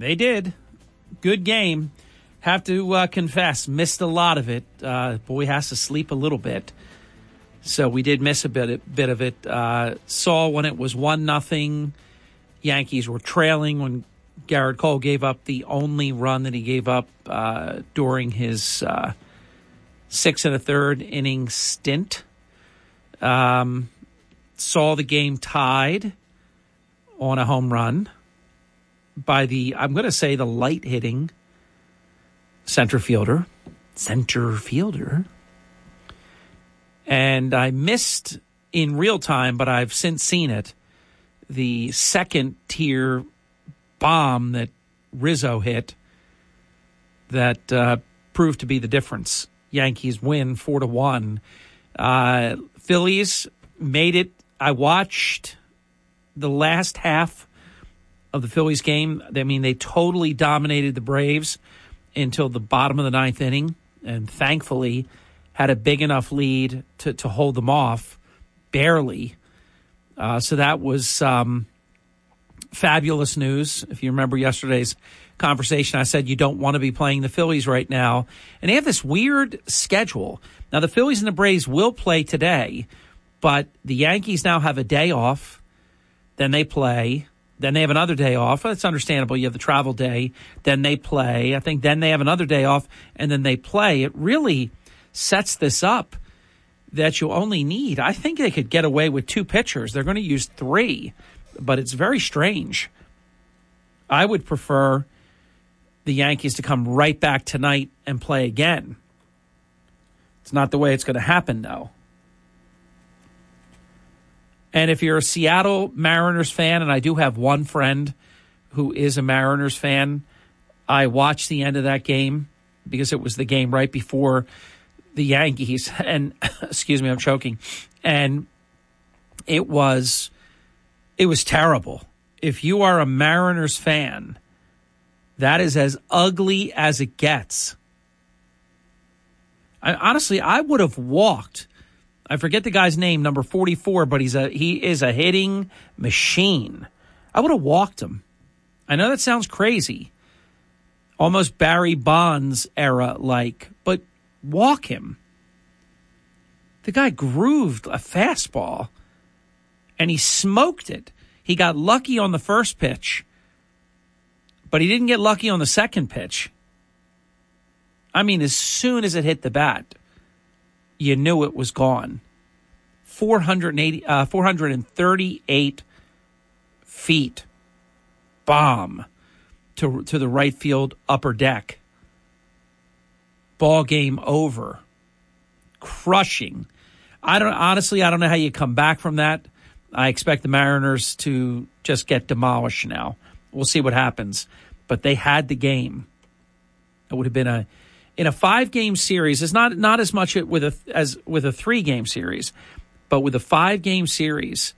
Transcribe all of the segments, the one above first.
They did. Good game. Have to uh, confess, missed a lot of it. Uh, boy has to sleep a little bit, so we did miss a bit bit of it. Uh, saw when it was one nothing. Yankees were trailing when Gerrit Cole gave up the only run that he gave up uh, during his uh, six and a third inning stint. Um, saw the game tied on a home run by the I'm going to say the light hitting center fielder, center fielder. And I missed in real time, but I've since seen it, the second tier bomb that Rizzo hit that uh, proved to be the difference. Yankees win four to one. Uh, Phillies made it. I watched the last half of the Phillies game. I mean, they totally dominated the Braves until the bottom of the ninth inning, and thankfully had a big enough lead to, to hold them off, barely. Uh, so that was um, fabulous news. If you remember yesterday's conversation, I said you don't want to be playing the Phillies right now. And they have this weird schedule. Now, the Phillies and the Braves will play today, but the Yankees now have a day off. Then they play. Then they have another day off. That's understandable. You have the travel day. Then they play. I think then they have another day off, and then they play. It really sets this up that you only need. I think they could get away with two pitchers. They're going to use three, but it's very strange. I would prefer the Yankees to come right back tonight and play again. It's not the way it's going to happen, though. And if you're a Seattle Mariners fan, and I do have one friend who is a Mariners fan, I watched the end of that game because it was the game right before the Yankees. And excuse me, I'm choking. And it was it was terrible. If you are a Mariners fan, that is as ugly as it gets. I, honestly, I would have walked I forget the guy's name, number 44, but he's a he is a hitting machine. I would have walked him. I know that sounds crazy. Almost Barry Bonds era like, but walk him. The guy grooved a fastball and he smoked it. He got lucky on the first pitch, but he didn't get lucky on the second pitch. I mean, as soon as it hit the bat, you knew it was gone. 480, uh, 438 feet bomb to, to the right field upper deck. Ball game over. Crushing. I don't honestly I don't know how you come back from that. I expect the Mariners to just get demolished now. We'll see what happens. But they had the game. It would have been a in a five game series. It's not not as much with a as with a three game series, but with a five game series,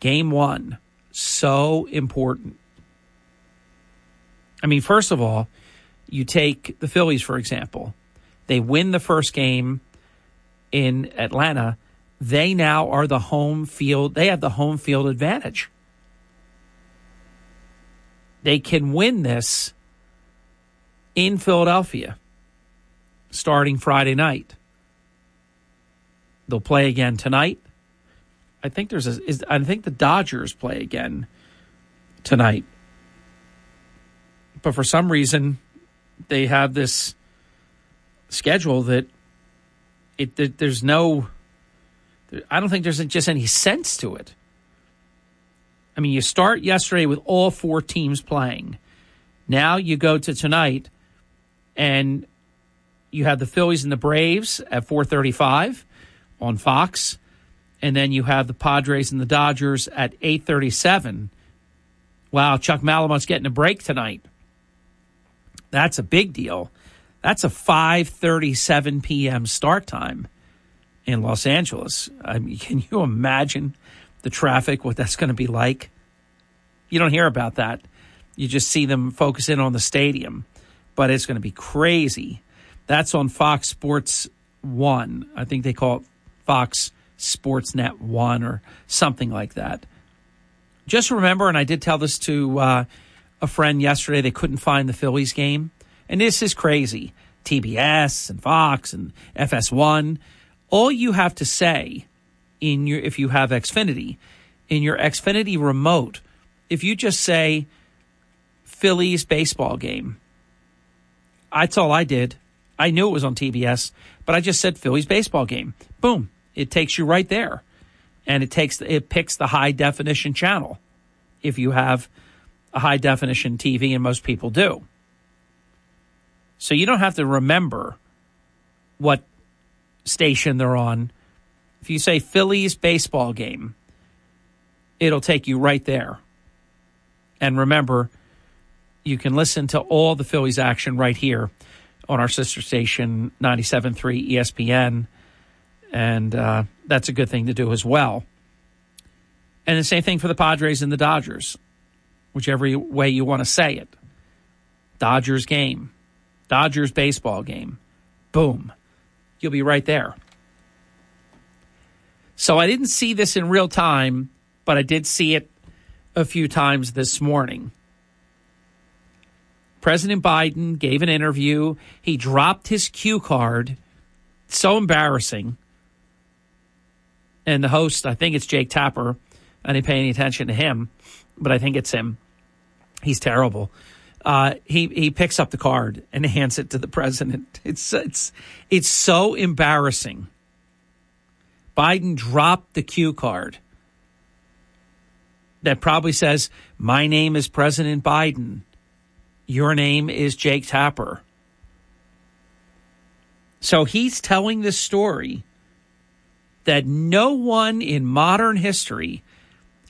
game one so important. I mean, first of all, you take the Phillies for example. They win the first game in Atlanta. They now are the home field. They have the home field advantage. They can win this in Philadelphia starting Friday night. They'll play again tonight. I think there's a. Is, I think the Dodgers play again tonight. But for some reason, they have this schedule that it there's no. I don't think there's just any sense to it. I mean, you start yesterday with all four teams playing. Now you go to tonight, and you have the Phillies and the Braves at 4:35 on Fox, and then you have the Padres and the Dodgers at 8:37. Wow, Chuck Malamute's getting a break tonight. That's a big deal. That's a 5:37 p.m. start time in Los Angeles. I mean, can you imagine the traffic? What that's going to be like? You don't hear about that. You just see them focus in on the stadium, but it's going to be crazy. That's on Fox Sports One. I think they call it Fox Sports Net One or something like that. Just remember, and I did tell this to uh, a friend yesterday. They couldn't find the Phillies game, and this is crazy. TBS and Fox and FS1. All you have to say in your if you have Xfinity in your Xfinity remote, if you just say Phillies baseball game, that's all I did. I knew it was on TBS, but I just said Phillies baseball game. Boom, it takes you right there, and it takes it picks the high definition channel if you have a high definition TV, and most people do. So you don't have to remember what station they're on. If you say Phillies baseball game, it'll take you right there. And remember, you can listen to all the Phillies action right here on our sister station, 97.3 ESPN. And uh, that's a good thing to do as well. And the same thing for the Padres and the Dodgers, whichever way you want to say it. Dodgers game. Dodgers baseball game. Boom. You'll be right there. So I didn't see this in real time, but I did see it a few times this morning. President Biden gave an interview. He dropped his cue card. So embarrassing. And the host, I think it's Jake Tapper. I didn't pay any attention to him, but I think it's him. He's terrible uh, he he picks up the card and hands it to the president. It's it's it's so embarrassing. Biden dropped the cue card that probably says, "My name is President Biden. Your name is Jake Tapper." So he's telling this story that no one in modern history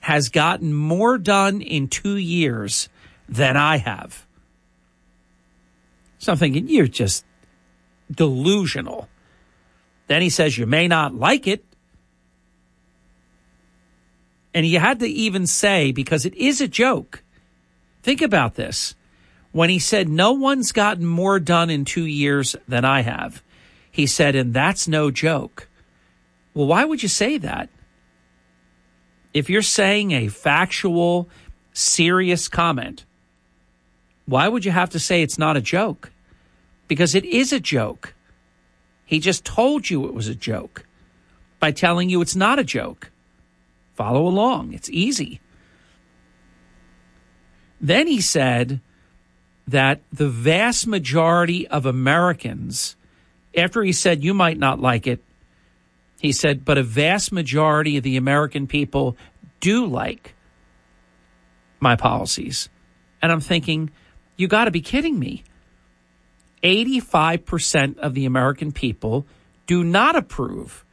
has gotten more done in two years than I have. So I'm thinking, you're just delusional. Then he says, you may not like it. And he had to even say, because it is a joke. Think about this. When he said, no one's gotten more done in two years than I have, he said, and that's no joke. Well, why would you say that? If you're saying a factual, serious comment, why would you have to say it's not a joke? Because it is a joke. He just told you it was a joke by telling you it's not a joke. Follow along, it's easy. Then he said that the vast majority of Americans, after he said you might not like it, he said, but a vast majority of the American people do like my policies. And I'm thinking, you got to be kidding me. 85% of the American people do not approve.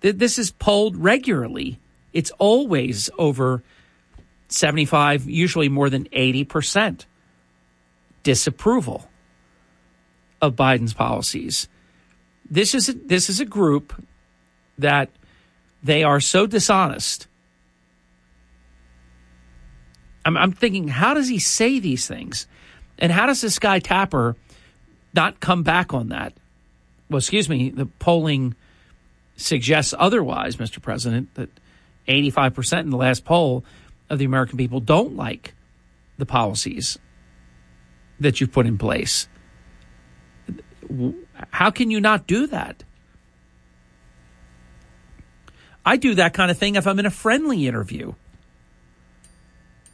This is polled regularly. It's always over 75, usually more than 80% disapproval of Biden's policies. This is a, this is a group that they are so dishonest I'm, I'm thinking, how does he say these things? And how does this guy Tapper not come back on that? Well, excuse me, the polling suggests otherwise, Mr. President, that 85% in the last poll of the American people don't like the policies that you've put in place. How can you not do that? I do that kind of thing if I'm in a friendly interview.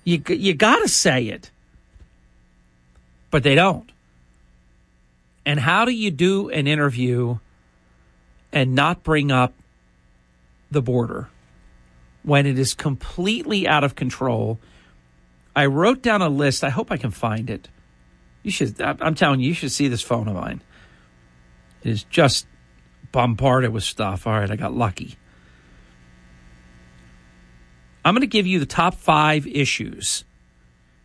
You you got to say it, but they don't. And how do you do an interview and not bring up the border when it is completely out of control? I wrote down a list. I hope I can find it. You should. I'm telling you, you should see this phone of mine. It is just bombarded with stuff. All right, I got lucky. I'm going to give you the top five issues.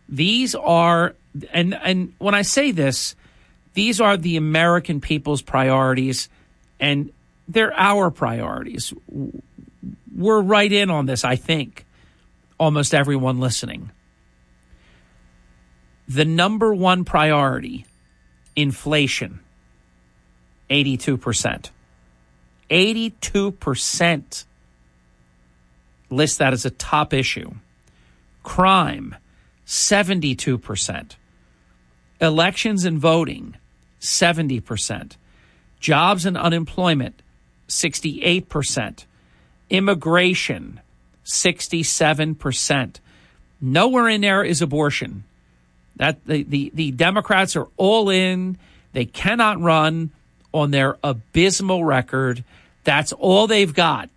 These are and and when I say this, these are the American people's priorities, and they're our priorities. We're right in on this, I think. Almost everyone listening. The number one priority, inflation, 82%. 82% list that as a top issue. Crime, 72%. Elections and voting, 70%. Jobs and unemployment, 68%. Immigration, 67%. Nowhere in there is abortion. That the, the, the Democrats are all in. They cannot run on their abysmal record. That's all they've got.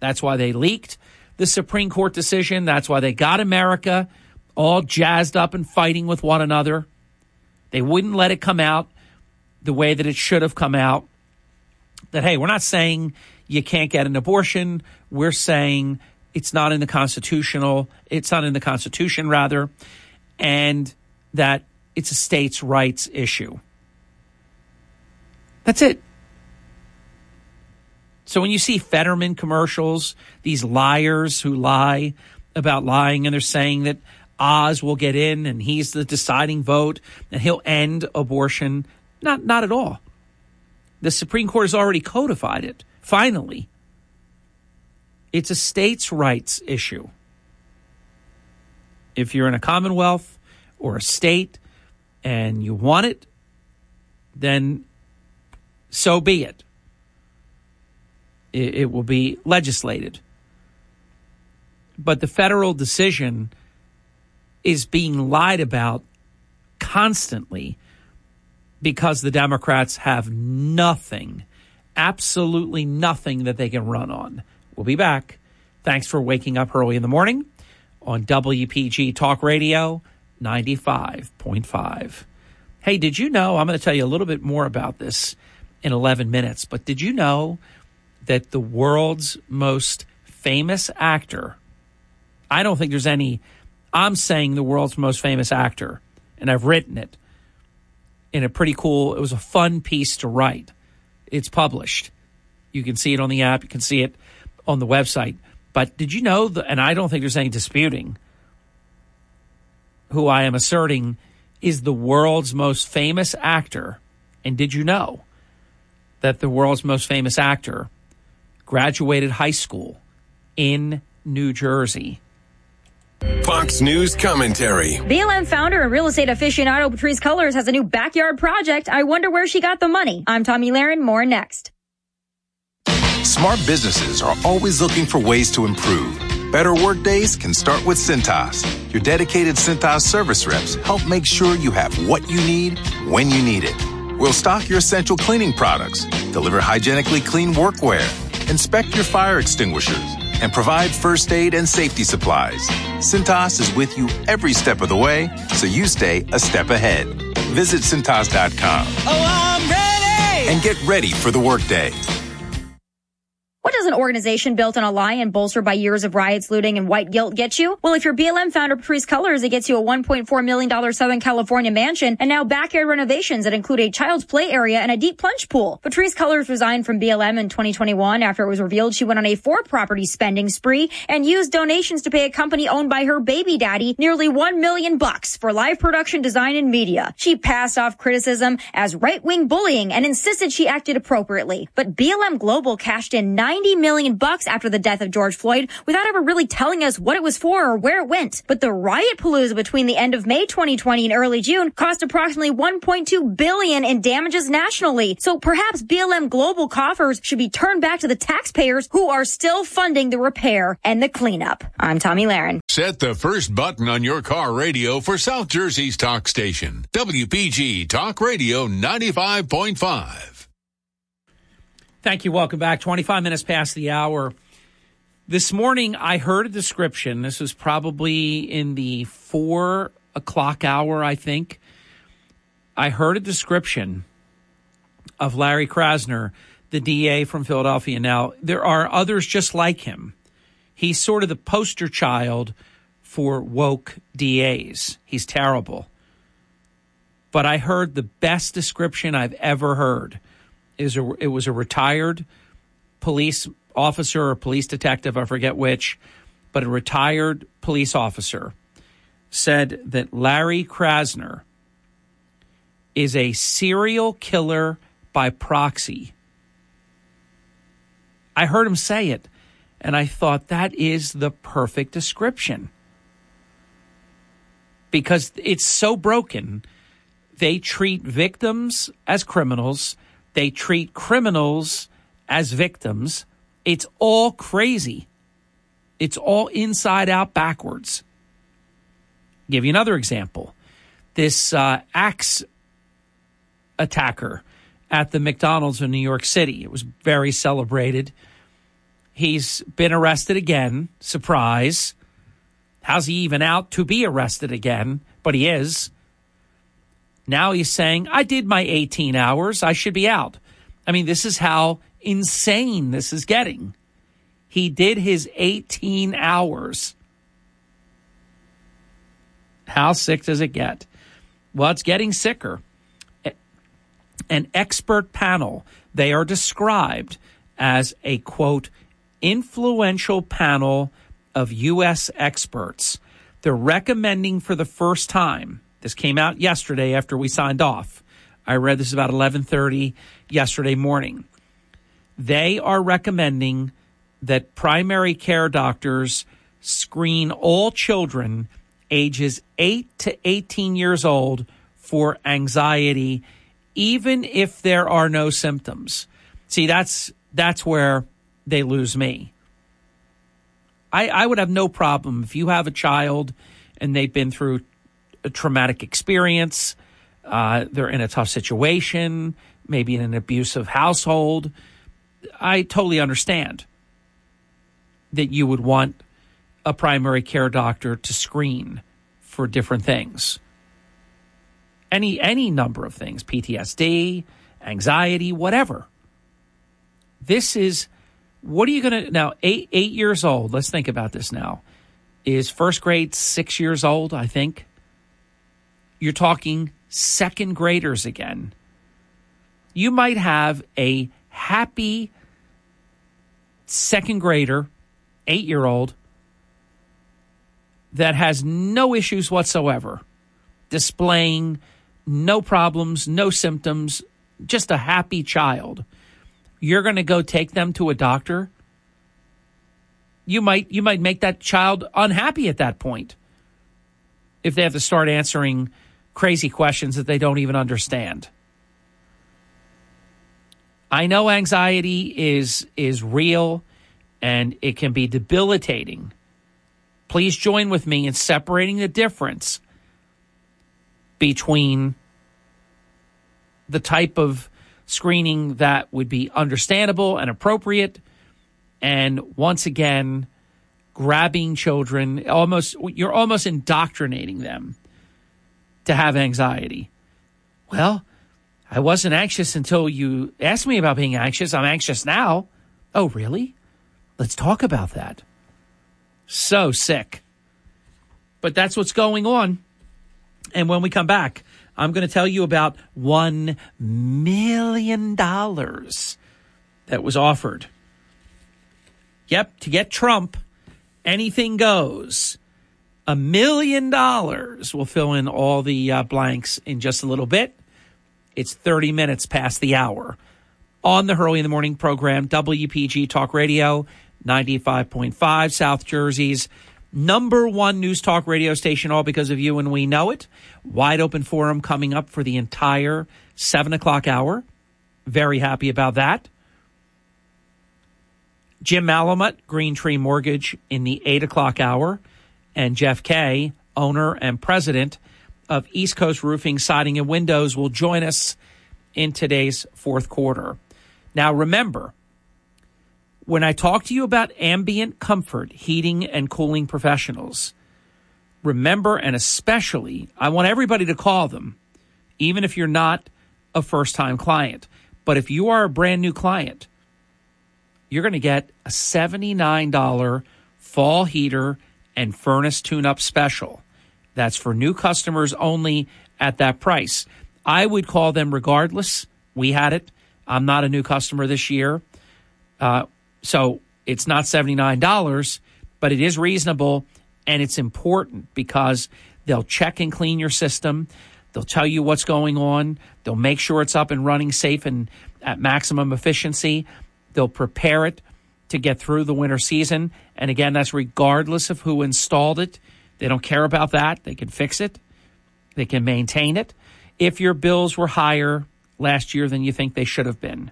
That's why they leaked the Supreme Court decision. That's why they got America all jazzed up and fighting with one another. They wouldn't let it come out the way that it should have come out. That, hey, we're not saying you can't get an abortion. We're saying it's not in the constitutional, it's not in the Constitution, rather, and that it's a states' rights issue. That's it. So when you see Fetterman commercials, these liars who lie about lying and they're saying that Oz will get in and he's the deciding vote and he'll end abortion, not not at all. The Supreme Court has already codified it. Finally. It's a states' rights issue. If you're in a commonwealth or a state and you want it, then so be it. It, will be legislated. But the federal decision is being lied about constantly because the Democrats have nothing, absolutely nothing that they can run on. We'll be back. Thanks for waking up early in the morning on WPG Talk Radio 95.5. Hey, did you know? I'm going to tell you a little bit more about this in 11 minutes. But did you know that the world's most famous actor, I don't think there's any, I'm saying the world's most famous actor, and I've written it in a pretty cool, it was a fun piece to write. It's published. You can see it on the app, you can see it on the website. But did you know, that, and I don't think there's any disputing, who I am asserting is the world's most famous actor. And did you know that the world's most famous actor graduated high school in New Jersey. Fox News commentary. BLM founder and real estate aficionado Patrisse Cullors has a new backyard project. I wonder where she got the money. I'm Tomi Lahren. More next. Smart businesses are always looking for ways to improve. Better work days can start with Cintas. Your dedicated Cintas service reps help make sure you have what you need when you need it We'll stock your essential cleaning products, deliver hygienically clean workwear, inspect your fire extinguishers, and provide first aid and safety supplies. Cintas is with you every step of the way, so you stay a step ahead. Visit Cintas.com. Oh, I'm ready! And get ready for the workday. What does an organization built on a lie and bolstered by years of riots, looting, and white guilt get you? Well, if you're BLM founder Patrisse Cullors, it gets you a $1.4 million Southern California mansion and now backyard renovations that include a child's play area and a deep plunge pool. Patrisse Cullors resigned from BLM in 2021 after it was revealed she went on a four property spending spree and used donations to pay a company owned by her baby daddy nearly 1 million bucks for live production design and media. She passed off criticism as right-wing bullying and insisted she acted appropriately. But BLM Global cashed in 90 million bucks after the death of George Floyd without ever really telling us what it was for or where it went. But the riot palooza between the end of May 2020 and early June cost approximately 1.2 billion in damages nationally. So perhaps BLM global coffers should be turned back to the taxpayers who are still funding the repair and the cleanup. I'm Tomi Lahren. Set the first button on your car radio for South Jersey's talk station, WPG Talk Radio 95.5. Thank you. Welcome back. 25 minutes past the hour. This morning, I heard a description. This was probably in the four o'clock hour, I think. I heard a description of Larry Krasner, the DA from Philadelphia. Now, there are others just like him. He's sort of the poster child for woke DAs. He's terrible. but I heard the best description I've ever heard. Is a, it was a retired police officer or police detective, I forget which, but a retired police officer said that Larry Krasner is a serial killer by proxy. I heard him say it, and I thought that is the perfect description because it's so broken. They treat victims as criminals, they treat criminals as victims. It's all crazy. It's all inside out backwards. give you another example. This uh, axe attacker at the McDonald's in New York City. It was very celebrated. He's been arrested again. Surprise. How's he even out to be arrested again? But he is. Now he's saying, I did my 18 hours. I should be out. I mean, this is how insane this is getting. He did his 18 hours. How sick does it get? Well, it's getting sicker an expert panel. They are described as a quote, influential panel of U.S. experts. They're recommending for the first time. This came out yesterday after we signed off. I read this about 11:30 yesterday morning. They are recommending that primary care doctors screen all children ages 8 to 18 years old for anxiety even if there are no symptoms. See, that's that's where they lose me. I, I would have no problem if you have a child and they've been through a traumatic experience, uh, they're in a tough situation, maybe in an abusive household. I totally understand that you would want a primary care doctor to screen for different things any any number of things PTSD, anxiety, whatever. This is what are you going to now 8 8 years old. Let's think about this now. Is first grade 6 years old, I think. You're talking second graders again. You might have a happy second grader, 8 year old that has no issues whatsoever displaying no problems, no symptoms, just a happy child. You're going to go take them to a doctor. You might you might make that child unhappy at that point. If they have to start answering crazy questions that they don't even understand. I know anxiety is is real and it can be debilitating. Please join with me in separating the difference between the type of screening that would be understandable and appropriate and once again grabbing children almost you're almost indoctrinating them to have anxiety. Well i wasn't anxious until you asked me about being anxious. I'm anxious now. Oh really? Let's talk about that. So sick. But that's what's going on. And when we come back, I'm going to tell you about $1 million that was offered. Yep, to get Trump, anything goes. A million dollars. We'll fill in all the uh, blanks in just a little bit. It's 30 minutes past the hour. On the Hurley in the Morning program, WPG Talk Radio, 95.5 South Jersey's number one news talk radio station, all because of you, and we know it. Wide open forum coming up for the entire seven o'clock hour. Very happy about that. Jim Malamut, Green Tree Mortgage, in the eight o'clock hour, and Jeff Kay, owner and president of East Coast Roofing, Siding, and Windows, will join us in today's fourth quarter. Now, remember, when I talk to you about ambient comfort, heating and cooling professionals, remember and especially, I want everybody to call them, even if you're not a first time client. But if you are a brand new client, you're going to get a $79 fall heater and furnace tune up special. That's for new customers only at that price. I would call them regardless. We had it. I'm not a new customer this year. Uh, so it's not $79, but it is reasonable and it's important because they'll check and clean your system. They'll tell you what's going on. They'll make sure it's up and running safe and at maximum efficiency. They'll prepare it to get through the winter season. And again, that's regardless of who installed it. They don't care about that. They can fix it, they can maintain it. If your bills were higher last year than you think they should have been,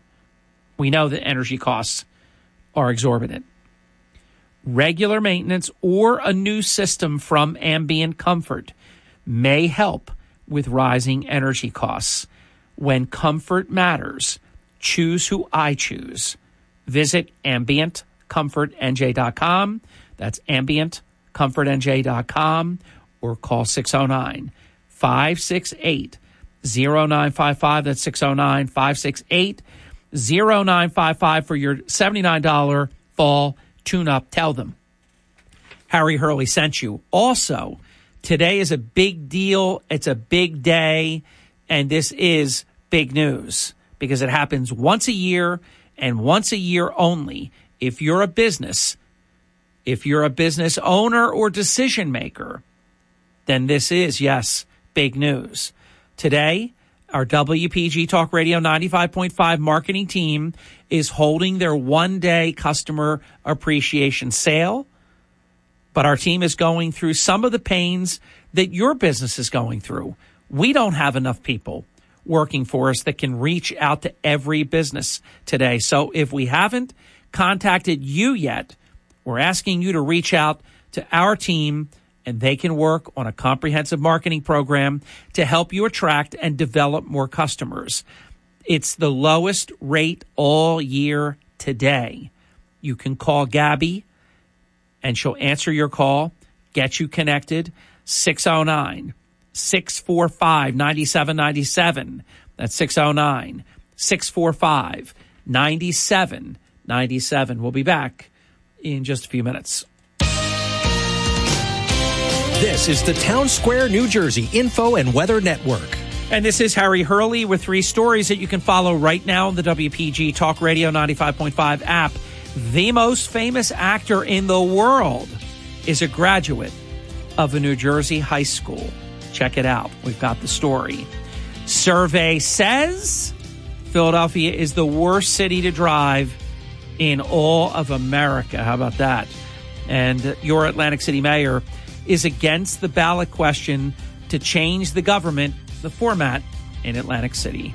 we know that energy costs are exorbitant. Regular maintenance or a new system from Ambient Comfort may help with rising energy costs. When comfort matters, choose who I choose. Visit ambientcomfortnj.com. That's ambientcomfortnj.com or call 609 568 0955. That's 609 568 0955 for your $79 fall tune up. Tell them Harry Hurley sent you. Also, today is a big deal. It's a big day. And this is big news because it happens once a year and once a year only. If you're a business, if you're a business owner or decision maker, then this is, yes, big news. Today, our WPG Talk Radio 95.5 marketing team is holding their one day customer appreciation sale. But our team is going through some of the pains that your business is going through. We don't have enough people working for us that can reach out to every business today. So if we haven't contacted you yet, we're asking you to reach out to our team and they can work on a comprehensive marketing program to help you attract and develop more customers. It's the lowest rate all year today. You can call Gabby and she'll answer your call, get you connected. 609 645 9797. That's 609 645 9797. We'll be back in just a few minutes. This is the Town Square, New Jersey Info and Weather Network. And this is Harry Hurley with three stories that you can follow right now on the WPG Talk Radio 95.5 app. The most famous actor in the world is a graduate of a New Jersey high school. Check it out. We've got the story. Survey says Philadelphia is the worst city to drive in all of America. How about that? And your Atlantic City mayor is against the ballot question to change the government, the format in Atlantic City.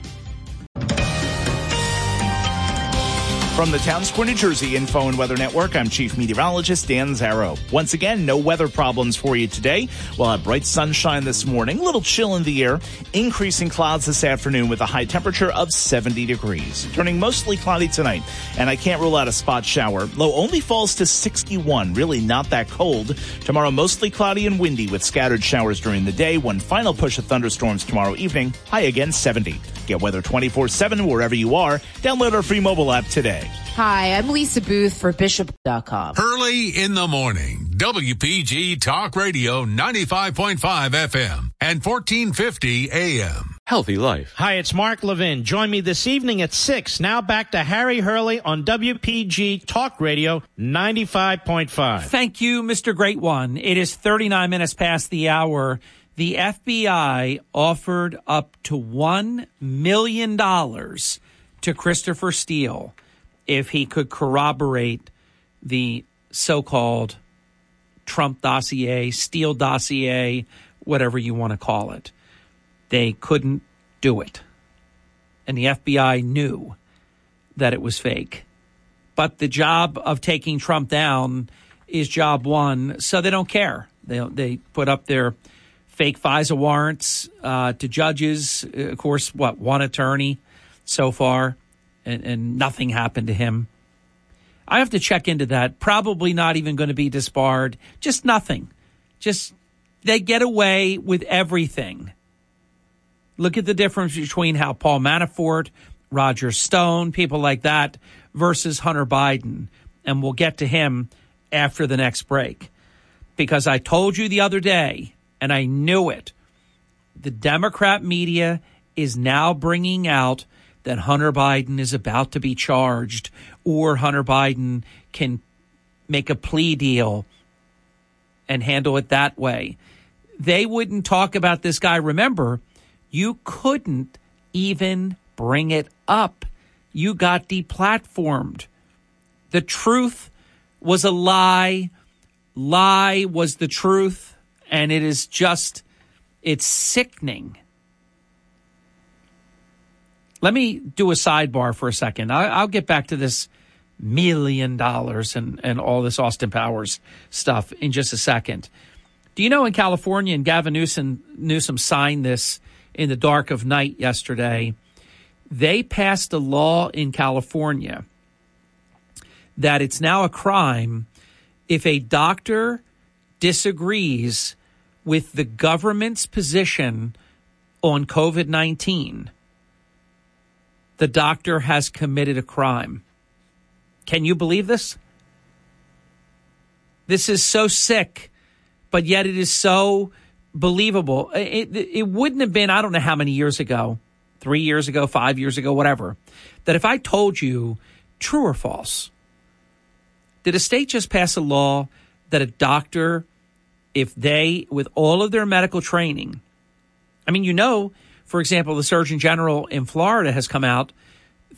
From the Town Square, New Jersey Info and Weather Network, I'm Chief Meteorologist Dan Zarrow. Once again, no weather problems for you today. We'll have bright sunshine this morning, a little chill in the air, increasing clouds this afternoon with a high temperature of 70 degrees. Turning mostly cloudy tonight, and I can't rule out a spot shower. Low only falls to 61, really not that cold. Tomorrow, mostly cloudy and windy with scattered showers during the day. One final push of thunderstorms tomorrow evening, high again 70. Get weather 24 7 wherever you are. Download our free mobile app today. Hi, I'm Lisa Boothe for Bishop.com. Early in the morning, WPG Talk Radio 95.5 FM and 1450 AM. Healthy life. Hi, it's Mark Levin. Join me this evening at 6. Now back to Harry Hurley on WPG Talk Radio 95.5. Thank you, Mr. Great One. It is 39 minutes past the hour. The FBI offered up to $1 million to Christopher Steele if he could corroborate the so called Trump dossier, Steele dossier, whatever you want to call it. They couldn't do it. And the FBI knew that it was fake. But the job of taking Trump down is job one, so they don't care. They, they put up their fake FISA warrants uh, to judges. Of course, what, one attorney so far and, and nothing happened to him. I have to check into that. Probably not even going to be disbarred. Just nothing. Just they get away with everything. Look at the difference between how Paul Manafort, Roger Stone, people like that versus Hunter Biden. And we'll get to him after the next break. Because I told you the other day, and I knew it, the Democrat media is now bringing out that Hunter Biden is about to be charged or Hunter Biden can make a plea deal and handle it that way. They wouldn't talk about this guy. Remember, you couldn't even bring it up. You got deplatformed. The truth was a lie. Lie was the truth. And it is just, it's sickening. Let me do a sidebar for a second. I, will get back to this million dollars and, and all this Austin Powers stuff in just a second. Do you know in California, and Gavin Newsom, Newsom signed this in the dark of night yesterday, they passed a law in California that it's now a crime if a doctor disagrees with the government's position on COVID 19, the doctor has committed a crime. Can you believe this? This is so sick, but yet it is so believable. It, it, wouldn't have been, I don't know how many years ago, three years ago, five years ago, whatever, that if I told you true or false, did a state just pass a law that a doctor, if they, with all of their medical training, I mean, you know, for example, the Surgeon General in Florida has come out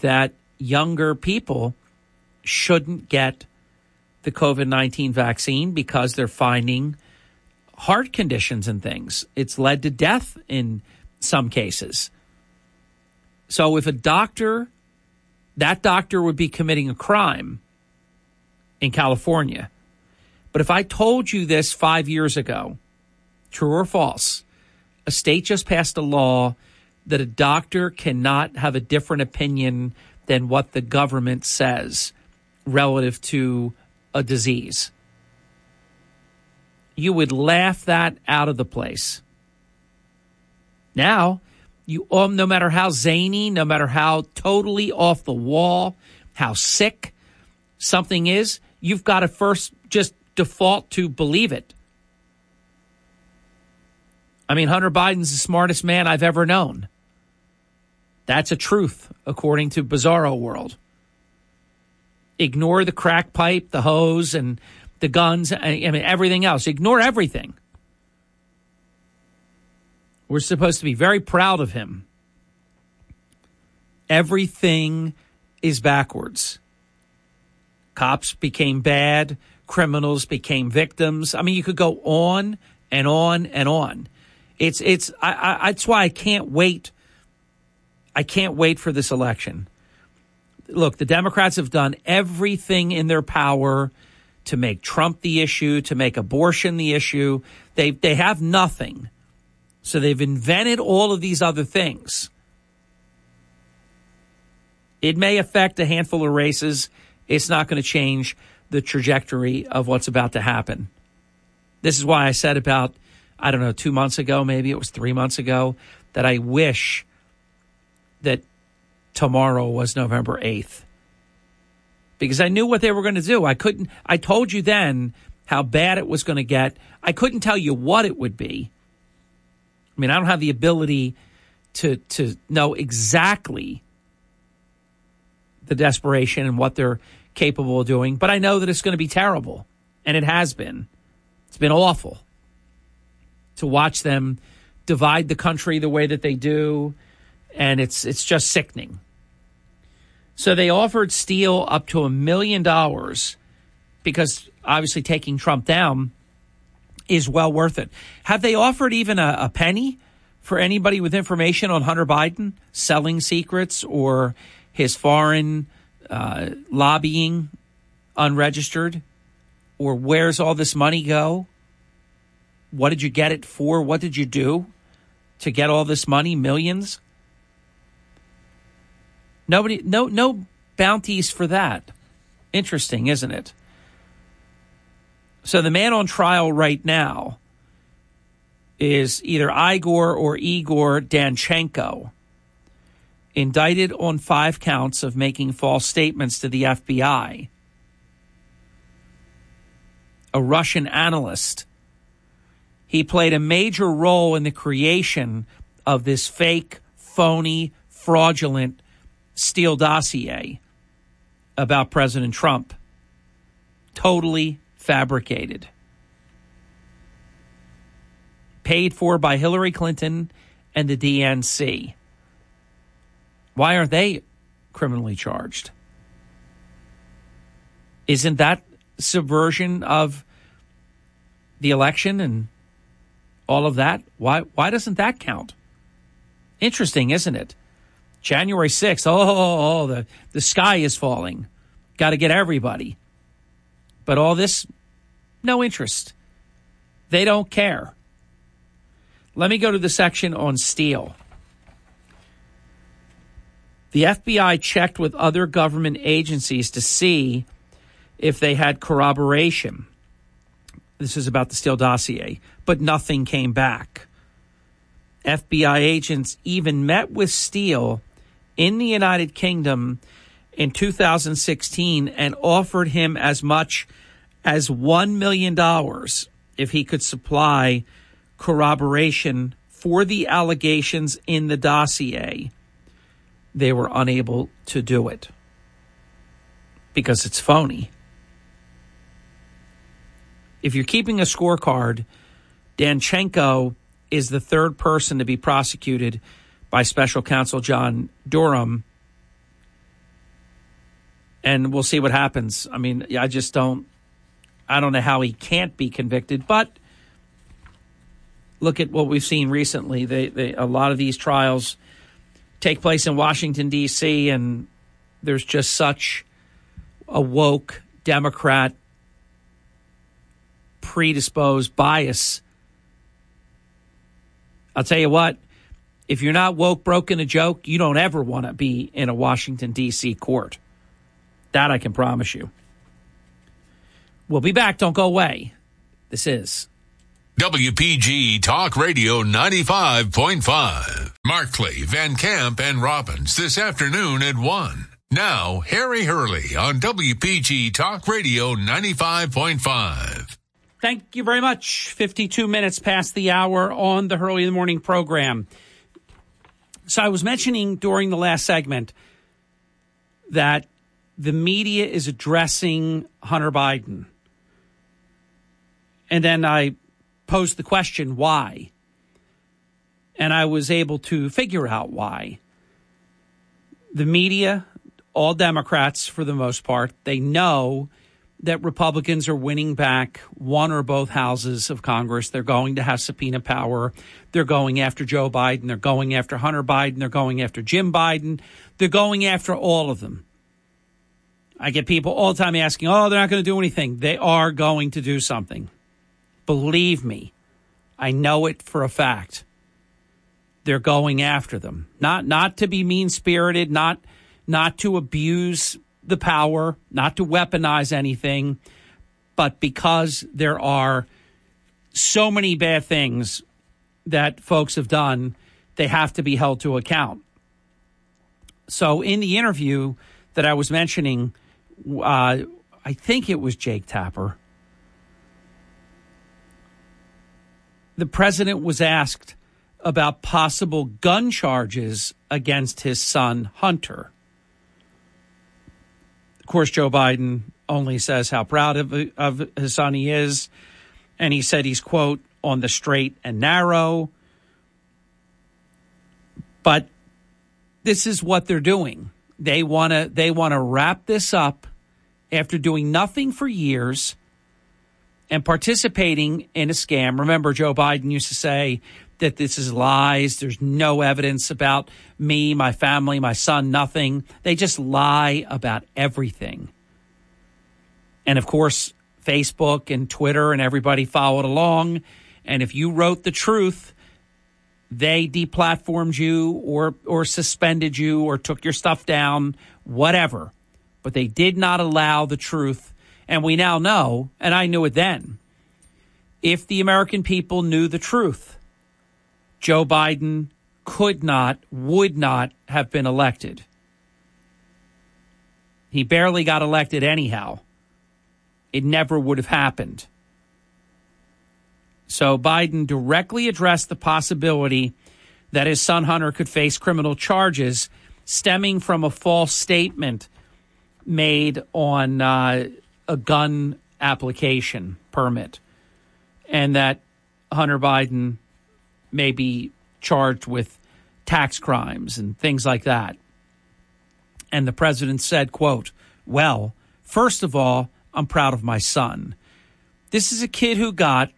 that younger people shouldn't get the COVID 19 vaccine because they're finding heart conditions and things. It's led to death in some cases. So if a doctor, that doctor would be committing a crime in California. But if I told you this five years ago, true or false, a state just passed a law that a doctor cannot have a different opinion than what the government says relative to a disease. You would laugh that out of the place. Now, you um, no matter how zany, no matter how totally off the wall, how sick something is, you've got to first just default to believe it. I mean, Hunter Biden's the smartest man I've ever known. That's a truth, according to Bizarro World ignore the crack pipe, the hose, and the guns. I mean, everything else. Ignore everything. We're supposed to be very proud of him. Everything is backwards. Cops became bad. Criminals became victims. I mean, you could go on and on and on. It's it's I, I, that's why I can't wait. I can't wait for this election look, the Democrats have done everything in their power to make Trump the issue, to make abortion the issue. They they have nothing. So they've invented all of these other things. It may affect a handful of races. It's not going to change the trajectory of what's about to happen. This is why I said about, I don't know, two months ago, maybe it was three months ago, that I wish that tomorrow was November 8th. Because I knew what they were going to do. I couldn't, I told you then how bad it was going to get. I couldn't tell you what it would be. I mean, I don't have the ability to, to know exactly the desperation and what they're capable of doing, but I know that it's going to be terrible. And it has been. It's been awful to watch them divide the country the way that they do. And it's, it's just sickening. So they offered Steele up to a million dollars because obviously taking Trump down is well worth it. Have they offered even a, a penny for anybody with information on Hunter Biden selling secrets or his foreign uh, lobbying unregistered? Or where's all this money go? What did you get it for? What did you do to get all this money? Millions? Nobody, no, no bounties for that. Interesting, isn't it? So the man on trial right now is either Igor or Igor Danchenko, indicted on five counts of making false statements to the FBI. A Russian analyst. He played a major role in the creation of this fake phony, fraudulent Steele dossier about President Trump. Totally fabricated. Paid for by Hillary Clinton and the DNC. Why aren't they criminally charged? Isn't that subversion of the election and all of that? Why why doesn't that count? Interesting, isn't it? January 6th, oh, oh, oh the, the sky is falling. Got to get everybody. But all this, no interest. They don't care. Let me go to the section on Steele. The FBI checked with other government agencies to see if they had corroboration. This is about the Steele dossier, but nothing came back. FBI agents even met with Steele in the United Kingdom in 2016 and offered him as much as $1 million if he could supply corroboration for the allegations in the dossier. They were unable to do it because it's phony. If you're keeping a scorecard, Danchenko is the third person to be prosecuted by special counsel John Durham. And we'll see what happens. I mean, I just don't I don't know how he can't be convicted, but look at what we've seen recently. They, they, a lot of these trials take place in Washington D.C. and there's just such a woke Democrat predisposed bias. I'll tell you what, if you're not woke, broken a joke, you don't ever want to be in a Washington, D.C. court. That I can promise you. We'll be back. Don't go away. This is WPG Talk Radio 95.5. Markley, Van Camp, and Robbins this afternoon at 1. Now, Harry Hurley on WPG Talk Radio 95.5. Thank you very much. 52 minutes past the hour on the Hurley in the Morning program. So I was mentioning during the last segment that the media is addressing Hunter Biden and then I posed the question, why? And I was able to figure out why. The media, all Democrats for the most part, they know that Republicans are winning back one or both houses of Congress. They're going to have subpoena power. They're going after Joe Biden. They're going after Hunter Biden. They're going after Jim Biden. They're going after all of them. I get people all the time asking, oh, they're not going to do anything. They are going to do something. Believe me, I know it for a fact. They're going after them. Not not to be mean spirited, not not to abuse the power, not to weaponize anything, but because there are so many bad things that folks have done, they have to be held to account. So, in the interview that I was mentioning, uh, I think it was Jake Tapper the president was asked about possible gun charges against his son, Hunter. Of course, Joe Biden only says how proud of, of his son he is. And he said he's, quote, on the straight and narrow. But this is what they're doing. They want to they want to wrap this up after doing nothing for years and participating in a scam. Remember, Joe Biden used to say that this is lies. There's no evidence about me, my family, my son, nothing. They just lie about everything. And of course, Facebook and Twitter and everybody followed along. And if you wrote the truth, they deplatformed you or or suspended you or took your stuff down, whatever. But they did not allow the truth and we now know, and I knew it then, if the American people knew the truth, Joe Biden could not, would not have been elected. He barely got elected anyhow. It never would have happened. So Biden directly addressed the possibility that his son Hunter could face criminal charges stemming from a false statement made on uh, a gun application permit, and that Hunter Biden may be charged with tax crimes and things like that. And the president said, quote, well, first of all, I'm proud of my son. This is a kid who got,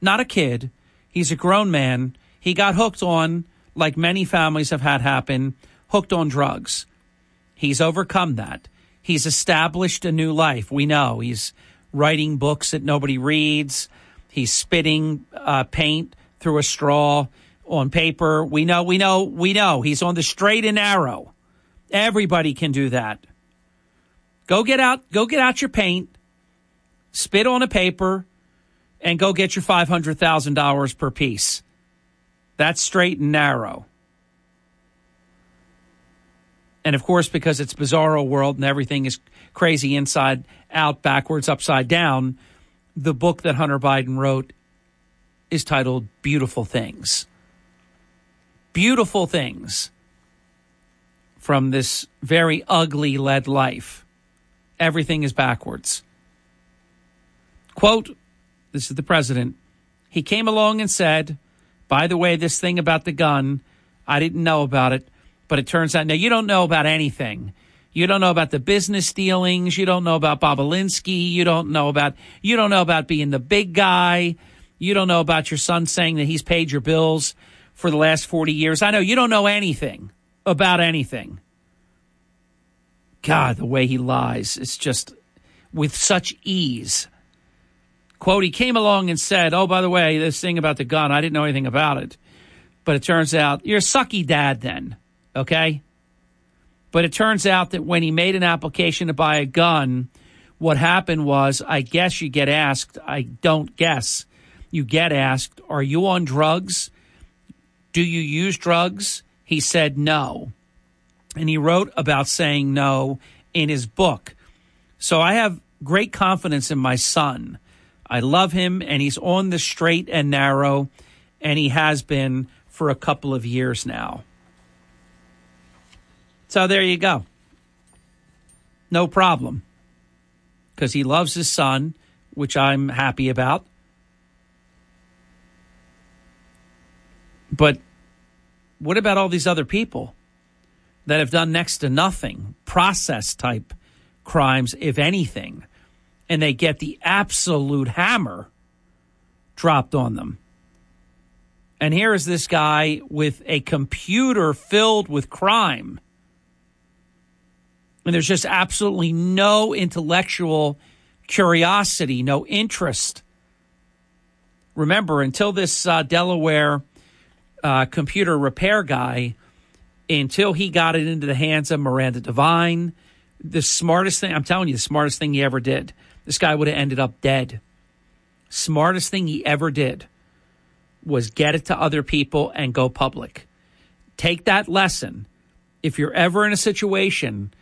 not a kid, he's a grown man. He got hooked on, like many families have had happen, hooked on drugs. He's overcome that. He's established a new life. We know he's writing books that nobody reads. He's spitting uh, paint through a straw on paper. We know, we know, we know. He's on the straight and narrow. Everybody can do that. Go get out, go get out your paint, spit on a paper, and go get your $500,000 per piece. That's straight and narrow. And of course, because it's bizarro world and everything is crazy inside out, backwards, upside down, the book that Hunter Biden wrote is titled Beautiful Things. Beautiful Things from this very ugly led life. Everything is backwards. Quote, this is the president. He came along and said, by the way, this thing about the gun, I didn't know about it, but it turns out now you don't know about anything. You don't know about the business dealings. You don't know about Bobulinski. You don't know about you don't know about being the big guy. You don't know about your son saying that he's paid your bills for the last 40 years. I know you don't know anything about anything. God, the way he lies, it's just with such ease. Quote, he came along and said, Oh, by the way, this thing about the gun, I didn't know anything about it. But it turns out you're a sucky dad then, okay? But it turns out that when he made an application to buy a gun, what happened was, I guess you get asked, I don't guess, you get asked, Are you on drugs? Do you use drugs? He said no. And he wrote about saying no in his book. So I have great confidence in my son. I love him, and he's on the straight and narrow, and he has been for a couple of years now. So there you go. No problem. Because he loves his son, which I'm happy about. But what about all these other people that have done next to nothing, process type crimes, if anything, and they get the absolute hammer dropped on them? And here is this guy with a computer filled with crime. And there's just absolutely no intellectual curiosity, no interest. Remember, until this uh, Delaware uh, computer repair guy until he got it into the hands of Miranda Devine. The smartest thing, I'm telling you, the smartest thing he ever did. This guy would have ended up dead. Smartest thing he ever did was get it to other people and go public. Take that lesson. If you're ever in a situation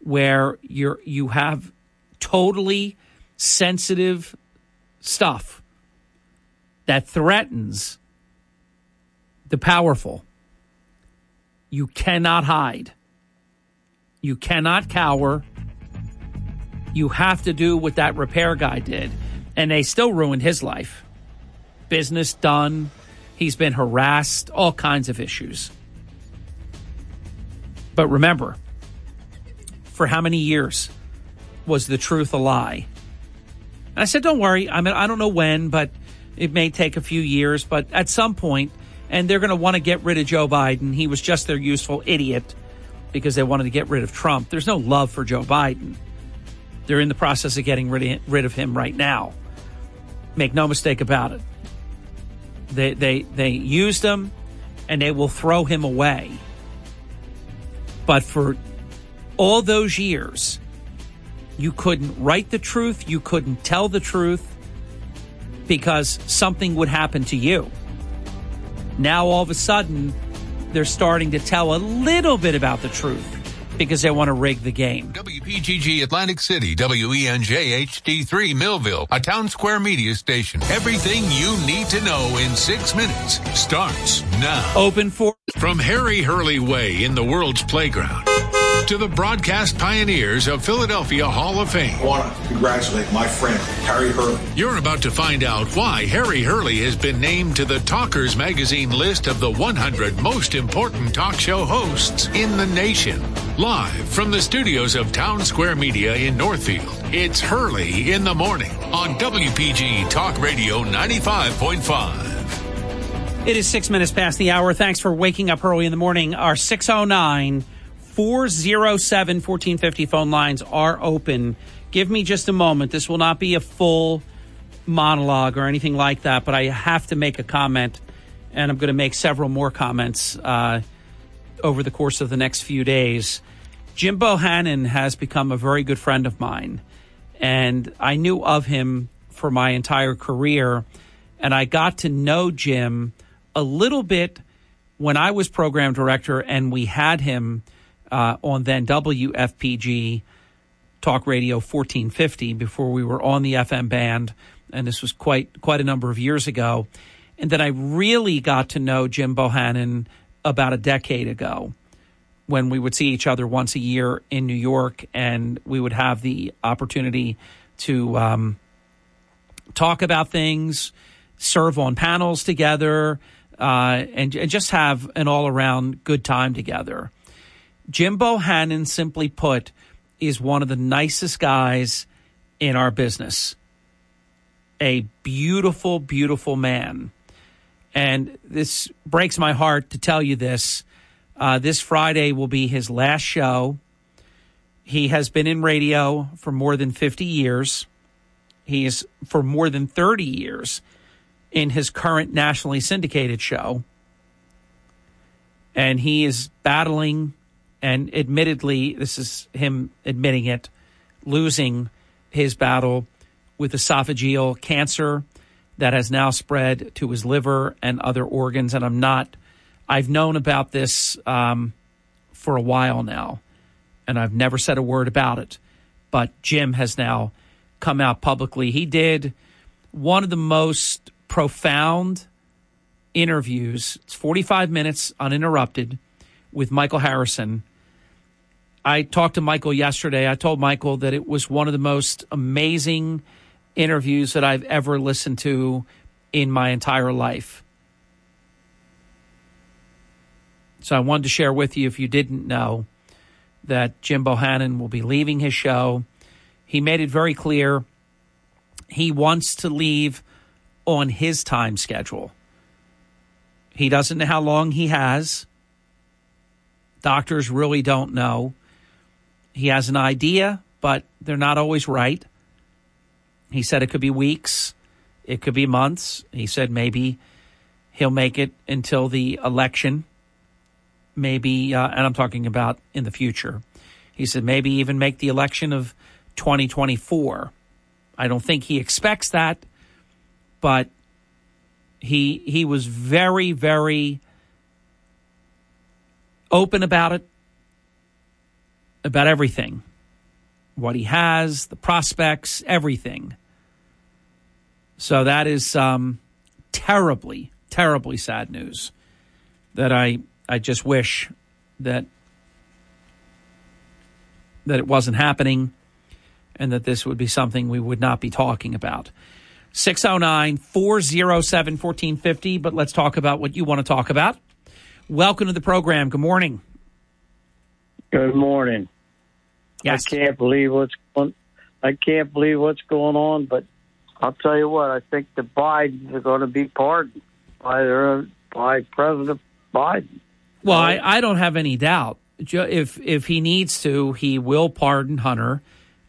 where you're you have totally sensitive stuff that threatens the powerful. You cannot hide. You cannot cower. You have to do what that repair guy did. And they still ruined his life. Business done. He's been harassed, all kinds of issues. But remember, for how many years was the truth a lie? And I said, don't worry. I mean, I don't know when, but it may take a few years. But at some point, and they're going to want to get rid of Joe Biden. He was just their useful idiot because they wanted to get rid of Trump. There's no love for Joe Biden. They're in the process of getting rid of him right now. Make no mistake about it. They they they used him and they will throw him away. But for all those years, you couldn't write the truth, you couldn't tell the truth because something would happen to you. Now all of a sudden, they're starting to tell a little bit about the truth because they want to rig the game. WPGG Atlantic City, WENJ HD3 Millville, a town square media station. Everything you need to know in six minutes starts now. Open for. From Harry Hurley Way in the world's playground to the broadcast pioneers of Philadelphia Hall of Fame. I want to congratulate my friend, Harry Hurley. You're about to find out why Harry Hurley has been named to the Talkers Magazine list of the 100 most important talk show hosts in the nation. Live from the studios of Town Square Media in Northfield, it's Hurley in the Morning on WPG Talk Radio 95.5. It is six minutes past the hour. Thanks for waking up early in the morning. Our 609 407 1450 phone lines are open. Give me just a moment. This will not be a full monologue or anything like that, but I have to make a comment, and I'm going to make several more comments uh, over the course of the next few days. Jim Bohannon has become a very good friend of mine, and I knew of him for my entire career, and I got to know Jim a little bit when I was program director, and we had him uh, on then WFPG Talk Radio 1450 before we were on the FM band, and this was quite quite a number of years ago. And then I really got to know Jim Bohannon about a decade ago when we would see each other once a year in New York, and we would have the opportunity to um, talk about things, serve on panels together, uh, and, and just have an all around good time together. Jim Bohannon, simply put, is one of the nicest guys in our business. A beautiful, beautiful man. And this breaks my heart to tell you this. Uh, this Friday will be his last show. He has been in radio for more than 50 years. He is for more than 30 years in his current nationally syndicated show. And he is battling, and admittedly, this is him admitting it, losing his battle with esophageal cancer that has now spread to his liver and other organs. And I'm not, I've known about this um, for a while now, and I've never said a word about it. But Jim has now come out publicly. He did one of the most profound interviews. It's 45 minutes uninterrupted with Michael Harrison. I talked to Michael yesterday. I told Michael that it was one of the most amazing interviews that I've ever listened to in my entire life. So I wanted to share with you, if you didn't know, that Jim Bohannon will be leaving his show. He made it very clear he wants to leave on his time schedule. He doesn't know how long he has. Doctors really don't know. He has an idea, but they're not always right. He said it could be weeks, it could be months. He said maybe he'll make it until the election, maybe, uh, and I'm talking about in the future. He said maybe even make the election of 2024. I don't think he expects that, but he he was very very open about it about everything what he has the prospects everything so that is um, terribly terribly sad news that i i just wish that that it wasn't happening and that this would be something we would not be talking about 609 407 1450. But let's talk about what you want to talk about. Welcome to the program. Good morning. Good morning. Yes. I can't believe what's going. I can't believe what's going on, but I'll tell you what. I think the Bidens are going to be pardoned by their by President Biden. Well, I, I don't have any doubt. If if he needs to, he will pardon Hunter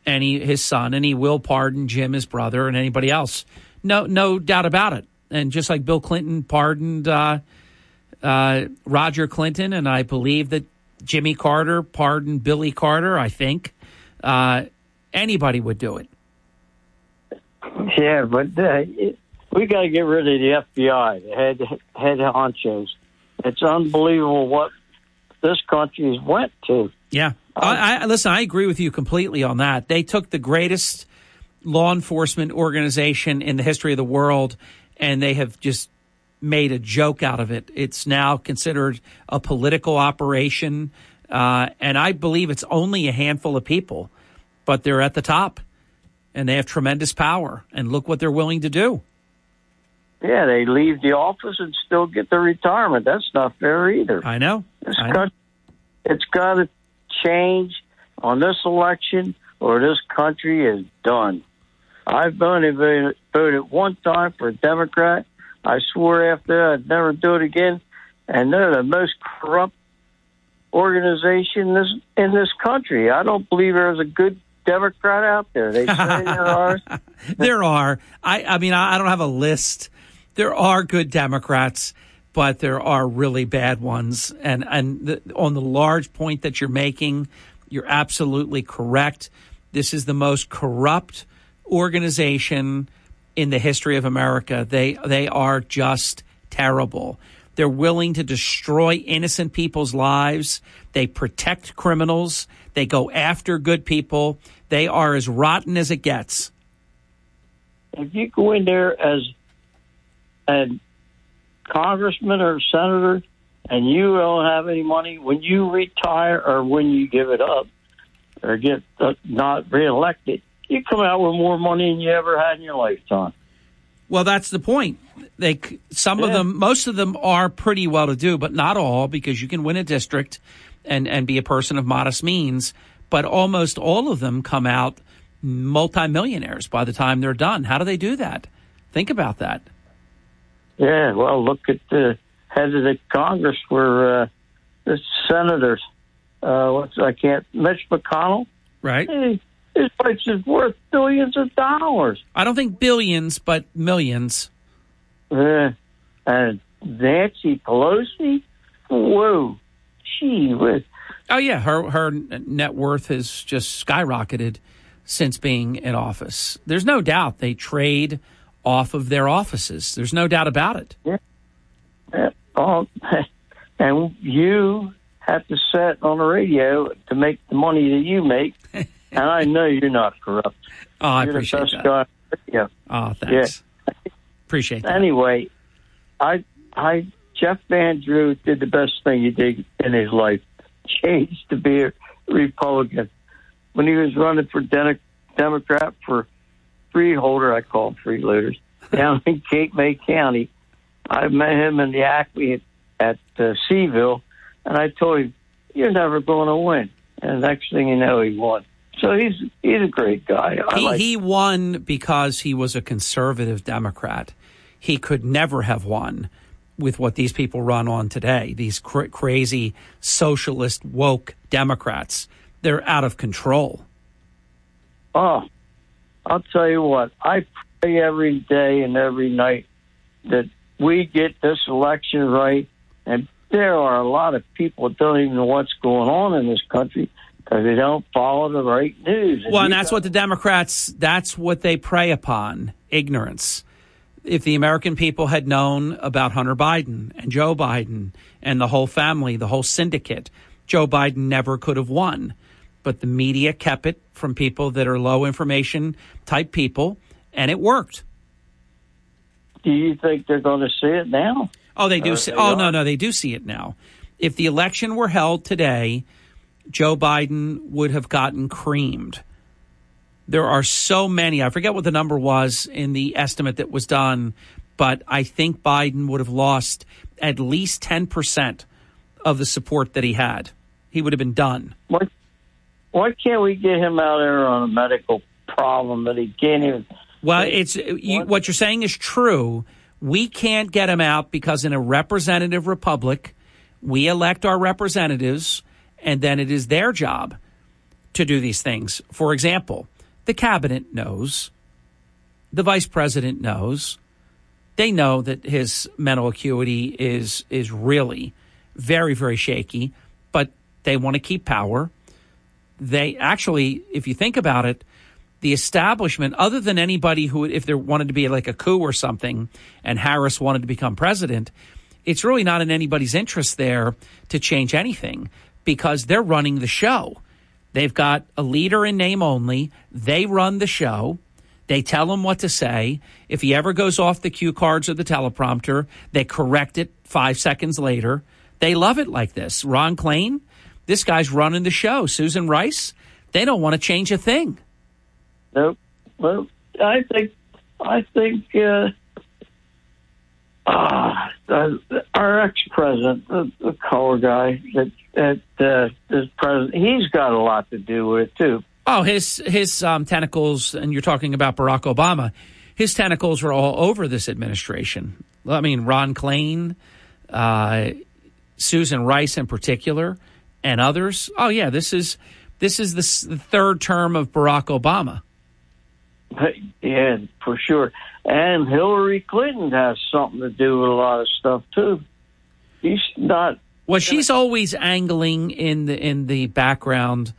and he, his son, and he will pardon Jim, his brother, and anybody else. No, no doubt about it. And just like Bill Clinton pardoned uh, uh, Roger Clinton, and I believe that Jimmy Carter pardoned Billy Carter, I think uh, anybody would do it. Yeah, but uh, we got to get rid of the FBI, the head head honchos. It's unbelievable what this country has went to. Yeah, I, I, listen. I agree with you completely on that. They took the greatest law enforcement organization in the history of the world, and they have just made a joke out of it. It's now considered a political operation. Uh, and I believe it's only a handful of people, but they're at the top and they have tremendous power. And look what they're willing to do. Yeah, they leave the office and still get their retirement. That's not fair either. I know. It's I know. got, it's got to change on this election, or this country is done. I've only voted, voted one time for a Democrat. I swore after I'd never do it again. And they're the most corrupt organization in this, in this country. I don't believe there's a good Democrat out there. They say there are. there are. I, I mean, I, I don't have a list. There are good Democrats, but there are really bad ones. And and the, on the large point that you're making, you're absolutely correct. This is the most corrupt organization in the history of America. They they are just terrible. They're willing to destroy innocent people's lives. They protect criminals. They go after good people. They are as rotten as it gets. If you go in there as a congressman or senator and you don't have any money, when you retire or when you give it up or get not reelected, you come out with more money than you ever had in your lifetime. Well, that's the point. They some yeah. of them, most of them are pretty well to do, but not all because you can win a district and and be a person of modest means. But almost all of them come out multimillionaires by the time they're done. How do they do that? Think about that. Yeah, well, look at the head of the Congress where uh, the senators. Uh, what's I can't Mitch McConnell. Right. Hey, his place is worth billions of dollars. I don't think billions, but millions. Uh, and Nancy Pelosi, whoa, she was. Oh yeah, her her net worth has just skyrocketed since being in office. There's no doubt they trade off of their offices. There's no doubt about it. Yeah. yeah. Oh, and you have to sit on the radio to make the money that you make. and I know you're not corrupt. Oh, I you're appreciate the that. Guy. Yeah. Oh, thanks. Yeah. Appreciate that. Anyway, I, I, Jeff Van Drew did the best thing he did in his life. Changed to be a Republican when he was running for De- Democrat for freeholder. I call them freeloaders down in Cape May County. I met him in the Acme at, at uh, Seaville, and I told him, "You're never going to win." And the next thing you know, he won. So he's he's a great guy. He, like he won because he was a conservative Democrat. He could never have won with what these people run on today. These cr- crazy socialist woke Democrats. They're out of control. Oh, I'll tell you what. I pray every day and every night that we get this election right. And there are a lot of people that don't even know what's going on in this country because they don't follow the right news. well, and that's what the Democrats, that's what they prey upon ignorance. If the American people had known about Hunter Biden and Joe Biden and the whole family, the whole syndicate, Joe Biden never could have won. But the media kept it from people that are low information type people, and it worked. Do you think they're going to see it now? Oh, they do. See, they oh, are? no, no, they do see it now. If the election were held today, Joe Biden would have gotten creamed. There are so many. I forget what the number was in the estimate that was done, but I think Biden would have lost at least 10% of the support that he had. He would have been done. Why, why can't we get him out there on a medical problem that he can't even? Well, it's you, what you're saying is true. We can't get him out because in a representative republic, we elect our representatives, and then it is their job to do these things. For example, the cabinet knows, the vice president knows, they know that his mental acuity is is really very very shaky, but they want to keep power. They actually, if you think about it, the establishment, other than anybody who, if there wanted to be like a coup or something, and Harris wanted to become president, it's really not in anybody's interest there to change anything because they're running the show. They've got a leader in name only. They run the show. They tell him what to say. If he ever goes off the cue cards or the teleprompter, they correct it five seconds later. They love it like this. Ron Klain, this guy's running the show. Susan Rice, they don't want to change a thing. Nope. Well, I think I think uh, uh, our ex president, the, the color guy that that uh, is president, he's got a lot to do with it too. Oh, his his um, tentacles, and you're talking about Barack Obama. His tentacles are all over this administration. I mean, Ron Klain, uh, Susan Rice in particular, and others. Oh yeah, this is this is the, the third term of Barack Obama. Yeah, for sure. And Hillary Clinton has something to do with a lot of stuff too. He's not. Well, she's always angling in the in the background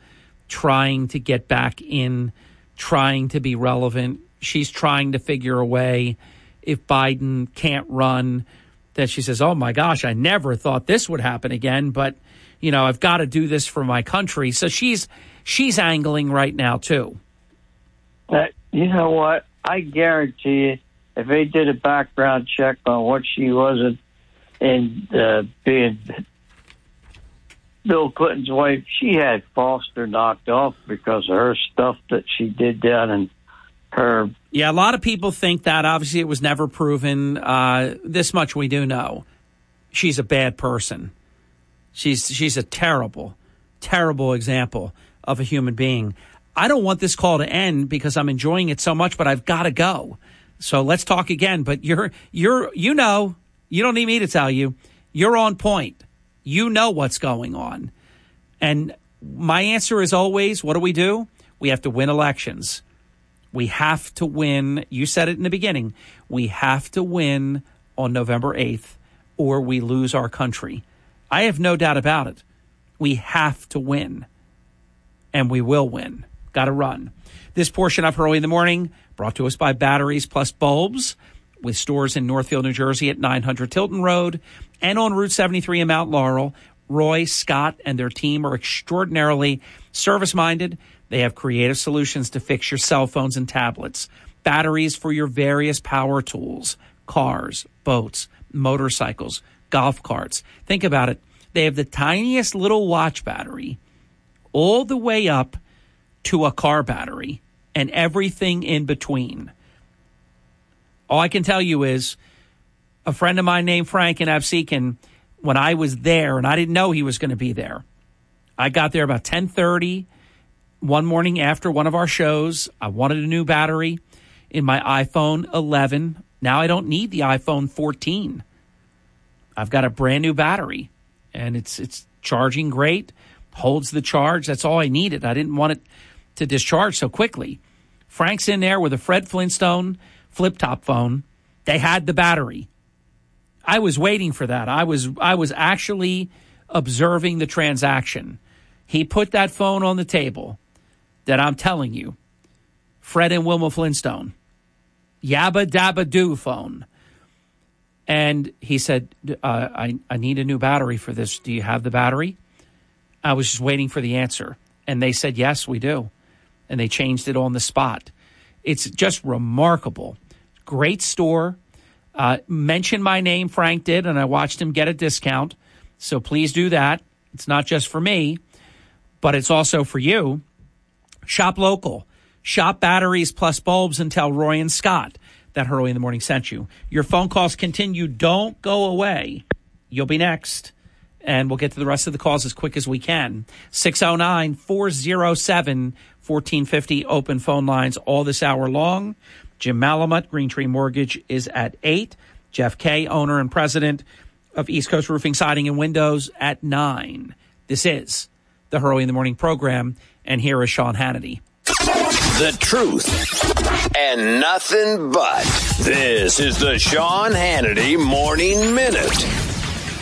trying to get back in, trying to be relevant. She's trying to figure a way if Biden can't run that she says, "Oh my gosh, I never thought this would happen again, but you know, I've got to do this for my country." So she's she's angling right now too. Uh, you know what? I guarantee you, if they did a background check on what she was in, uh, being Bill Clinton's wife, she had Foster knocked off because of her stuff that she did down in her. Yeah, a lot of people think that. Obviously, it was never proven. Uh, this much we do know: she's a bad person. She's she's a terrible, terrible example of a human being. I don't want this call to end because I'm enjoying it so much, but I've got to go. So let's talk again. But you're you're you know you don't need me to tell you you're on point. You know what's going on. And my answer is always what do we do? We have to win elections. We have to win. You said it in the beginning. We have to win on November 8th or we lose our country. I have no doubt about it. We have to win and we will win. Got to run. This portion of Hurley in the Morning brought to us by Batteries Plus Bulbs with stores in Northfield, New Jersey at 900 Tilton Road and on Route 73 in Mount Laurel. Roy, Scott, and their team are extraordinarily service minded. They have creative solutions to fix your cell phones and tablets, batteries for your various power tools, cars, boats, motorcycles, golf carts. Think about it. They have the tiniest little watch battery all the way up to a car battery and everything in between. All I can tell you is a friend of mine named Frank in Absecon, when I was there and I didn't know he was going to be there, I got there about 1030 one morning after one of our shows. I wanted a new battery in my iPhone 11. Now I don't need the iPhone 14. I've got a brand new battery and it's it's charging great, holds the charge. That's all I needed. I didn't want it to discharge so quickly. Frank's in there with a Fred Flintstone flip top phone. They had the battery. I was waiting for that. I was I was actually observing the transaction. He put that phone on the table that I'm telling you. Fred and Wilma Flintstone. Yabba dabba do phone. And he said, uh, I, I need a new battery for this. Do you have the battery? I was just waiting for the answer. And they said, Yes, we do. And they changed it on the spot. It's just remarkable. Great store. Uh, mention my name, Frank did, and I watched him get a discount. So please do that. It's not just for me, but it's also for you. Shop local. Shop batteries plus bulbs and tell Roy and Scott that Hurley in the Morning sent you. Your phone calls continue. Don't go away. You'll be next. And we'll get to the rest of the calls as quick as we can. 609 407 1450 open phone lines all this hour long. Jim Malamut, Green Tree Mortgage, is at 8. Jeff Kay, owner and president of East Coast Roofing, Siding, and Windows, at 9. This is the Hurley in the Morning program. And here is Sean Hannity. The truth and nothing but. This is the Sean Hannity Morning Minute.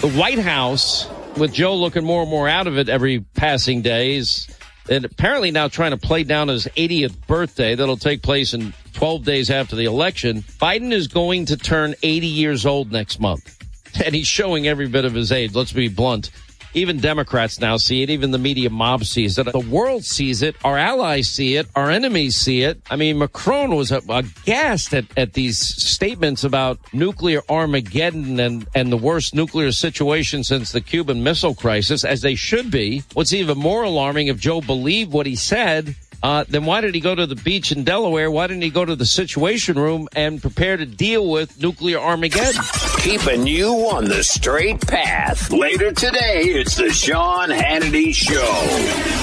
The White House, with Joe looking more and more out of it every passing day, is and apparently now trying to play down his 80th birthday that'll take place in 12 days after the election. Biden is going to turn 80 years old next month. And he's showing every bit of his age. Let's be blunt. Even Democrats now see it. Even the media mob sees it. The world sees it. Our allies see it. Our enemies see it. I mean, Macron was aghast at, at these statements about nuclear Armageddon and, and the worst nuclear situation since the Cuban Missile Crisis, as they should be. What's even more alarming, if Joe believed what he said, uh, then why did he go to the beach in Delaware? Why didn't he go to the Situation Room and prepare to deal with nuclear Armageddon? Keeping you on the straight path. Later today, it's the Sean Hannity Show.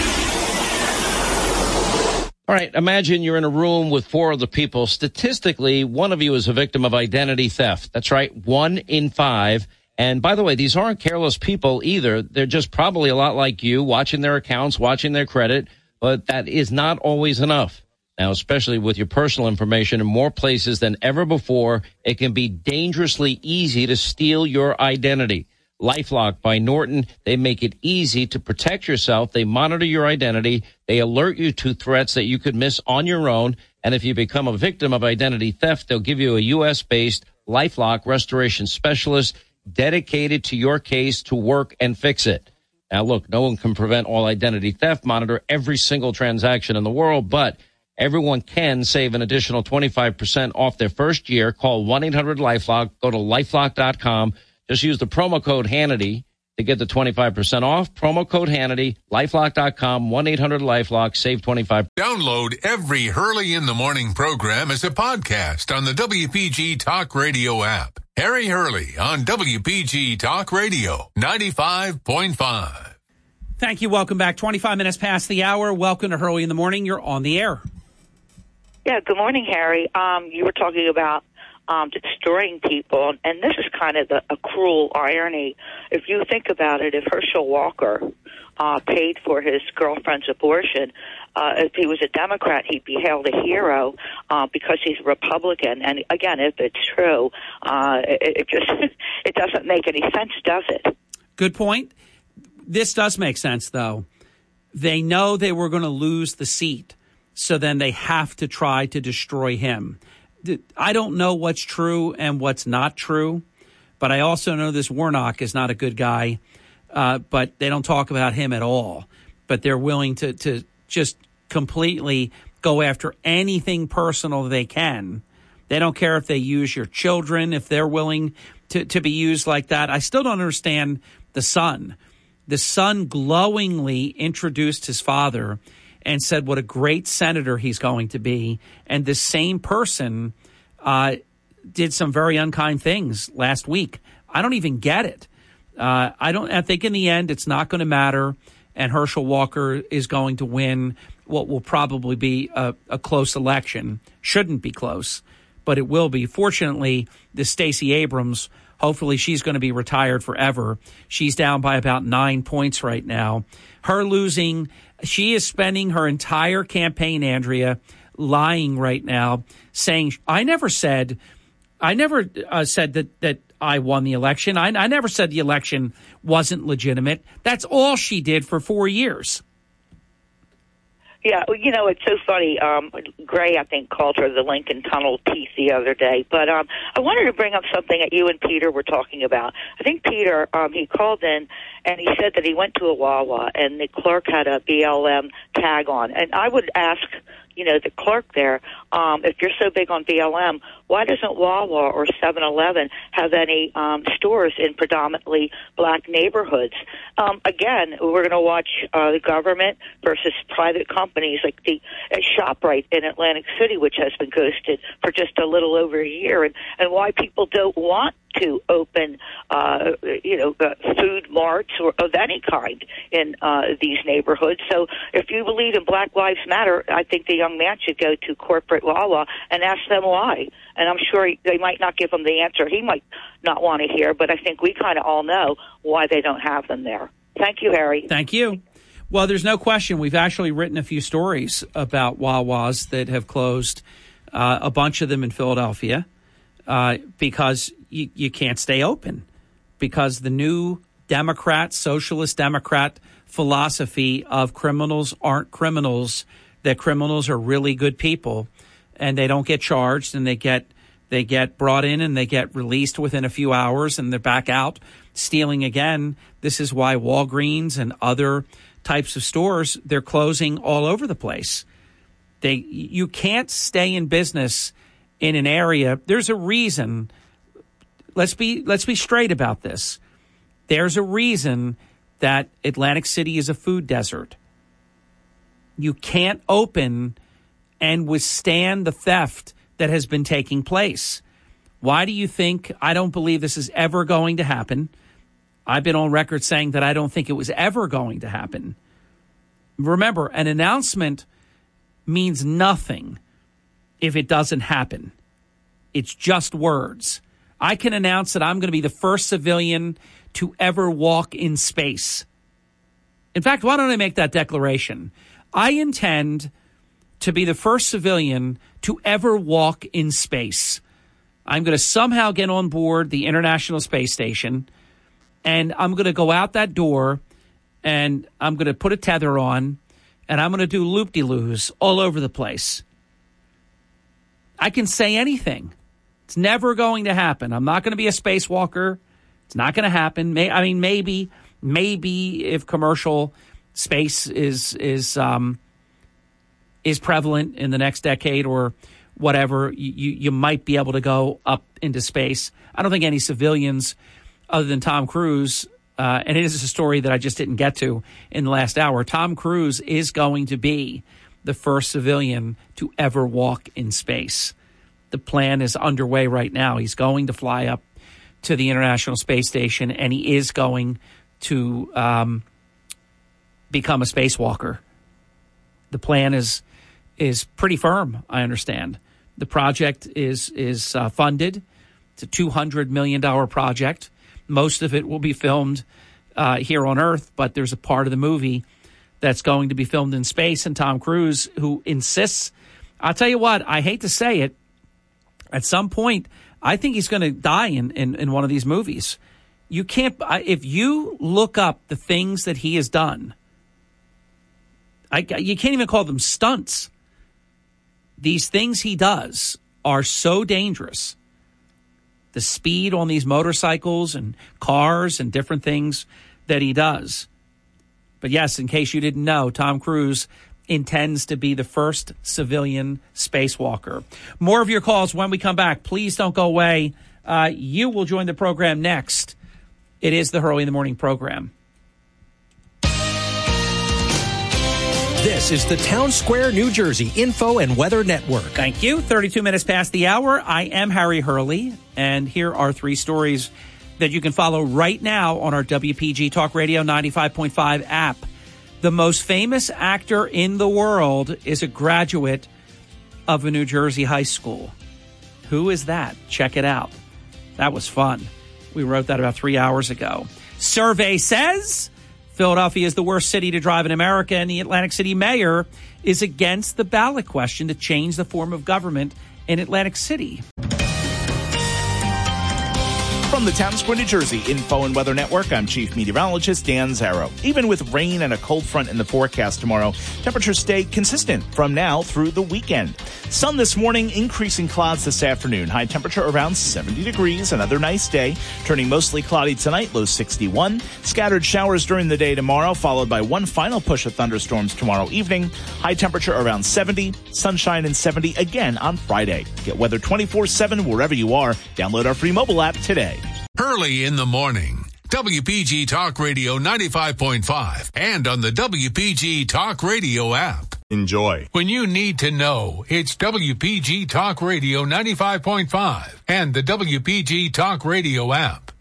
All right, imagine you're in a room with four other people. Statistically, one of you is a victim of identity theft. That's right, one in five. And by the way, these aren't careless people either. They're just probably a lot like you, watching their accounts, watching their credit, but that is not always enough. Now, especially with your personal information in more places than ever before, it can be dangerously easy to steal your identity. Lifelock by Norton, they make it easy to protect yourself. They monitor your identity. They alert you to threats that you could miss on your own. And if you become a victim of identity theft, they'll give you a U.S. based Lifelock restoration specialist dedicated to your case to work and fix it. Now, look, no one can prevent all identity theft, monitor every single transaction in the world, but everyone can save an additional 25% off their first year. Call 1-800-LifeLock. Go to lifelock.com. Just use the promo code Hannity to get the 25% off. Promo code Hannity, lifelock.com, 1-800-LifeLock, save 25 Download every Hurley in the Morning program as a podcast on the WPG Talk Radio app. Harry Hurley on WPG Talk Radio, 95.5. Thank you. Welcome back. 25 minutes past the hour. Welcome to Hurley in the Morning. You're on the air. Yeah, good morning, Harry. Um, you were talking about um, destroying people, and this is kind of the, a cruel irony. If you think about it, if Herschel Walker uh, paid for his girlfriend's abortion, uh, if he was a Democrat, he'd be hailed a hero uh, because he's a Republican. And again, if it's true, uh, it, it just it doesn't make any sense, does it? Good point. This does make sense, though. They know they were going to lose the seat, so then they have to try to destroy him. I don't know what's true and what's not true, but I also know this Warnock is not a good guy. Uh, but they don't talk about him at all. But they're willing to to just completely go after anything personal they can. They don't care if they use your children, if they're willing to, to be used like that. I still don't understand the son. The son glowingly introduced his father and said what a great senator he's going to be. And the same person uh, did some very unkind things last week. I don't even get it. Uh, I don't. I think in the end, it's not going to matter, and Herschel Walker is going to win what will probably be a, a close election. Shouldn't be close, but it will be. Fortunately, the Stacey Abrams. Hopefully, she's going to be retired forever. She's down by about nine points right now. Her losing she is spending her entire campaign, Andrea, lying right now, saying, I never said, I never uh, said that, that I won the election. I, I never said the election wasn't legitimate. That's all she did for four years. Yeah, you know, it's so funny. Um, Gray, I think, called her the Lincoln Tunnel piece the other day. But um, I wanted to bring up something that you and Peter were talking about. I think Peter, um, he called in and he said that he went to a Wawa and the clerk had a BLM tag on. And I would ask you know, the clerk there, um, if you're so big on BLM, why doesn't Wawa or 7-Eleven have any um, stores in predominantly black neighborhoods? Um, again, we're going to watch uh, the government versus private companies like the uh, ShopRite in Atlantic City, which has been ghosted for just a little over a year, and, and why people don't want to open, uh, you know, uh, food marts or of any kind in uh, these neighborhoods. So if you believe in Black Lives Matter, I think the young man should go to corporate Wawa and ask them why. And I'm sure he, they might not give him the answer he might not want to hear, but I think we kind of all know why they don't have them there. Thank you, Harry. Thank you. Well, there's no question. We've actually written a few stories about Wawas that have closed, uh, a bunch of them in Philadelphia, uh, because you, you can't stay open because the new Democrat, socialist Democrat philosophy of criminals aren't criminals, that criminals are really good people and they don't get charged and they get They get brought in and they get released within a few hours and they're back out stealing again. This is why Walgreens and other types of stores they're closing all over the place. They you can't stay in business in an area. There's a reason. Let's be let's be straight about this. There's a reason that Atlantic City is a food desert. You can't open and withstand the theft that has been taking place. Why do you think I don't believe this is ever going to happen? I've been on record saying that I don't think it was ever going to happen. Remember, an announcement means nothing if it doesn't happen. It's just words. I can announce that I'm going to be the first civilian to ever walk in space. In fact, why don't I make that declaration? I intend to be the first civilian to ever walk in space. I'm going to somehow get on board the International Space Station and I'm going to go out that door and I'm going to put a tether on and I'm going to do loop de loos all over the place. I can say anything. It's never going to happen. I'm not going to be a spacewalker. It's not going to happen. May, I mean, maybe, maybe if commercial space is is um, is prevalent in the next decade or whatever, you you might be able to go up into space. I don't think any civilians other than Tom Cruise. Uh, and it is a story that I just didn't get to in the last hour. Tom Cruise is going to be the first civilian to ever walk in space. The plan is underway right now. He's going to fly up to the International Space Station and he is going to um, become a spacewalker. The plan is is pretty firm. I understand. The project is is uh, funded. It's a two hundred million dollar project. Most of it will be filmed uh, here on Earth, but there's a part of the movie that's going to be filmed in space. And Tom Cruise, who insists, I'll tell you what, I hate to say it, at some point, I think he's going to die in, in, in one of these movies. You can't, if you look up the things that he has done, I, you can't even call them stunts. These things he does are so dangerous the speed on these motorcycles and cars and different things that he does. But yes, in case you didn't know, Tom Cruise intends to be the first civilian spacewalker. More of your calls when we come back. Please don't go away. Uh, you will join the program next. It is the Hurley in the Morning program. This is the Town Square, New Jersey Info and Weather Network. Thank you. 32 minutes past the hour. I am Harry Hurley, and here are three stories that you can follow right now on our WPG Talk Radio 95.5 app. The most famous actor in the world is a graduate of a New Jersey high school. Who is that? Check it out. That was fun. We wrote that about three hours ago. Survey says Philadelphia is the worst city to drive in America, and the Atlantic City mayor is against the ballot question to change the form of government in Atlantic City. From the Town Square, New Jersey Info and Weather Network, I'm Chief Meteorologist Dan Zarrow. Even with rain and a cold front in the forecast tomorrow, temperatures stay consistent from now through the weekend. Sun this morning, increasing clouds this afternoon. High temperature around 70 degrees. Another nice day. Turning mostly cloudy tonight, low 61. Scattered showers during the day tomorrow, followed by one final push of thunderstorms tomorrow evening. High temperature around 70. Sunshine and 70 again on Friday. Get weather 24 7 wherever you are. Download our free mobile app today. Early in the morning. WPG Talk Radio 95.5 and on the WPG Talk Radio app. Enjoy. When you need to know, it's WPG Talk Radio 95.5 and the WPG Talk Radio app.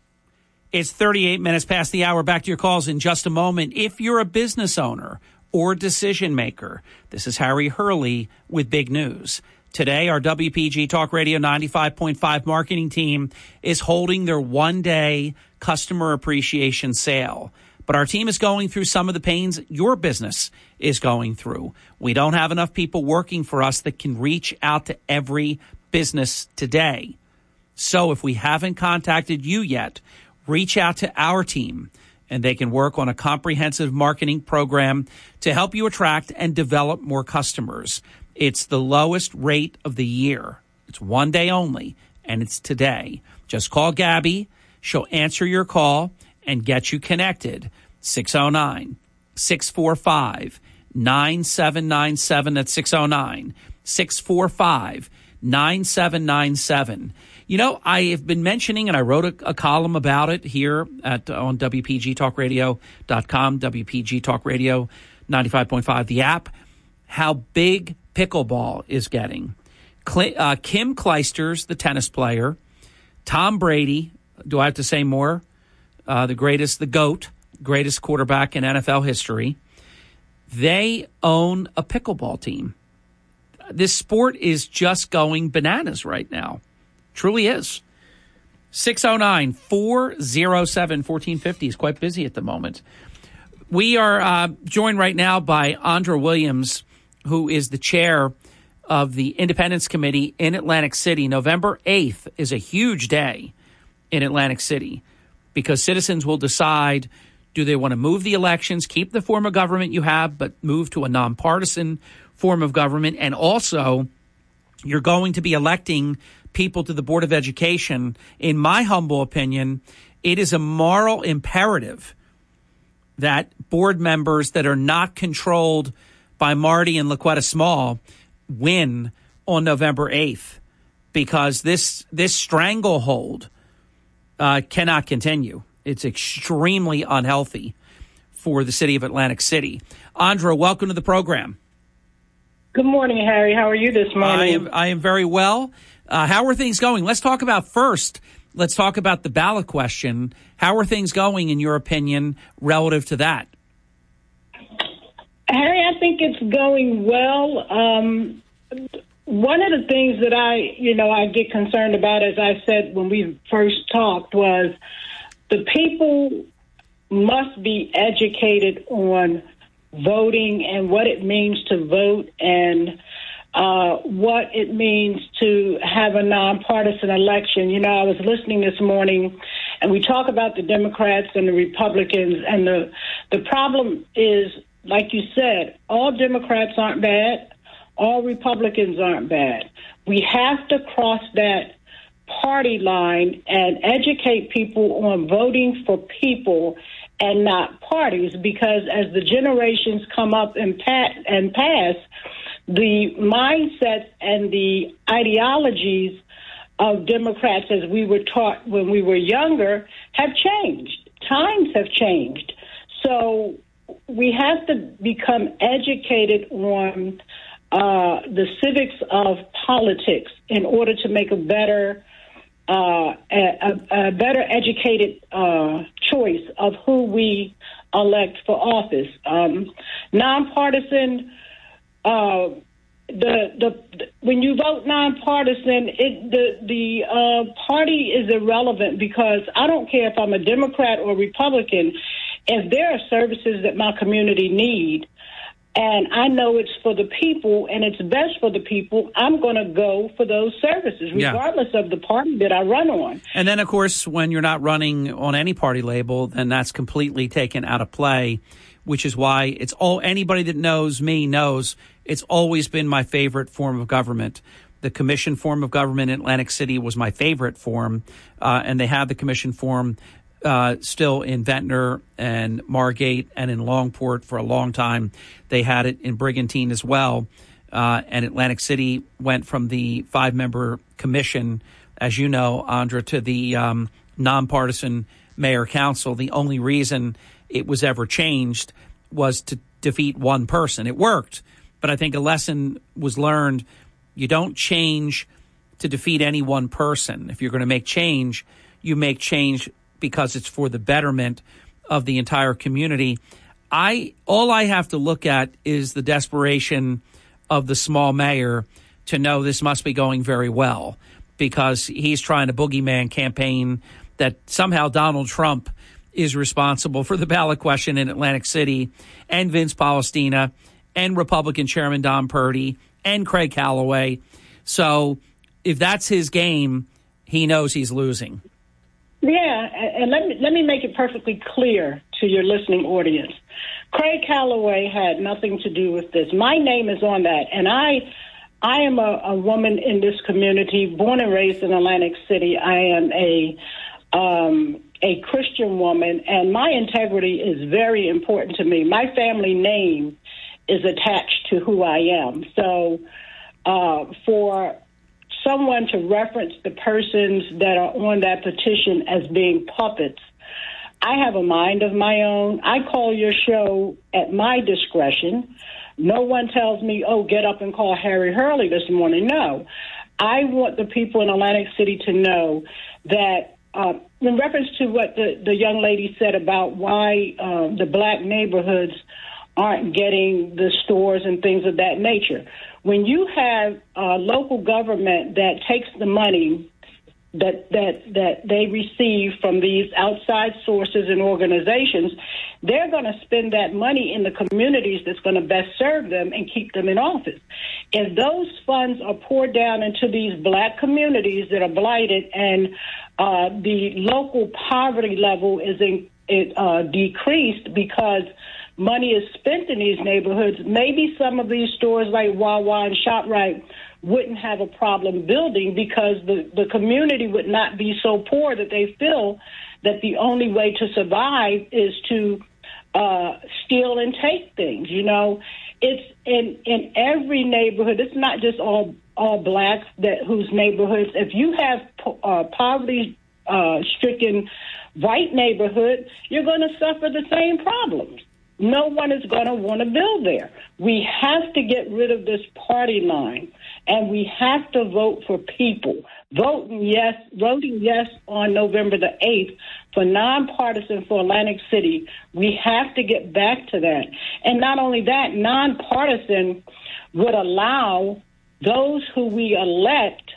It's 38 minutes past the hour. Back to your calls in just a moment. If you're a business owner or decision maker, this is Harry Hurley with big news. Today, our WPG Talk Radio 95.5 marketing team is holding their one day customer appreciation sale. But our team is going through some of the pains your business is going through. We don't have enough people working for us that can reach out to every business today. So if we haven't contacted you yet, reach out to our team and they can work on a comprehensive marketing program to help you attract and develop more customers. It's the lowest rate of the year. It's one day only, and it's today. Just call Gabby. She'll answer your call and get you connected. 609 645 9797. That's 609 645 9797. You know, I have been mentioning, and I wrote a, a column about it here at on WPGTalkRadio.com, WPG Talk Radio 95.5, the app, how big pickleball is getting. Uh, Kim Clijsters, the tennis player, Tom Brady, do I have to say more? Uh, the greatest, the GOAT, greatest quarterback in NFL history. They own a pickleball team. This sport is just going bananas right now. Truly is. 609 407 1450 is quite busy at the moment. We are uh, joined right now by Andra Williams, who is the chair of the Independence Committee in Atlantic City. November 8th is a huge day in Atlantic City because citizens will decide do they want to move the elections, keep the form of government you have, but move to a nonpartisan form of government. And also, you're going to be electing people to the Board of Education, in my humble opinion, it is a moral imperative that board members that are not controlled by Marty and La'Quetta Small win on November 8th because this this stranglehold uh, cannot continue. It's extremely unhealthy for the city of Atlantic City. Andra, welcome to the program. Good morning, Harry. How are you this morning? I am, I am very well. Uh, how are things going? Let's talk about first. Let's talk about the ballot question. How are things going, in your opinion, relative to that? Harry, I think it's going well. Um, one of the things that I, you know, I get concerned about, as I said when we first talked, was the people must be educated on voting and what it means to vote and uh, what it means to have a nonpartisan election. You know, I was listening this morning, and we talk about the Democrats and the Republicans, and the the problem is, like you said, all Democrats aren't bad, all Republicans aren't bad. We have to cross that party line and educate people on voting for people and not parties because as the generations come up and, pat- and pass the mindsets and the ideologies of Democrats as we were taught when we were younger have changed. Times have changed. So we have to become educated on uh, the civics of politics in order to make a better uh, a, a, better educated uh, choice of who we elect for office. Um, nonpartisan uh, the, the the when you vote nonpartisan, it the the uh, party is irrelevant because I don't care if I'm a Democrat or Republican. If there are services that my community need, and I know it's for the people and it's best for the people, I'm going to go for those services, regardless yeah. of the party that I run on. And then, of course, when you're not running on any party label, then that's completely taken out of play which is why it's all anybody that knows me knows it's always been my favorite form of government. The commission form of government in Atlantic City was my favorite form, uh, and they have the commission form uh, still in Ventnor and Margate and in Longport for a long time. They had it in Brigantine as well. Uh, and Atlantic City went from the five member commission, as you know, Andra, to the um, nonpartisan mayor council. The only reason it was ever changed was to defeat one person. It worked, but I think a lesson was learned. You don't change to defeat any one person. If you're going to make change, you make change because it's for the betterment of the entire community. I all I have to look at is the desperation of the small mayor to know this must be going very well because he's trying to boogeyman campaign that somehow Donald Trump is responsible for the ballot question in Atlantic City, and Vince Polistina, and Republican Chairman Don Purdy, and Craig Callaway. So if that's his game, he knows he's losing. Yeah, and let me let me make it perfectly clear to your listening audience. Craig Callaway had nothing to do with this. My name is on that, and I I am a, a woman in this community, born and raised in Atlantic City. I am a um, a Christian woman, and my integrity is very important to me. My family name is attached to who I am. So, uh, for someone to reference the persons that are on that petition as being puppets, I have a mind of my own. I call your show at my discretion. No one tells me, oh, get up and call Harry Hurley this morning. No. I want the people in Atlantic City to know that, uh, in reference to what the, the young lady said about why uh, the black neighborhoods aren't getting the stores and things of that nature. When you have a local government that takes the money that that that they receive from these outside sources and organizations, they're going to spend that money in the communities that's going to best serve them and keep them in office. If those funds are poured down into these black communities that are blighted and uh, the local poverty level is in, it, uh, decreased because money is spent in these neighborhoods, maybe some of these stores like Wawa and ShopRite wouldn't have a problem building because the, the community would not be so poor that they feel that the only way to survive is to uh, steal and take things. You know, it's in in every neighborhood. It's not just all all blacks that whose neighborhoods. If you have uh, poverty uh, stricken white neighborhood, you're going to suffer the same problems no one is going to want to build there. We have to get rid of this party line, and we have to vote for people. Voting yes, voting yes on November the eighth for nonpartisan for Atlantic City. We have to get back to that, and not only that, nonpartisan would allow those who we elect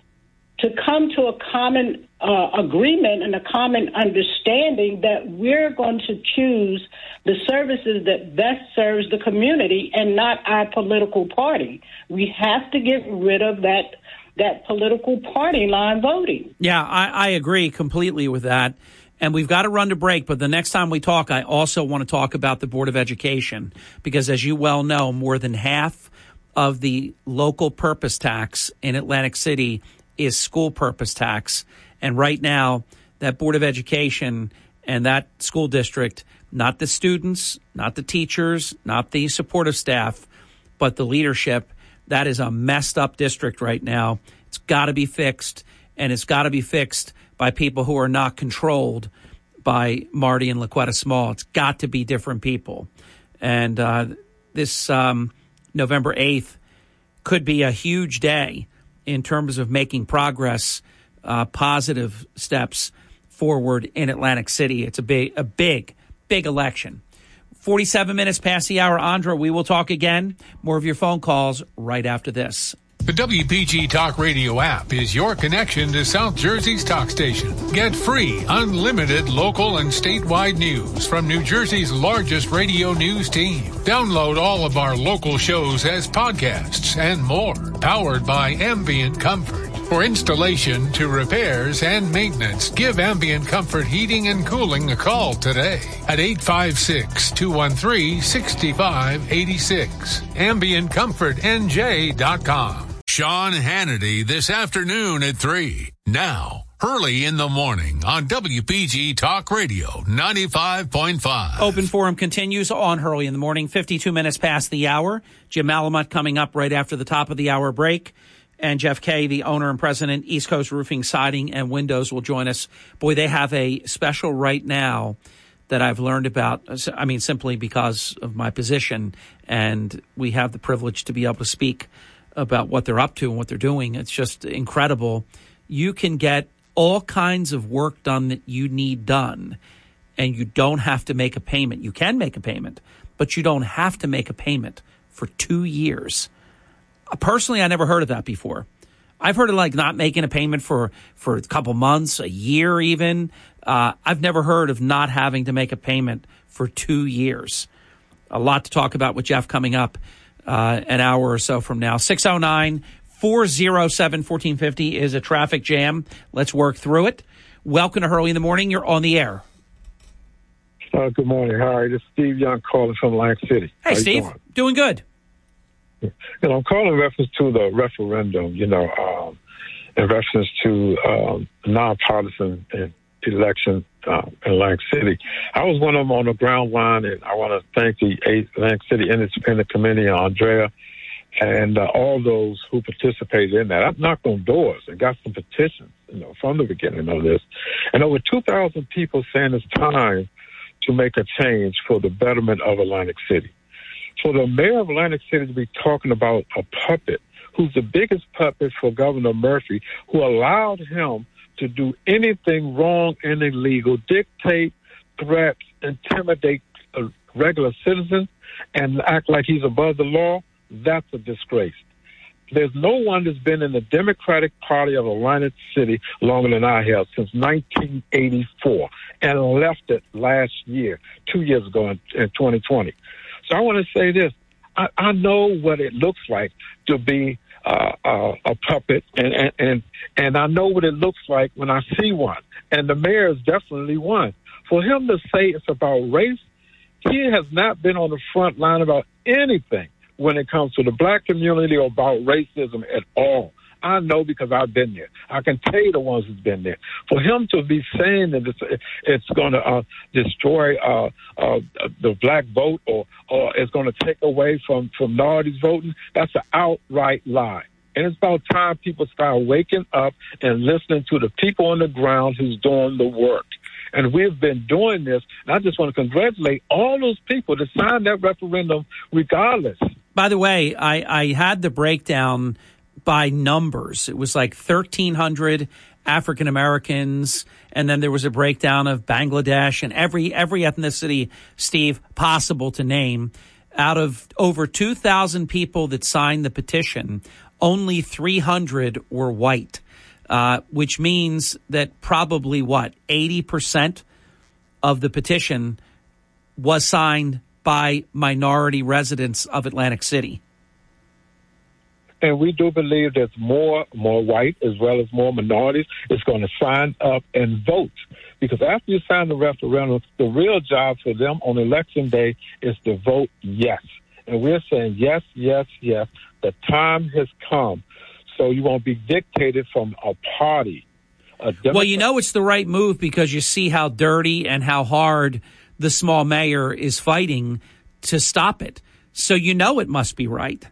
to come to a common uh, agreement and a common understanding that we're going to choose the services that best serves the community and not our political party. We have to get rid of that that political party line voting. Yeah, I, I agree completely with that. And we've got to run to break, but the next time we talk, I also want to talk about the Board of Education because, as you well know, more than half of the local purpose tax in Atlantic City is school purpose tax. And right now, that Board of Education and that school district, not the students, not the teachers, not the supportive staff, but the leadership, that is a messed up district right now. It's got to be fixed, and it's got to be fixed by people who are not controlled by Marty and La'Quetta Small. It's got to be different people. And uh, this um, November 8th could be a huge day in terms of making progress, uh, positive steps forward in Atlantic City. It's a big, a big, big election. 47 minutes past the hour. Andra, we will talk again. More of your phone calls right after this. The WPG Talk Radio app is your connection to South Jersey's talk station. Get free, unlimited local and statewide news from New Jersey's largest radio news team. Download all of our local shows as podcasts and more, powered by Ambient Comfort. For installation to repairs and maintenance, give Ambient Comfort Heating and Cooling a call today at 856 213 6586. AmbientComfortNJ.com. Sean Hannity this afternoon at 3. Now, Hurley in the morning on WPG Talk Radio 95.5. Open Forum continues on Hurley in the morning, 52 minutes past the hour. Jim Malamut coming up right after the top of the hour break. And Jeff Kay, the owner and president, East Coast Roofing, Siding, and Windows, will join us. Boy, they have a special right now that I've learned about. I mean, simply because of my position, and we have the privilege to be able to speak about what they're up to and what they're doing. It's just incredible. You can get all kinds of work done that you need done, and you don't have to make a payment. You can make a payment, but you don't have to make a payment for two years. Personally, I never heard of that before. I've heard of like not making a payment for for a couple months, a year, even. Uh, I've never heard of not having to make a payment for two years. A lot to talk about with Jeff coming up uh, an hour or so from now. 609 407 1450 is a traffic jam. Let's work through it. Welcome to Hurley in the Morning. You're on the air. Uh, good morning. Hi, this is Steve Young calling from Atlantic City. Hey, Steve. Doing? doing? good. Know, I'm calling reference to the referendum, you know, um, in reference to um, nonpartisan election uh, in Atlantic City. I was one of them on the ground line, and I want to thank the Atlantic City Independent Committee, Andrea, and uh, all those who participated in that. I've knocked on doors and got some petitions, you know, from the beginning of this, and over 2,000 people saying it's time to make a change for the betterment of Atlantic City. For the mayor of Atlantic City to be talking about a puppet who's the biggest puppet for Governor Murphy, who allowed him to do anything wrong and illegal, dictate, threats, intimidate a regular citizens, and act like he's above the law, that's a disgrace. There's no one that's been in the Democratic Party of Atlantic City longer than I have since 1984 and left it last year, two years ago in, in 2020. So I want to say this. I, I know what it looks like to be uh, uh, a puppet, and, and and and I know what it looks like when I see one. And the mayor is definitely one. For him to say it's about race, he has not been on the front line about anything when it comes to the black community or about racism at all. I know because I've been there. I can tell you the ones who's been there. For him to be saying that it's, it's going to uh, destroy uh, uh, the black vote or, or it's going to take away from, from minorities voting, that's an outright lie. And it's about time people start waking up and listening to the people on the ground who's doing the work. And we've been doing this. And I just want to congratulate all those people that signed that referendum regardless. By the way, I, I had the breakdown by numbers. It was like 1,300 African Americans, and then there was a breakdown of Bangladesh and every every ethnicity, Steve, possible to name. Out of over 2,000 people that signed the petition, only 300 were white, uh, which means that probably what 80% of the petition was signed by minority residents of Atlantic City. And we do believe that more, more white as well as more minorities is going to sign up and vote. Because after you sign the referendum, the real job for them on election day is to vote yes. And we're saying yes, yes, yes. The time has come. So you won't be dictated from a party. A well, you know it's the right move because you see how dirty and how hard the small mayor is fighting to stop it. So you know it must be right.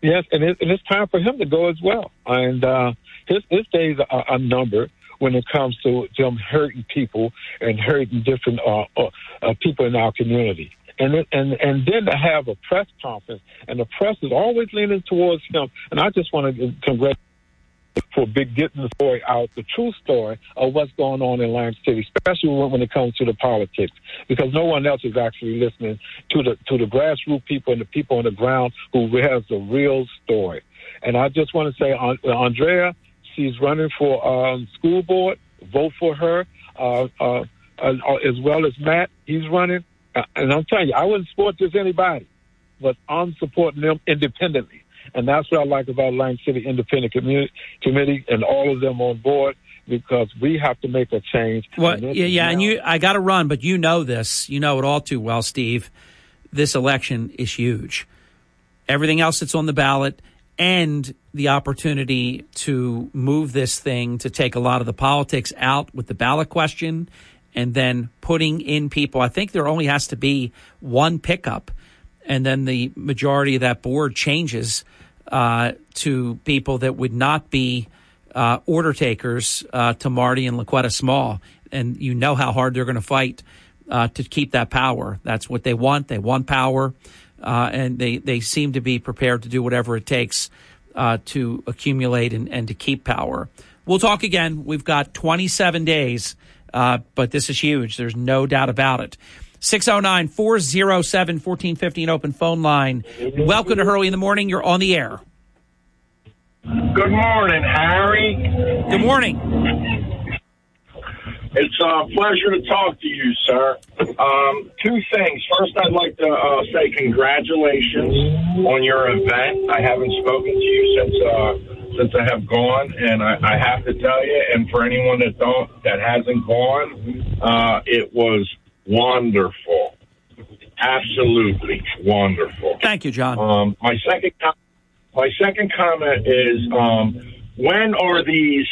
Yes, and, it, and it's time for him to go as well. And uh, his his days are, are numbered when it comes to them hurting people and hurting different uh, uh, uh, people in our community. And and and then to have a press conference, and the press is always leaning towards him. And I just want to congratulate for big getting the story out, the true story of what's going on in Atlantic City, especially when it comes to the politics, because no one else is actually listening to the to the grassroots people and the people on the ground who has the real story. And I just want to say, Andrea, she's running for um, school board. Vote for her, uh, uh, uh, as well as Matt. He's running, uh, and I'm telling you, I wouldn't support just anybody, but I'm supporting them independently. And that's what I like about Lang City Independent Community Committee and all of them on board because we have to make a change. Well, yeah, yeah, now- and you, I got to run, but you know this, you know it all too well, Steve. This election is huge. Everything else that's on the ballot and the opportunity to move this thing to take a lot of the politics out with the ballot question and then putting in people. I think there only has to be one pickup, and then the majority of that board changes uh, to people that would not be uh, order takers uh, to Marty and La'Quetta Small. And you know how hard they're going to fight uh, to keep that power. That's what they want. They want power. Uh, and they, they seem to be prepared to do whatever it takes uh, to accumulate and, and to keep power. We'll talk again. We've got 27 days, but this is huge. There's no doubt about it. 609 407 1415 open phone line. Welcome to Hurley in the Morning. You're on the air. Good morning, Harry. Good morning. It's a pleasure to talk to you, sir. Um, two things. First, I'd like to uh, say congratulations on your event. I haven't spoken to you since uh, since I have gone, and I, I have to tell you, and for anyone that don't that hasn't gone, uh, it was wonderful. absolutely wonderful. Thank you, John. Um, my second my second comment is um, when are these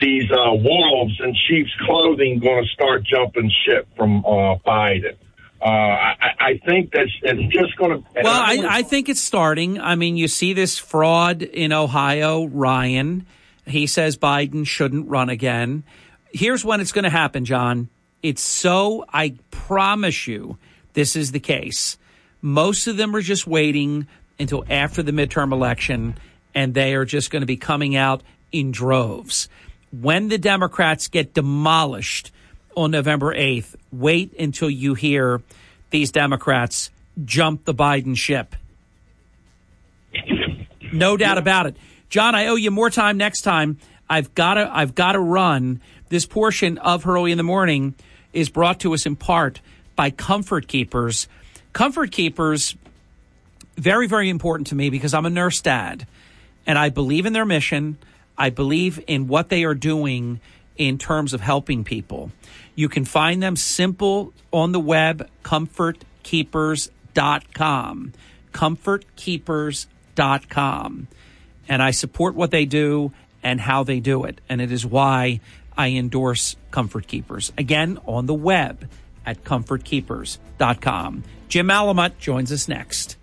these uh, wolves in sheep's clothing going to start jumping ship from uh, Biden? Uh, I, I think that's it's just going to. Well, I, I think it's starting. I mean, you see this fraud in Ohio, Ryan. He says Biden shouldn't run again. Here's when it's going to happen, John. It's so, I promise you, this is the case. Most of them are just waiting until after the midterm election, and they are just going to be coming out in droves. When the Democrats get demolished on November 8th, wait until you hear these Democrats jump the Biden ship. No doubt about it. John, I owe you more time next time. I've got to I've got to run. This portion of Hurley in the Morning is brought to us in part by Comfort Keepers. Comfort Keepers very very important to me because I'm a nurse dad and I believe in their mission. I believe in what they are doing in terms of helping people. You can find them simple on the web, comfortkeepers.com. Comfortkeepers.com. And I support what they do and how they do it. And it is why I endorse Comfort Keepers. Again, on the web at comfortkeepers.com. Jim Malamut joins us next.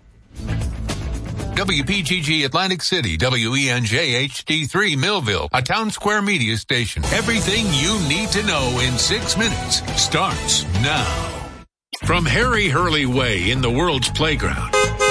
WPGG Atlantic City, WENJ HD3 Millville, a town square media station. Everything you need to know in six minutes starts now. From Harry Hurley Way in the world's playground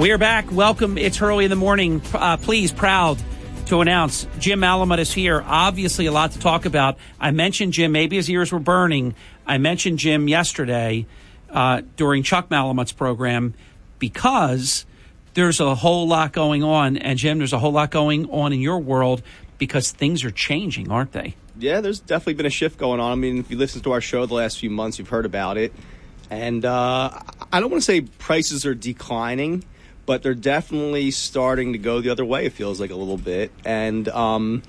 We are back. Welcome. It's early in the morning. Uh, please, proud to announce Jim Malamut is here. Obviously, a lot to talk about. I mentioned Jim. Maybe his ears were burning. I mentioned Jim yesterday uh, during Chuck Malamut's program because there's a whole lot going on. And Jim, there's a whole lot going on in your world because things are changing, aren't they? Yeah, there's definitely been a shift going on. I mean, if you listen to our show the last few months, you've heard about it. And uh, I don't want to say prices are declining but they're definitely starting to go the other way. It feels like a little bit, and um,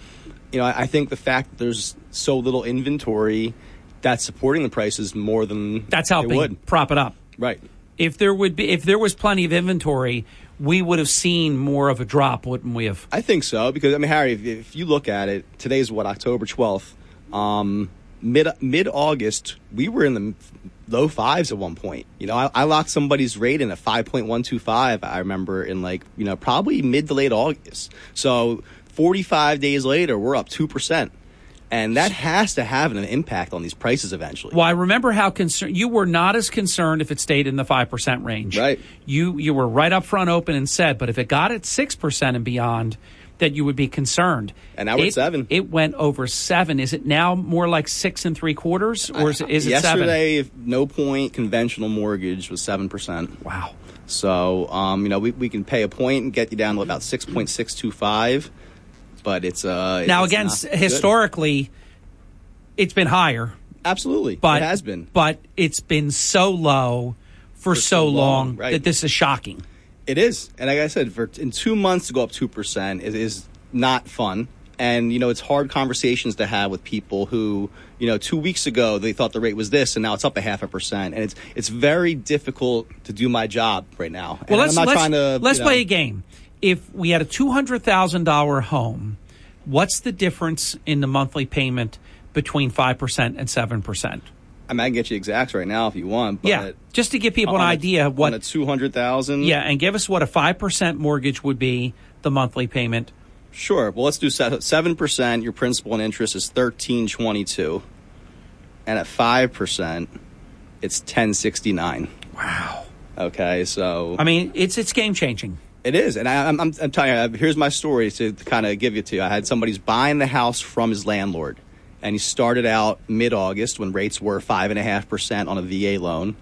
you know, I, I, think the fact that there's so little inventory that's supporting the prices more than that's helping would. prop it up. Right. If there would be, if there was plenty of inventory, we would have seen more of a drop, wouldn't we have? I think so because I mean, Harry, if, if you look at it, today's what October twelfth. Um, mid mid August, we were in the low fives at one point. You know, I, I locked somebody's rate in at five point one two five. I remember in like you know probably mid to late August. So forty five days later, we're up two percent. And that has to have an impact on these prices eventually. Well, I remember how concerned you were not as concerned if it stayed in the five percent range. Right. You you were right up front, open, and said, but if it got at six percent and beyond, that you would be concerned. And now it, seven. It went over seven. Is it now more like six and three quarters, or is, is it Yesterday, seven? no point conventional mortgage was seven percent. Wow. So, um, you know, we, we can pay a point and get you down to about six point six two five, but it's uh now it's again historically, good. it's been higher. Absolutely, but it has been, but it's been so low for, for so, so, long, long right. that this is shocking. It is, and like I said, for in two months to go up two percent is, is not fun. And you know, it's hard conversations to have with people who, you know, two weeks ago they thought the rate was this, and now it's up a half a percent, and it's it's very difficult to do my job right now. Well, let's I'm not let's, trying to let's you know, play a game. If we had a two hundred thousand dollar home, what's the difference in the monthly payment between five percent and seven percent? I, mean, I can get you exacts right now if you want. yeah, just to give people an idea of what a two hundred thousand. Yeah, and give us what a five percent mortgage would be the monthly payment. Sure. Well, let's do seven percent. Your principal and interest is thirteen twenty two, and at five percent, it's ten sixty nine. Wow. Okay, so I mean, it's it's game changing. It is, and I, am I'm, I'm telling you. Here's my story to, to kind of give you to you. I had somebody's buying the house from his landlord and he started out mid August when rates were five and a half percent on a VA loan,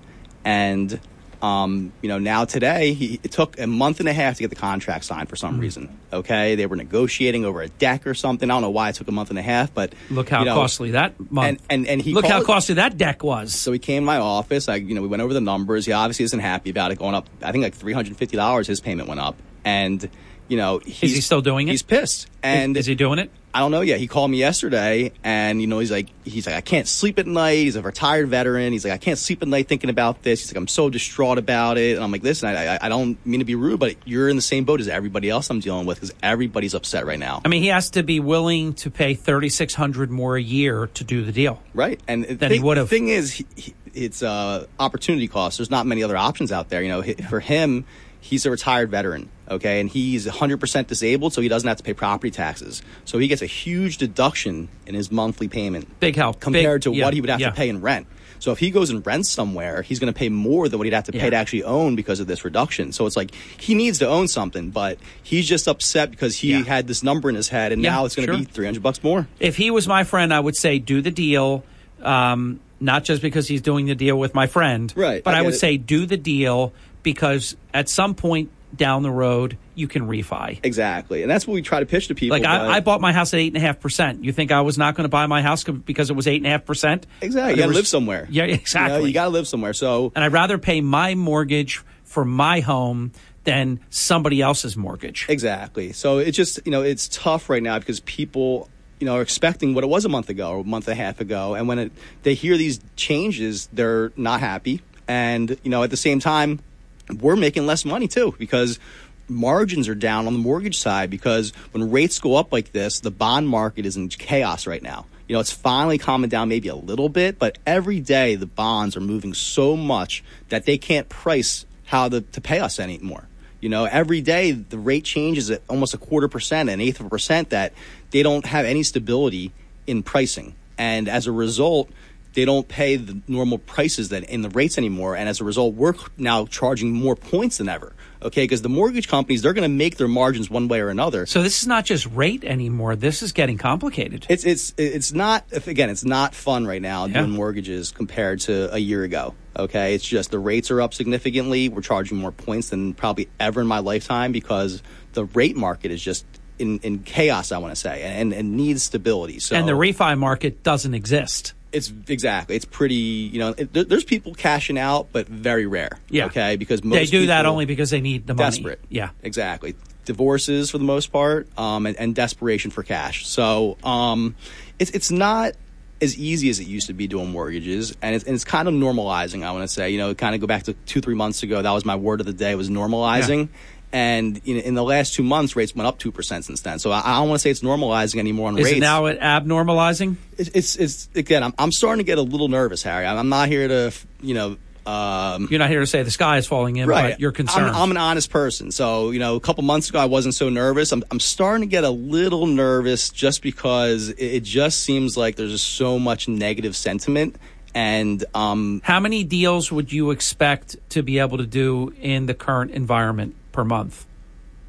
and Um, you know, now today he, it took a month and a half to get the contract signed for some reason. Okay, they were negotiating over a deck or something. I don't know why it took a month and a half, but Look how you know, costly that month. And and, and he look how costly that deck was. So he came to my office. I, you know, we went over the numbers. He obviously isn't happy about it going up. I think like three hundred fifty dollars. His payment went up, and you know, he's, he still doing it? He's pissed. And is he doing it? I don't know yet. He called me yesterday, and you know, he's like, he's like, I can't sleep at night. He's a retired veteran. He's like, I can't sleep at night thinking about this. He's like, I'm so distraught about it. And I'm like, listen, I, I, I don't mean to be rude, but you're in the same boat as everybody else I'm dealing with because everybody's upset right now. I mean, he has to be willing to pay thirty six hundred more a year to do the deal. Right, and the Than he thing- would've. The thing is, he, he, it's uh, opportunity cost. There's not many other options out there. You know, for him, he's a retired veteran. Okay, and he's 100% disabled, so he doesn't have to pay property taxes. So he gets a huge deduction in his monthly payment. Big help compared Big- to yeah, what he would have yeah. to pay in rent. So if he goes and rents somewhere, he's going to pay more than what he'd have to pay Yeah. to actually own because of this reduction. So it's like he needs to own something, but he's just upset because he had this number in his head, and Yeah, now it's going to sure. be 300 bucks more. If he was my friend, I would say do the deal. Um, not just because he's doing the deal with my friend, Right, But I I, would it. say do the deal because at some point down the road you can refi. Exactly, and that's what we try to pitch to people. Like I, I bought my house at eight and a half percent. You think I was not going to buy my house because it was eight and a half percent? Exactly. You got to was- live somewhere. Yeah, You know, exactly. You, got to live somewhere. So, and I'd rather pay my mortgage for my home than somebody else's mortgage. exactly. So it's just you know it's tough right now because people you know are expecting what it was a month ago or a month and a half ago, and when it, they hear these changes, they're not happy. And you know at the same time, we're making less money too because margins are down on the mortgage side because when rates go up like this, the bond market is in chaos right now. You know, it's finally calming down maybe a little bit, but every day the bonds are moving so much that they can't price how to, to pay us anymore. You know, every day the rate changes at almost a quarter percent, an eighth of a percent, that they don't have any stability in pricing. And as a result, they don't pay the normal prices that in the rates anymore. And as a result, we're now charging more points than ever. Okay, because the mortgage companies they're going to make their margins one way or another. So this is not just rate anymore. This is getting complicated. It's it's it's not again it's not fun right now Yeah. doing mortgages compared to a year ago. Okay, it's just the rates are up significantly. We're charging more points than probably ever in my lifetime because the rate market is just in, in chaos. I want to say and and needs stability. So and the refi market doesn't exist. It's exactly it's pretty you know it, there- there's people cashing out but very rare. Yeah. Okay, because most they do that only because they need the money. desperate. Yeah. Exactly. Divorces for the most part, um, and, and desperation for cash. So um, it's it's not as easy as it used to be doing mortgages, and it's, and it's kind of normalizing. I want to say, you know, kind of go back to two three months ago. That was my word of the day was normalizing. And you know, in the last two months, rates went up two percent since then. So I, I don't want to say it's normalizing anymore on rates. Is rates. it now abnormalizing? It's, it's it's again. I'm, I'm starting to get a little nervous, Harry. I'm, I'm not here to you know. Um, You're not here to say the sky is falling in, right. but you're concerned. I'm, I'm an honest person, so you know, a couple months ago I wasn't so nervous. I'm, I'm starting to get a little nervous just because it, it just seems like there's just so much negative sentiment, and um, How many deals would you expect to be able to do in the current environment per month?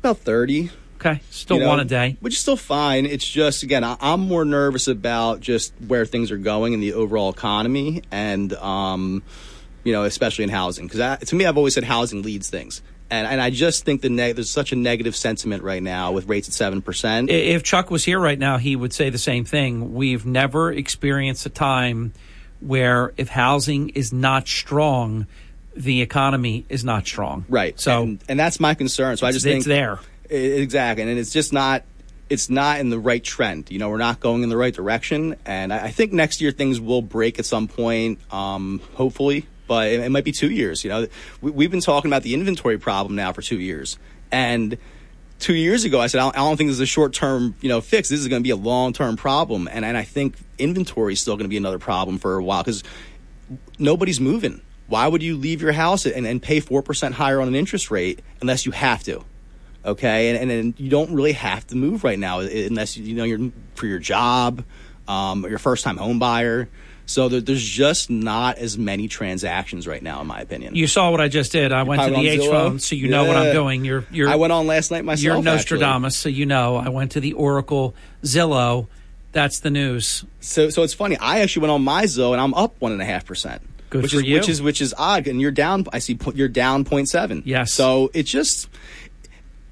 about thirty. Okay, still you know, one a day. which is still fine. It's just again, I, I'm more nervous about just where things are going in the overall economy, and um, you know, especially in housing. Because to me, I've always said housing leads things, and and I just think the neg- there's such a negative sentiment right now with rates at seven percent. If Chuck was here right now, he would say the same thing. We've never experienced a time where if housing is not strong, the economy is not strong. Right. So and, and that's my concern. So I just think it's there. I- exactly, and it's just not. It's not in the right trend. You know, we're not going in the right direction, and I, I think next year things will break at some point. Um, hopefully, but it, it might be two years. You know, we, we've been talking about the inventory problem now for two years, and two years ago I said I don't, I don't think this is a short term you know fix. This is going to be a long term problem, and and I think inventory is still going to be another problem for a while because nobody's moving. Why would you leave your house and, and pay 4% higher on an interest rate unless you have to? Okay. And, and, then you don't really have to move right now unless, you know, you're for your job, um, or your first time home buyer. So there, there's just not as many transactions right now, in my opinion. you saw what I just did. I went to the H phone, so you know what I'm doing. You're, you're, I went on last night myself. You're actually. Nostradamus, so you know. I went to the Oracle Zillow. That's the news. So, so it's funny. I actually went on my Zillow and I'm up one and a half percent. Good which is you. which is which is odd. And you're down. I see you're down 0.7. Yes. So it just.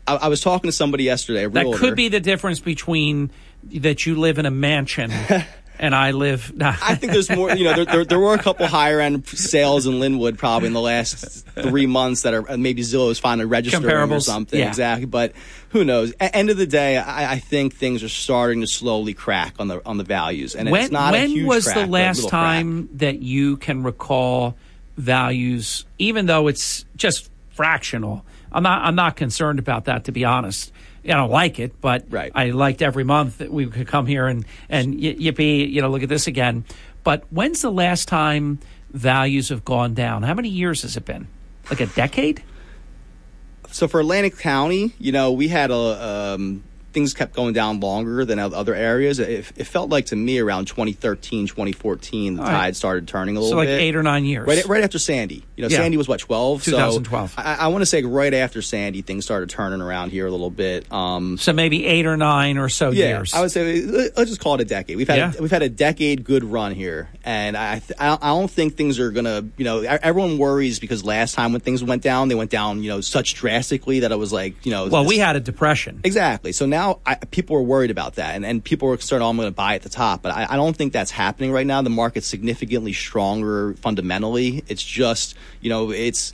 I, I was talking to somebody yesterday. That could be the difference between that you live in a mansion and I live. I think there's more. You know, there, there, there were a couple higher end sales in Linwood probably in the last three months that are uh, maybe Zillow is finally registering or something. yeah. Exactly, but who knows? At end of the day, I, I think things are starting to slowly crack on the on the values, and when it's not a when was crack, the last little crack. time that you can recall values, even though it's just fractional? I'm not. I'm not concerned about that, to be honest. I don't like it, but I liked every month that we could come here and and yippee, you know, look at this again. But when's the last time values have gone down? How many years has it been? Like a decade? So for Atlantic County, you know, we had a um, things kept going down longer than other areas. It, it felt like to me around 2013, 2014, the All right. tide started turning a little So like bit. eight or nine years. Right, right after Sandy. You know, Yeah. Sandy was what 12. 2012. So I, I want to say right after Sandy, things started turning around here a little bit. Um, So maybe eight or nine or so yeah, years. I would say let- let's just call it a decade. We've had Yeah. a, we've had a decade good run here, and I th- I don't- I don't think things are gonna you know everyone worries because last time when things went down, they went down you know such drastically that it was like you know well, this- we had a depression. Exactly. So now I, people are worried about that, and, and people are concerned, oh, I'm going to buy at the top. But I, I don't think that's happening right now. The market's significantly stronger fundamentally. It's just, you know, it's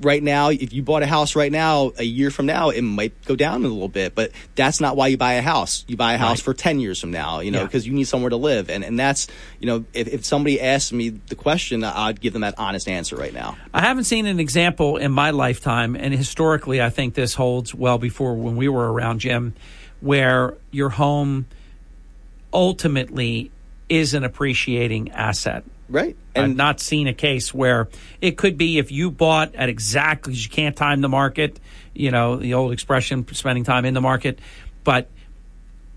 right now, if you bought a house right now, a year from now, it might go down a little bit. But that's not why you buy a house. You buy a house Right. for 10 years from now, you know, Yeah. because you need somewhere to live. And, and that's, you know, if, if somebody asks me the question, I'd give them that honest answer right now. I haven't seen an example in my lifetime, and historically, I think this holds well before when we were around, Jim, where your home ultimately is an appreciating asset. Right. I've not seen a case where it could be if you bought at exactly, you can't time the market, you know, the old expression, spending time in the market, but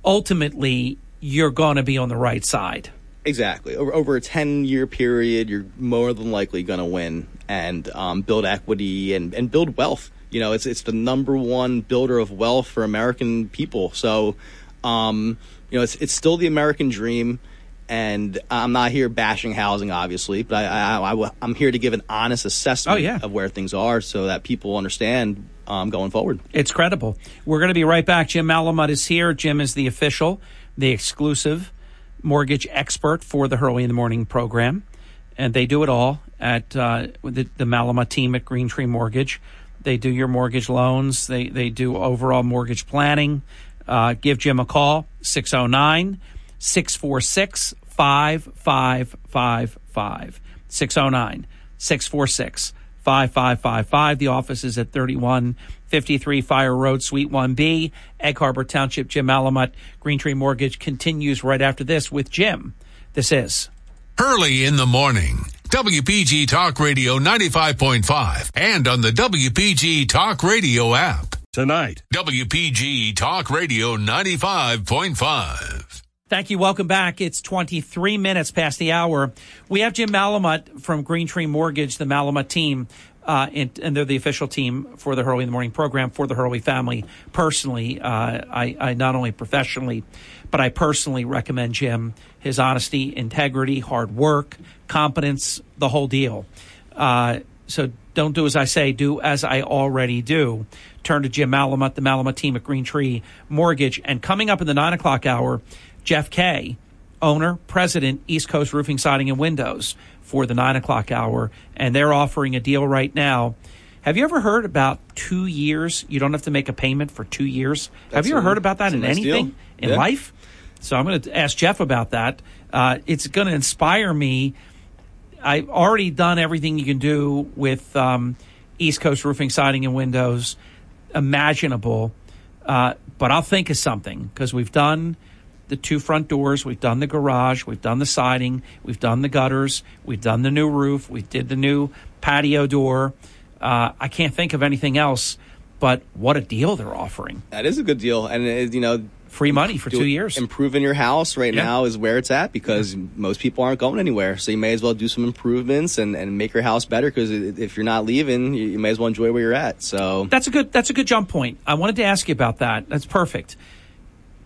ultimately, you're going to be on the right side. Exactly. Over, over a 10 year period, you're more than likely going to win and um, build equity and, and build wealth. You know, it's, it's the number one builder of wealth for American people. So, um, you know, it's, it's still the American dream. And I'm not here bashing housing, obviously, but I, I, I, am here to give an honest assessment Oh, yeah. of where things are so that people understand um, going forward. It's credible. We're going to be right back. Jim Malamut is here. Jim is the official, the exclusive mortgage expert for the Hurley in the Morning program. And they do it all at uh, the, the Malamut team at Green Tree Mortgage. They do your mortgage loans, they, they do overall mortgage planning. Uh, give Jim a call, 609 646 5555. 609 646 5555. The office is at 3153 Fire Road, Suite 1B, Egg Harbor Township. Jim Malamut, Green Tree Mortgage continues right after this with Jim. This is Hurley in the morning. WPG Talk Radio 95.5 and on the WPG Talk Radio app. Tonight. WPG Talk Radio 95.5. Thank you. Welcome back. It's 23 minutes past the hour. We have Jim Malamut from Green Tree Mortgage, the Malamut team, uh, and, and they're the official team for the Hurley in the Morning program for the Hurley family. Personally, uh, I, I not only professionally, but I personally recommend Jim his honesty, integrity, hard work, competence, the whole deal. Uh, so don't do as I say, do as I already do. Turn to Jim Malamut, the Malamut team at Green Tree Mortgage. And coming up in the nine o'clock hour, Jeff Kay, owner, president, East Coast Roofing, Siding, and Windows for the nine o'clock hour. And they're offering a deal right now. Have you ever heard about two years? You don't have to make a payment for two years. have you ever a- heard about that in nice anything deal. in Yeah. life? So I'm going to ask Jeff about that. Uh, it's going to inspire me. I've already done everything you can do with um, East Coast Roofing, Siding, and Windows imaginable. Uh, but I'll think of something because we've done the two front doors, we've done the garage, we've done the siding, we've done the gutters, we've done the new roof, we did the new patio door. Uh, I can't think of anything else, but what a deal they're offering. That is a good deal, and uh, you know, free money for two years. Improving your house right Yeah. now is where it's at because most people aren't going anywhere. So you may as well do some improvements and, and make your house better. Because if you're not leaving, you, you may as well enjoy where you're at. So That's a good. That's a good jump point. I wanted to ask you about that. That's perfect.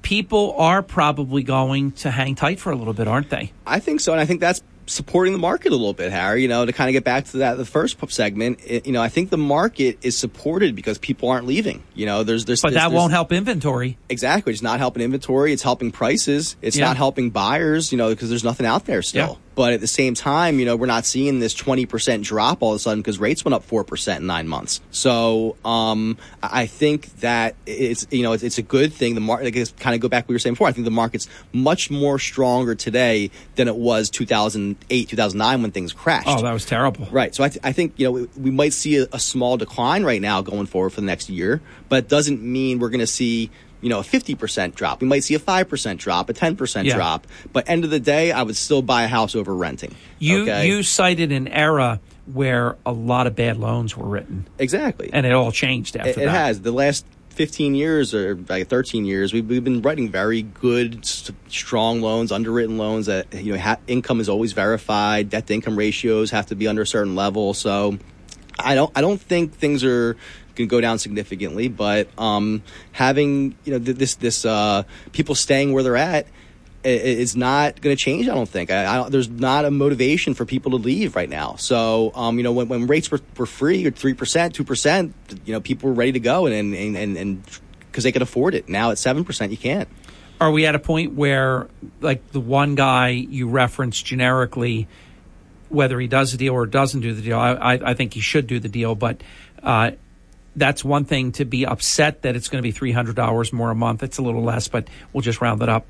People are probably going to hang tight for a little bit, aren't they? I think so, and I think that's supporting the market a little bit, Harry. You know, to kind of get back to that the first segment. It, you know, I think the market is supported because people aren't leaving. You know, there's there's but there's, that there's- won't help inventory. Exactly. It's not helping inventory. It's helping prices. It's Yeah. not helping buyers, you know, because there's nothing out there still. Yeah. But at the same time, you know, we're not seeing this 20% drop all of a sudden because rates went up 4% in nine months. So um, I think that it's, you know, it's, it's a good thing. The market, I guess, kind of go back to what we were saying before. I think the market's much more stronger today than it was 2008, 2009 when things crashed. Oh, that was terrible. Right. So I, th- I think you know we, we might see a, a small decline right now going forward for the next year, but it doesn't mean we're going to see you know a fifty percent drop. We might see a five percent drop, a ten percent Yeah. drop. But end of the day, I would still buy a house over renting. You okay? you cited an era where a lot of bad loans were written. Exactly. And it all changed after it, it has the last 15 years or like 13 years we've, we've been writing very good strong loans underwritten loans that you know ha- income is always verified debt to income ratios have to be under a certain level so i don't i don't think things are going to go down significantly but um having you know th- this this uh people staying where they're at is not going to change. I don't think. I, I there's not a motivation for people to leave right now. So, um, you know, when, when rates were, were free or three percent, two percent, you know, people were ready to go and and and and because they could afford it. Now at seven percent, you can't. Are we at a point where, like the one guy you referenced generically, whether he does the deal or doesn't do the deal, I, I, I think he should do the deal, but uh, that's one thing to be upset that it's going to be $300 more a month. It's a little less, but we'll just round it up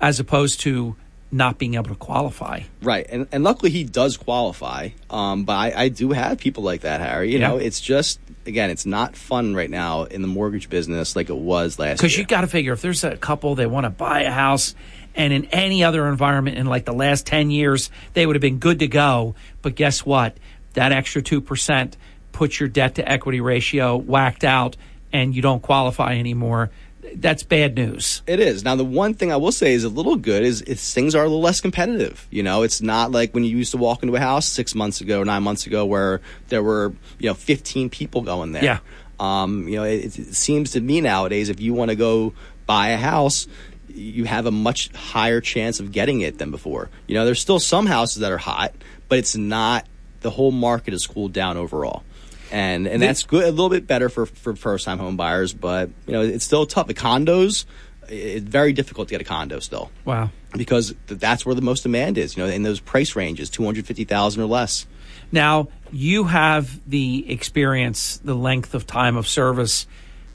as opposed to not being able to qualify. Right. And, and luckily he does qualify. Um, but I, I, do have people like that, Harry. You yeah. know, it's just, again, it's not fun right now in the mortgage business like it was last year. Because you got to figure if there's a couple they want to buy a house and in any other environment in like the last 10 years, they would have been good to go. But guess what? That extra 2% put your debt to equity ratio whacked out and you don't qualify anymore that's bad news. It is. Now, the one thing I will say is a little good is, is things are a little less competitive. You know, it's not like when you used to walk into a house six months ago, nine months ago, where there were, you know, 15 people going there. Yeah. Um, you know, it, it seems to me nowadays if you want to go buy a house, you have a much higher chance of getting it than before. You know, there's still some houses that are hot, but it's not, the whole market has cooled down overall. And, and that's good, a little bit better for, for first time home buyers, but you know, it's still tough. The condos, it's very difficult to get a condo still Wow. because th- that's where the most demand is, you know, in those price ranges, 250,000 or less. Now, you have the experience, the length of time of service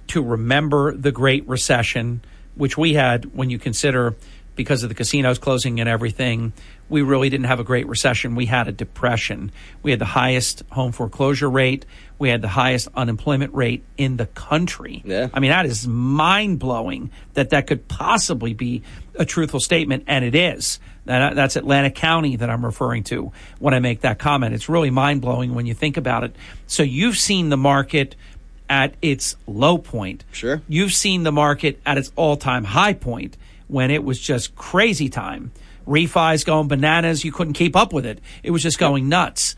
to remember the Great Recession, which we had when you consider because of the casinos closing and everything. We really didn't have a Great Recession. We had a depression. We had the highest home foreclosure rate. We had the highest unemployment rate in the country. Yeah. I mean, that is mind blowing that that could possibly be a truthful statement, and it is. That's Atlantic County that I'm referring to when I make that comment. It's really mind blowing when you think about it. So you've seen the market at its low point. Sure. You've seen the market at its all time high point when it was just crazy time. Refis going bananas. You couldn't keep up with it. It was just going nuts.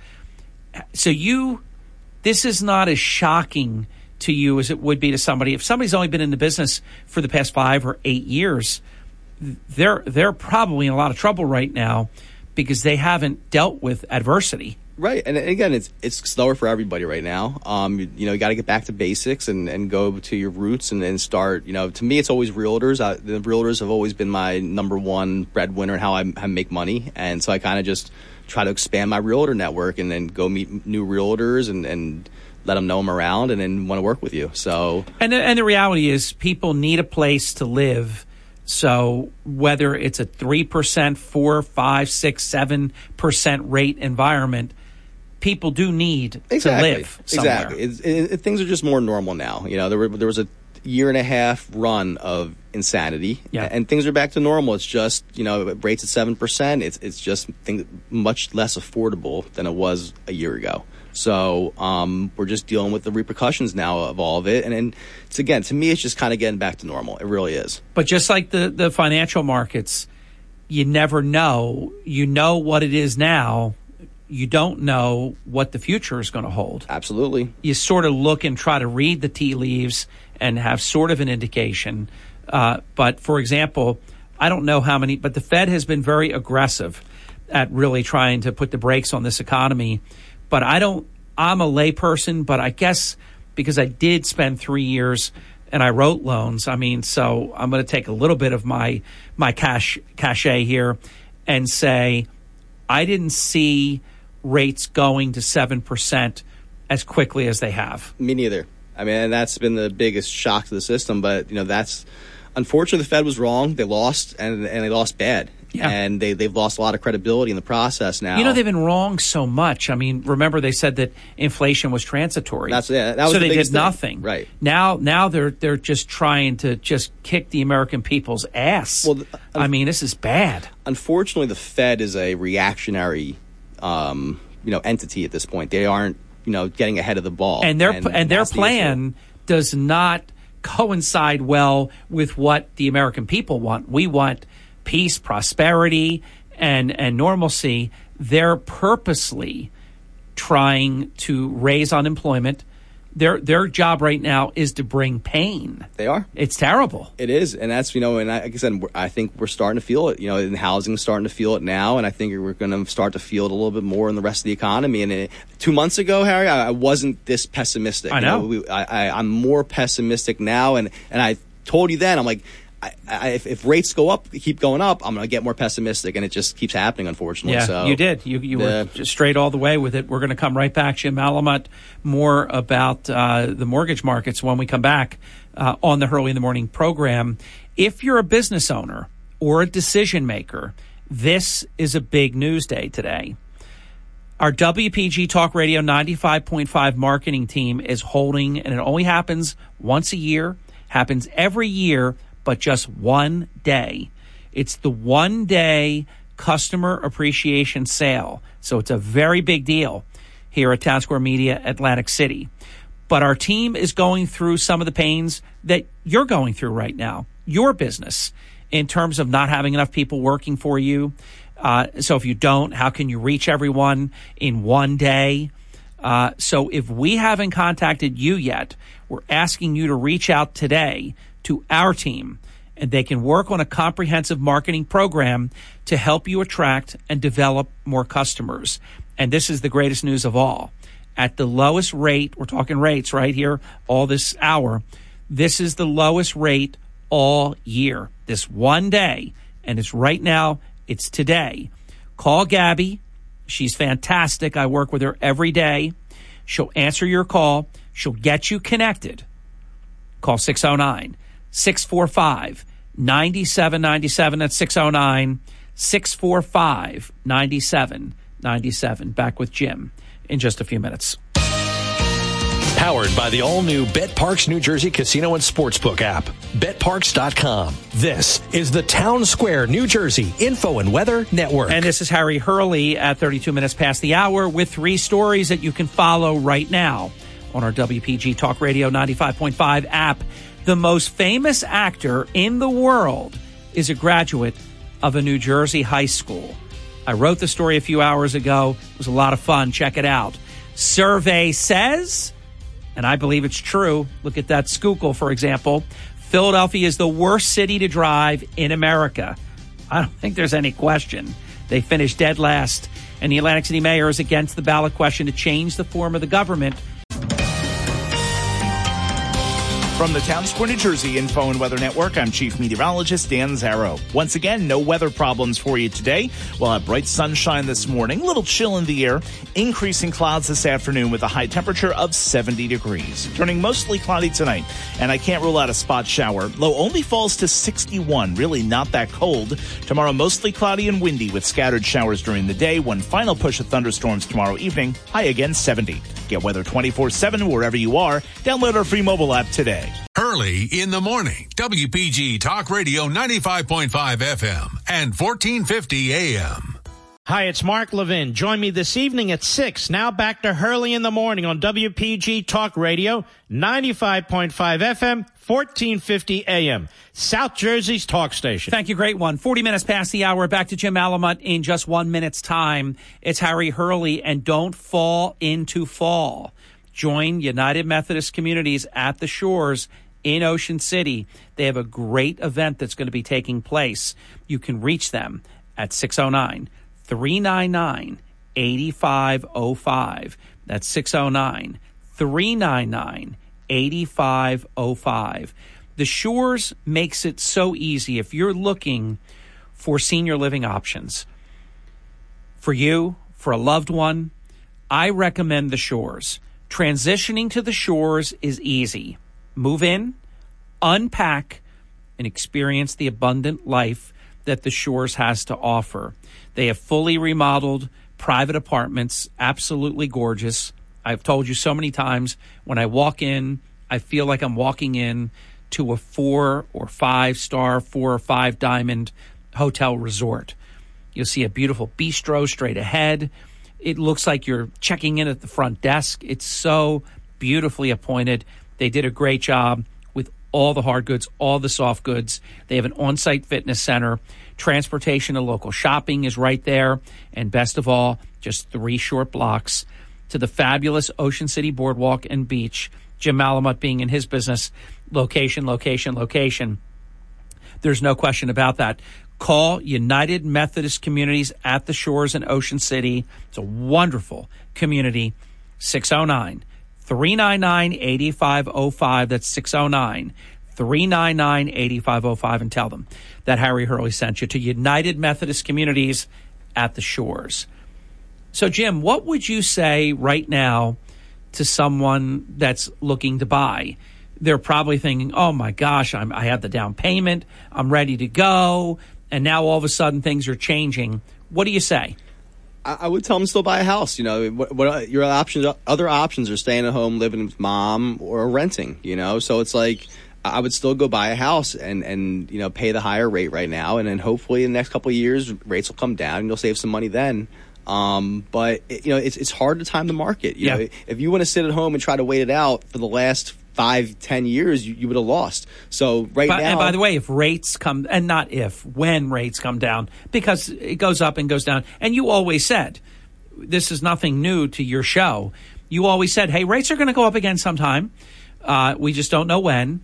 So you, this is not as shocking to you as it would be to somebody. If somebody's only been in the business for the past five or eight years, they're they're probably in a lot of trouble right now because they haven't dealt with adversity. Right, and again, it's it's slower for everybody right now. Um, you, you know, you got to get back to basics and, and go to your roots and, and start. You know, to me, it's always realtors. I, the realtors have always been my number one breadwinner and how I, I make money, and so I kind of just try to expand my realtor network and then go meet new realtors and, and let them know I'm around and then want to work with you. So And the, and the reality is, people need a place to live. So whether it's a three percent, four, five, six, seven percent rate environment, people do need exactly. to live somewhere. Exactly. It, it, things are just more normal now. You know, there were, there was a year and a half run of insanity, Yeah. and things are back to normal. It's just you know it rates at seven percent. It's it's just things much less affordable than it was a year ago. So um, we're just dealing with the repercussions now of all of it, and, and it's again to me, it's just kind of getting back to normal. It really is. But just like the, the financial markets, you never know. You know what it is now. You don't know what the future is going to hold. Absolutely. You sort of look and try to read the tea leaves and have sort of an indication. Uh, but for example, I don't know how many, but the Fed has been very aggressive at really trying to put the brakes on this economy. But I don't. I'm a layperson, but I guess because I did spend three years and I wrote loans. I mean, so I'm going to take a little bit of my my cash cachet here and say I didn't see rates going to seven percent as quickly as they have. Me neither. I mean, and that's been the biggest shock to the system. But you know, that's unfortunately the Fed was wrong. They lost, and and they lost bad. Yeah. And they, they've lost a lot of credibility in the process now. You know, they've been wrong so much. I mean, remember they said that inflation was transitory. That's yeah, that was so the they did thing. nothing. Right. Now, now they're they're just trying to just kick the American people's ass. Well, I mean, this is bad. Unfortunately, the Fed is a reactionary, um, you know, entity at this point. They aren't, you know, getting ahead of the ball. and their and, their that's the plan does not coincide well with what the American people want. We want peace, prosperity, and and normalcy. They're purposely trying to raise unemployment. Their their job right now is to bring pain. They are. It's terrible. It is, and that's you know, and I, like I said, I think we're starting to feel it. You know, in housing, starting to feel it now, and I think we're going to start to feel it a little bit more in the rest of the economy. And it, two months ago, Harry, I, I wasn't this pessimistic. I You know. we, I, I, I'm more pessimistic now, and and I told you then, I'm like. I, I, if, if rates go up, keep going up, I'm going to get more pessimistic, and it just keeps happening, unfortunately. Yeah, so you did. You you Yeah. were just straight all the way with it. We're going to come right back, Jim Malamut, more about uh, the mortgage markets when we come back uh, on the Hurley in the Morning program. If you're a business owner or a decision maker, this is a big news day today. Our WPG Talk Radio 95.5 marketing team is holding, and it only happens once a year, happens every year, but just one day. It's the one day customer appreciation sale. So it's a very big deal here at Townsquare Media, Atlantic City. But our team is going through some of the pains that you're going through right now, your business, in terms of not having enough people working for you. Uh, so if you don't, how can you reach everyone in one day? Uh, so if we haven't contacted you yet, we're asking you to reach out today to our team and they can work on a comprehensive marketing program to help you attract and develop more customers. And this is the greatest news of all. At the lowest rate, we're talking rates right here all this hour. This is the lowest rate all year. This one day, and it's right now, it's today. Call Gabby. She's fantastic. I work with her every day. She'll answer your call. She'll get you connected. Call 609 645 9797. That's 609 645 9797. Back with Jim in just a few minutes. Powered by the all new BetParx New Jersey Casino and Sportsbook app. BetParx.com. This is the Townsquare, New Jersey Info and Weather Network. And this is Harry Hurley at 32 minutes past the hour with three stories that you can follow right now on our WPG Talk Radio 95.5 app. The most famous actor in the world is a graduate of a New Jersey high school. I wrote the story a few hours ago. It was a lot of fun. Check it out. Survey says, and I believe it's true. Look at that Schuylkill, for example. Philadelphia is the worst city to drive in America. I don't think there's any question. They finished dead last. And the Atlantic City mayor is against the ballot question to change the form of the government From the Townsquare, New Jersey Info and Weather Network, I'm Chief Meteorologist Dan Zarrow. Once again, no weather problems for you today. We'll have bright sunshine this morning, little chill in the air, increasing clouds this afternoon with a high temperature of 70 degrees. Turning mostly cloudy tonight, and I can't rule out a spot shower. Low only falls to 61, really not that cold. Tomorrow, mostly cloudy and windy with scattered showers during the day. One final push of thunderstorms tomorrow evening, high again 70. Get weather 24 7 wherever you are. Download our free mobile app today. Hurley in the morning, WPG Talk Radio 95.5 FM and 1450 AM. Hi, it's Mark Levin. Join me this evening at 6. Now back to Hurley in the morning on WPG Talk Radio, 95.5 FM, 1450 AM. South Jersey's talk station. Thank you. Great one. 40 minutes past the hour. Back to Jim Malamut in just one minute's time. It's Harry Hurley, and don't fall into fall. Join United Methodist Communities at the Shores in Ocean City. They have a great event that's going to be taking place. You can reach them at 609 399 8505. That's 609 399 8505. The Shores makes it so easy if you're looking for senior living options for you, for a loved one. I recommend the Shores. Transitioning to the Shores is easy. Move in, unpack, and experience the abundant life that the Shores has to offer. They have fully remodeled private apartments, absolutely gorgeous. I've told you so many times when I walk in, I feel like I'm walking in to a four or five star, four or five diamond hotel resort. You'll see a beautiful bistro straight ahead. It looks like you're checking in at the front desk. It's so beautifully appointed. They did a great job with all the hard goods, all the soft goods. They have an on site fitness center. Transportation and local shopping is right there. And best of all, just three short blocks to the fabulous Ocean City Boardwalk and Beach. Jim Malamut being in his business, location, location, location. There's no question about that. Call United Methodist Communities at the Shores in Ocean City. It's a wonderful community. 609 399 8505. That's 609 399 8505. And tell them that Harry Hurley sent you to United Methodist Communities at the Shores. So, Jim, what would you say right now to someone that's looking to buy? They're probably thinking, oh my gosh, I'm, I have the down payment, I'm ready to go, and now all of a sudden things are changing. What do you say? I, would tell them still buy a house. You know, what, what your options? Other options are staying at home, living with mom, or renting. You know, so it's like I would still go buy a house and and you know pay the higher rate right now, and then hopefully in the next couple of years rates will come down and you'll save some money then. Um, but it, you know it's it's hard to time the market. You Yeah. know, if you want to sit at home and try to wait it out for the last five ten years, you, you would have lost. So right But- now, and by the way, if rates come, and not if, when rates come down, because it goes up and goes down. And you always said, this is nothing new to your show. You always said, hey, rates are going to go up again sometime. Uh, we just don't know when.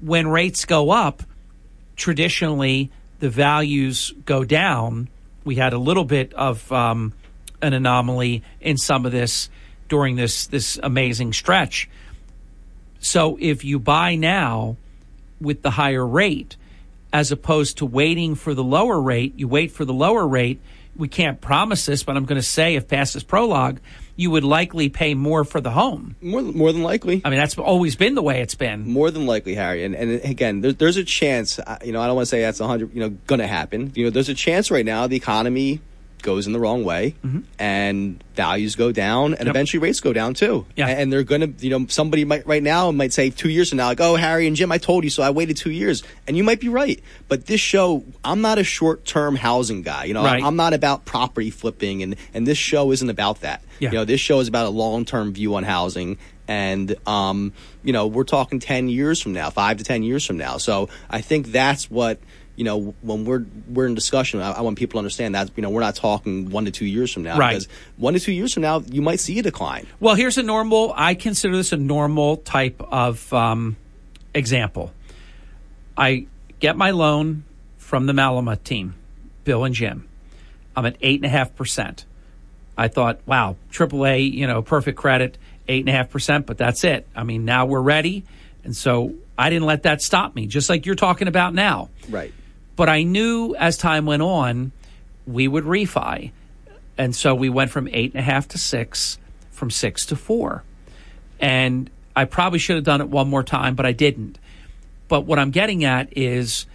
When rates go up, traditionally the values go down. We had a little bit of um, an anomaly in some of this during this this amazing stretch. So if you buy now with the higher rate, as opposed to waiting for the lower rate, you wait for the lower rate. We can't promise this, but I'm going to say if past this prologue, you would likely pay more for the home. More, more than likely. I mean, that's always been the way it's been. More than likely, Harry. And, and again, there, there's a chance. You know, I don't want to say that's 100. You know, going to happen. You know, there's a chance right now the economy goes in the wrong way, and values go down, and eventually rates go down too. Yeah. And they're going to, you know, somebody might right now might say two years from now, like, oh, Harry and Jim, I told you so. I waited two years, and you might be right. But this show, I'm not a short term housing guy. You know, Right. I'm not about property flipping, and and this show isn't about that. Yeah. You know, this show is about a long term view on housing. And um, you know, we're talking ten years from now, five to ten years from now. So I think that's what you know when we're we're in discussion. I, I want people to understand that you know we're not talking one to two years from now. Right. Because one to two years from now, you might see a decline. Well, here's a normal. I consider this a normal type of um, example. I get my loan from the Malamut team, Bill and Jim. I'm at eight and a half percent. I thought, wow, AAA, you know, perfect credit, eight and a half percent, but that's it. I mean, now we're ready, and so I didn't let that stop me. Just like you're talking about now. Right. But I knew as time went on, we would refi. And so we went from eight and a half to six, from six to four. And I probably should have done it one more time, but I didn't. But what I'm getting at is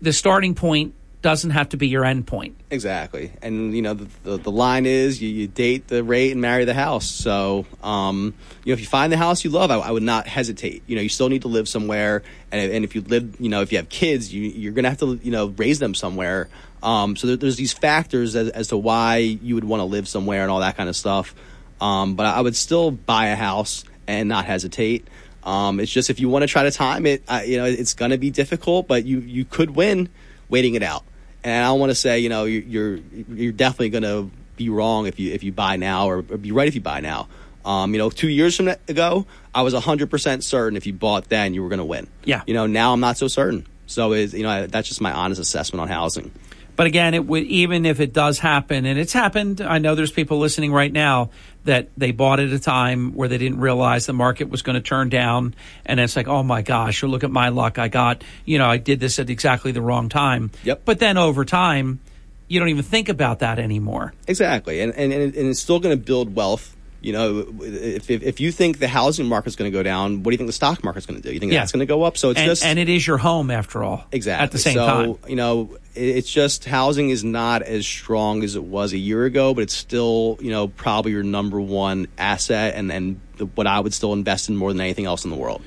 the starting point doesn't have to be your end point. Exactly. And you know the the, the line is you, you date the rate and marry the house. So um, you know if you find the house you love, I, I would not hesitate. You know you still need to live somewhere, and, and if you live, you know if you have kids, you you're gonna have to you know raise them somewhere. Um, so there, there's these factors as, as to why you would want to live somewhere and all that kind of stuff. Um, but I would still buy a house and not hesitate. Um, it's just if you want to try to time it, you know, it's going to be difficult, but you you could win waiting it out. And I don't want to say, you know, you're you're, you're definitely going to be wrong if you if you buy now, or, or be right if you buy now. Um, you know, two years from ago, I was hundred percent certain if you bought then, you were going to win. Yeah. You know, now I'm not so certain. So is you know that's just my honest assessment on housing. But again, it would even if it does happen, and it's happened. I know there's people listening right now that they bought at a time where they didn't realize the market was going to turn down, and it's like, oh my gosh, or look at my luck. I got, you know, I did this at exactly the wrong time. Yep. But then over time, you don't even think about that anymore. Exactly, and and, and it's still going to build wealth. You know, if, if, if you think the housing market's going to go down, what do you think the stock market's going to do? You think Yeah. that's going to go up? So it's and, just and it is your home after all. exactly At the same so, time. You know, it- it's just housing is not as strong as it was a year ago, but it's still you know probably your number one asset, and and the, what I would still invest in more than anything else in the world.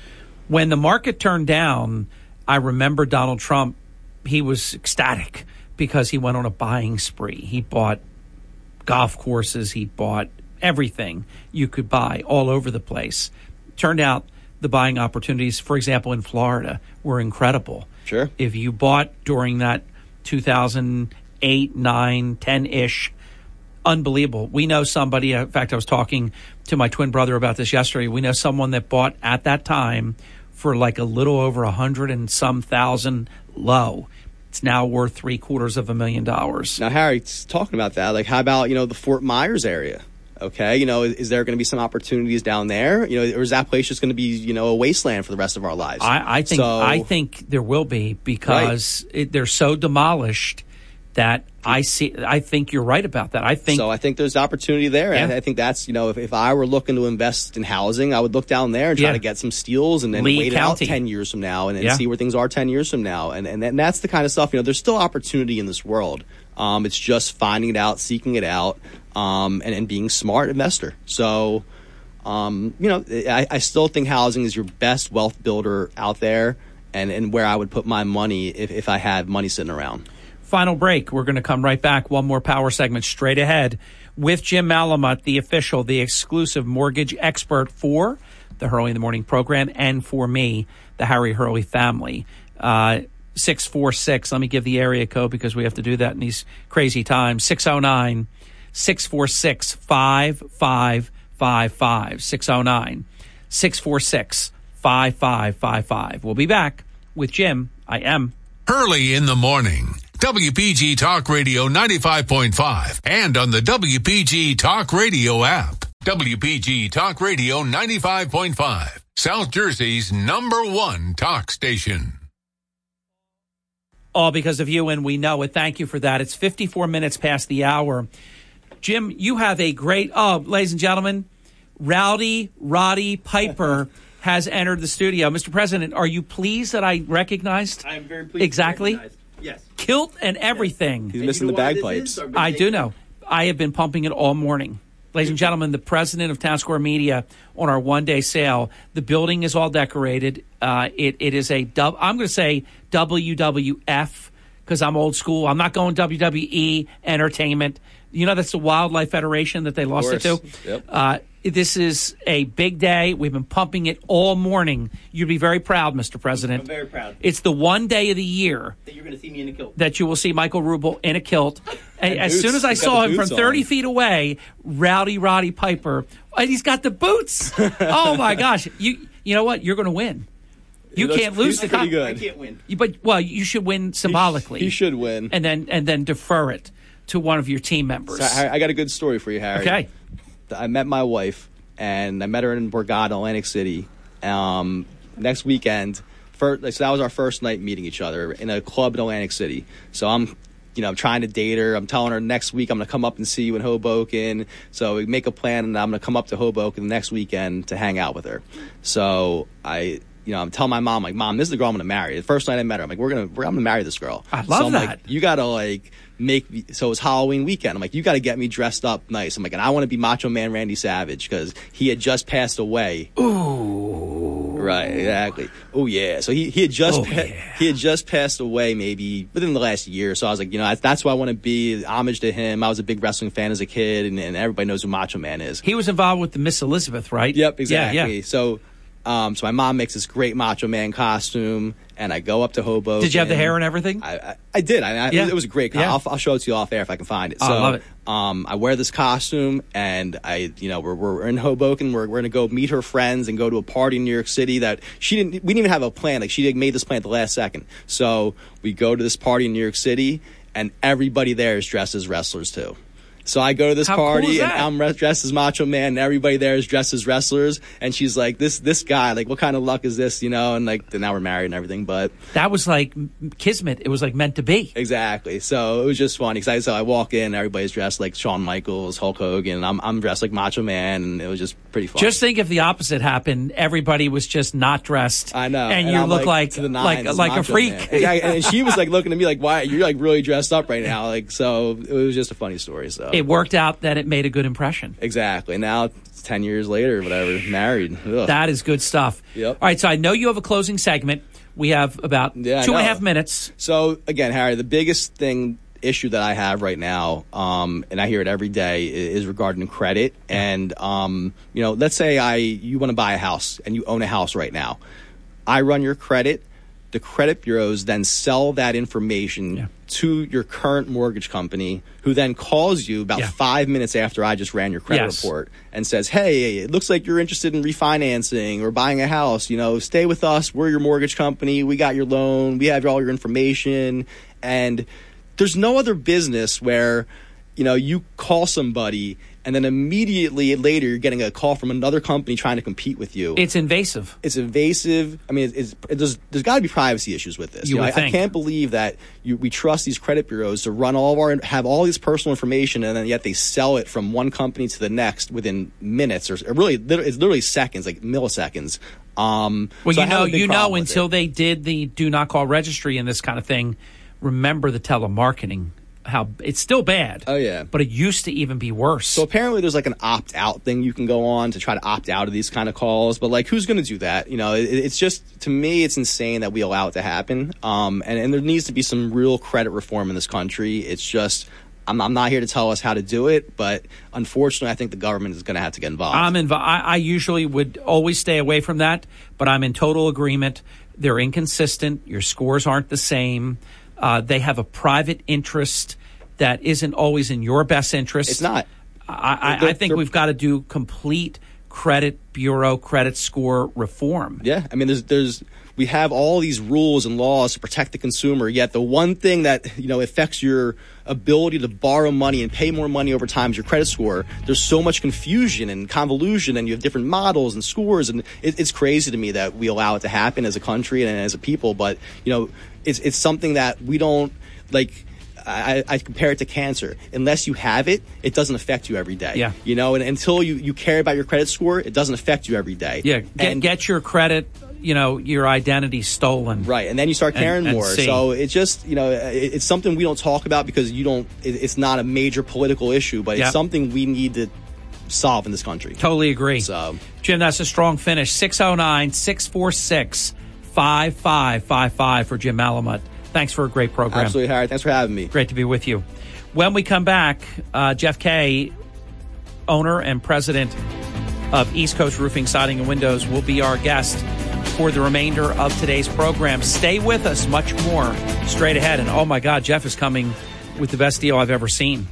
when the market turned down, I remember Donald Trump, he was ecstatic because he went on a buying spree. He bought golf courses, he bought everything you could buy all over the place. Turned out the buying opportunities, for example, in Florida, were incredible. Sure. If you bought during that 2008, 9, 10 ish, unbelievable. We know somebody, uh, in fact, I was talking to my twin brother about this yesterday. We know someone that bought at that time for like a little over a hundred and some thousand low. It's now worth three quarters of a million dollars. Now, Harry, talking about that, like, how about you know the Fort Myers area? Okay, you know, is, there going to be some opportunities down there? You know, or is that place just going to be you know a wasteland for the rest of our lives? I, I think So- I think there will be because it, they're so demolished that I see. I think you're right about that. I think so. I think there's opportunity there. and I think that's you know if, if I were looking to invest in housing, I would look down there and try Yeah. to get some steals and then Lee wait County. out ten years from now and, and Yeah. see where things are ten years from now. And and, and that's the kind of stuff you know. There's still opportunity in this world. Um, it's just finding it out, seeking it out, um, and, and being smart investor. So. Um, you know, I, I still think housing is your best wealth builder out there, and, and where I would put my money if, if I had money sitting around. Final break. We're going to come right back. One more power segment straight ahead with Jim Malamut, the official, the exclusive mortgage expert for the Hurley in the Morning program and for me, the Harry Hurley family. Uh, 646. Let me give the area code because we have to do that in these crazy times. 609 646 5555. 609 646 5555. We'll be back with Jim. I am. Hurley in the morning. WPG Talk Radio 95.5 and on the WPG Talk Radio app. WPG Talk Radio 95.5, South Jersey's number one talk station. all because of you, and we know it. Thank you for that. It's 54 minutes past the hour. Jim, you have a great, oh, ladies and gentlemen, Rowdy Roddy Piper has entered the studio. Mr. President, are you pleased that I recognized? I am very pleased. Exactly. Yes. Kilt and everything. He's missing the bagpipes. I do know. I have been pumping it all morning. Ladies and gentlemen, the president of Townsquare Media on our one day sale. The building is all decorated. Uh, it, it is a dub, I'm going to say WWF because I'm old school. I'm not going WWE Entertainment. You know, that's the Wildlife Federation that they lost it to. Yep. Uh, this is a big day. We've been pumping it all morning. You'd be very proud, Mr. President. I'm very proud. It's the one day of the year That you're going to see me in a kilt. that you will see Michael Rubel in a kilt. And And as soon as I He's saw him from 30 on. feet away, Rowdy Roddy Piper, and he's got the boots. oh my gosh! You you know what? You're going to win. You He can't lose he's the pretty con- good. I can't win. You- But well, you should win symbolically. He should win. and then and then defer it to one of your team members. So, Harry, I got a good story for you, Harry. Okay. I met my wife, and I met her in Borgata, Atlantic City. Um, next weekend, first, so that was our first night meeting each other in a club in Atlantic City. So I'm, you know, I'm trying to date her. I'm telling her next week I'm going to come up and see you in Hoboken. So we make a plan, and I'm going to come up to Hoboken the next weekend to hang out with her. So I. You know, I'm telling my mom, like, Mom, this is the girl I'm gonna marry. The first night I met her, I'm like, we're gonna, we're, I'm gonna marry this girl. I love so I'm that. Like, you gotta like make me. So it was Halloween weekend. I'm like, you gotta get me dressed up nice. I'm like, and I want to be Macho Man Randy Savage because he had just passed away. Ooh. Right. Exactly. Oh yeah. So he, he had just Oh, pa- yeah. he had just passed away maybe within the last year. So I was like, you know, that's, that's why I want to be homage to him. I was a big wrestling fan as a kid, and, and everybody knows who Macho Man is. He was involved with the Miss Elizabeth, right? Yep, Yeah, exactly. yeah. So, um, so my mom makes this great Macho Man costume, and I go up to Hoboken. Did you have the hair and everything? I, I, I did. I, I, Yeah. It was a great. Yeah. I'll, I'll show it to you off air if I can find it. Oh, I love it. Um, I wear this costume, and I, you know, we're, we're in Hoboken. We're, we're gonna go meet her friends and go to a party in New York City that she didn't. We didn't even have a plan. Like she made this plan at the last second. So we go to this party in New York City. and everybody there is dressed as wrestlers too. So I go to this How party is and? I'm re- dressed as Macho Man, and everybody there is dressed as wrestlers. And she's like, "This this guy, like, what kind of luck is this?" You know, and like, now we're married and everything. But That was like kismet. It was like meant to be. Exactly. So it was just funny because I, so I walk in, everybody's dressed like Shawn Michaels, Hulk Hogan, and I'm, I'm dressed like Macho Man, and it was just pretty fun. Just think if the opposite happened, everybody was just not dressed. I know, and, you I'm, look like the like nines, like a freak. Exactly. and she was like looking at me like, "Why you're like really dressed up right now?" Like so, it was just a funny story. So It worked out that it made a good impression. exactly. Now it's ten years later, whatever, married. Ugh. That is good stuff. Yep. All right, so I know you have a closing segment. We have about Yeah, two and a half minutes. So again, Harry, the biggest thing issue that I have right now, um, and I hear it every day, is regarding credit. And um, you know, let's say I you want to buy a house and you own a house right now. I run your credit. The credit bureaus then sell that information to your current mortgage company, who then calls you about Yeah. five minutes after I just ran your credit Yes. report and says, "Hey, it looks like you're interested in refinancing or buying a house. You know, stay with us. We're your mortgage company. We got your loan. We have all your information." And there's no other business where, you know, you call somebody and then immediately later you're getting a call from another company trying to compete with you. It's invasive. It's invasive. I mean, it's, it's, there's, there's got to be privacy issues with this. You know, would I, I can't believe that you, we trust these credit bureaus to run all of our have all this personal information, and then yet they sell it from one company to the next within minutes, or, or really, it's literally seconds, like milliseconds. Um, Well, so you know, you know, until they did the do not call registry and this kind of thing. Remember the telemarketing? How it's still bad. Oh yeah, but it used to even be worse. So apparently, there's like an opt out thing you can go on to try to opt out of these kind of calls. But like, who's going to do that? You know, it, it's just to me, it's insane that we allow it to happen. Um, and, and there needs to be some real credit reform in this country. It's just. I'm, I'm not here to tell us how to do it, but unfortunately, I think the government is going to have to get involved. I'm inv- I, I usually would always stay away from that, but I'm in total agreement. They're inconsistent. Your scores aren't the same. Uh, they have a private interest that isn't always in your best interest. It's not. I, I, I think we've got to do complete credit bureau credit score reform. Yeah, I mean, there's there's we have all these rules and laws to protect the consumer. Yet the one thing that you know affects your ability to borrow money and pay more money over time is your credit score. There's so much confusion and convolution, and you have different models and scores, and it, it's crazy to me that we allow it to happen as a country and as a people. But you know, it's it's something that we don't like. I, I compare it to cancer. Unless you have it, it doesn't affect you every day. Yeah. You know, and until you, you care about your credit score, it doesn't affect you every day. Yeah, get, get your credit, you know, your identity stolen. Right, and then you start caring and more. see. So it's just you know it, it's something we don't talk about because you don't. It, it's not a major political issue, but Yep. it's something we need to solve in this country. Totally agree. So Jim, that's a strong finish. 609 646 5555 for Jim Malamut. Thanks for a great program. absolutely, Harry. Thanks for having me. Great to be with you. When we come back, uh, Jeff Kay, owner and president of East Coast Roofing, Siding, and Windows, will be our guest for the remainder of today's program. Stay with us, much more straight ahead. And oh my God, Jeff is coming with the best deal I've ever seen.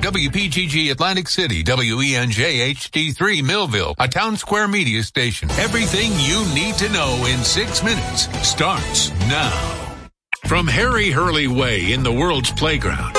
WPGG Atlantic City, WENJ HD3 Millville, a town square media station. Everything you need to know in six minutes starts now. From Harry Hurley Way in the world's playground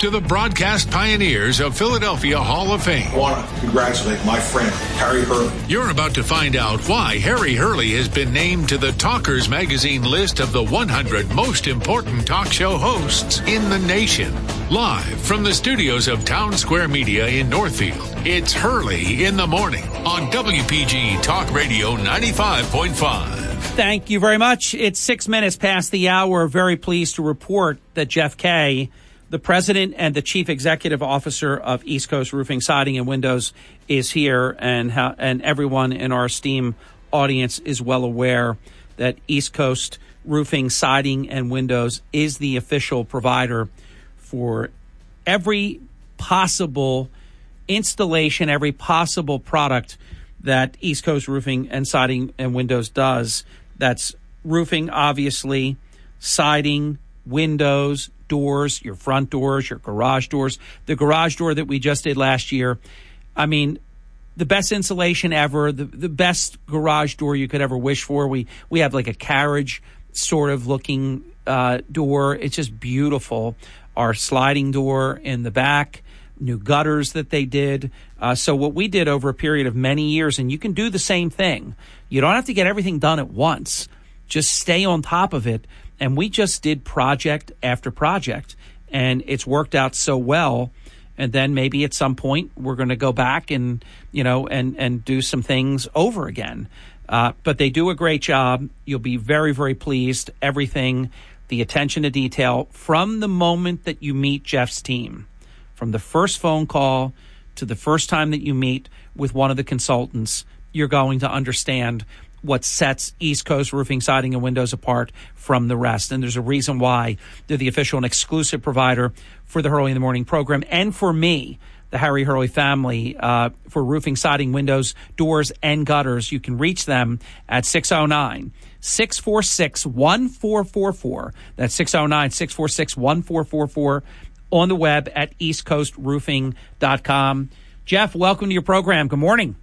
to the broadcast pioneers of Philadelphia Hall of Fame. I want to congratulate my friend, Harry Hurley. You're about to find out why Harry Hurley has been named to the Talkers Magazine list of the 100 most important talk show hosts in the nation. Live from the studios of Townsquare Media in Northfield, it's Hurley in the Morning on WPG Talk Radio 95.5. Thank you very much. It's six minutes past the hour. Very pleased to report that Jeff Kay, the president and the chief executive officer of East Coast Roofing, Siding, and Windows, is here, and how, and everyone in our esteemed audience is well aware that East Coast Roofing, Siding, and Windows is the official provider for every possible installation, every possible product that East Coast Roofing and Siding and Windows does. That's roofing, obviously, siding, windows, doors, your front doors, your garage doors. The garage door that we just did last year, I mean, the best insulation ever, the, the best garage door you could ever wish for. We we have like a carriage sort of looking uh, door. It's just beautiful. Our sliding door in the back, new gutters that they did. Uh, so what we did over a period of many years, and you can do the same thing. You don't have to get everything done at once. Just stay on top of it. And we just did project after project, and it's worked out so well. And then maybe at some point we're going to go back and you know and and do some things over again. Uh, but they do a great job. You'll be very, very pleased. Everything, the attention to detail from the moment that you meet Jeff's team, from the first phone call to the first time that you meet with one of the consultants, you're going to understand what sets East Coast Roofing, Siding, and Windows apart from the rest. And there's a reason why they're the official and exclusive provider for the Hurley in the Morning program and for me the Harry Hurley family uh, for roofing, siding, windows, doors, and gutters. You can reach them at 609 646 1444. That's 609 646 1444 on the web at eastcoastroofing.com. Jeff, welcome to your program. Good morning.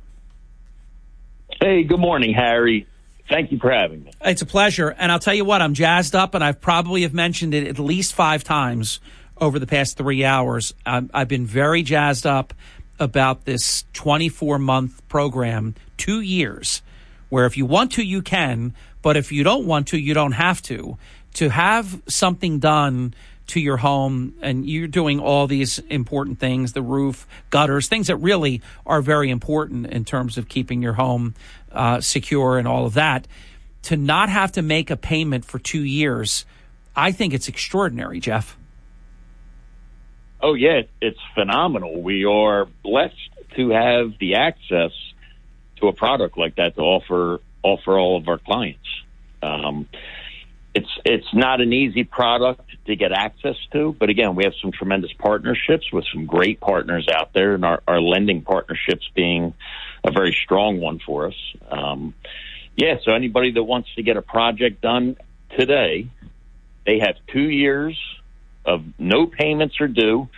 Hey, good morning, Harry. Thank you for having me. It's a pleasure. And I'll tell you what, I'm jazzed up, and I've probably have mentioned it at least five times over the past three hours. i I've been very jazzed up about this 24 month program, two years, where if you want to, you can, but if you don't want to, you don't have to. To have something done to your home and you're doing all these important things the roof, gutters, things that really are very important in terms of keeping your home uh, secure and all of that. To not have to make a payment for two years, I think it's extraordinary, Jeff. Oh yeah, it's phenomenal. We are blessed to have the access to a product like that to offer offer all of our clients. Um, it's it's not an easy product to get access to, but again, we have some tremendous partnerships with some great partners out there, and our, our lending partnerships being a very strong one for us. Um, yeah, so anybody that wants to get a project done today, they have two years of no payments are due.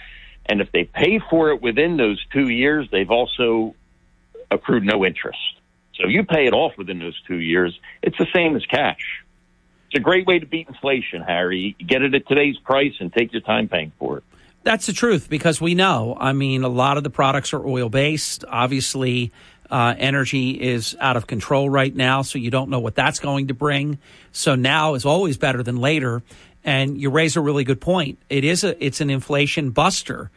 And if they pay for it within those two years, they've also accrued no interest. So you pay it off within those two years, it's the same as cash. It's a great way to beat inflation, Harry. You get it at today's price and take your time paying for it. That's the truth because we know. I mean, a lot of the products are oil based. Obviously, uh, energy is out of control right now, so you don't know what that's going to bring. So now is always better than later. And you raise a really good point. It is a it's an inflation buster.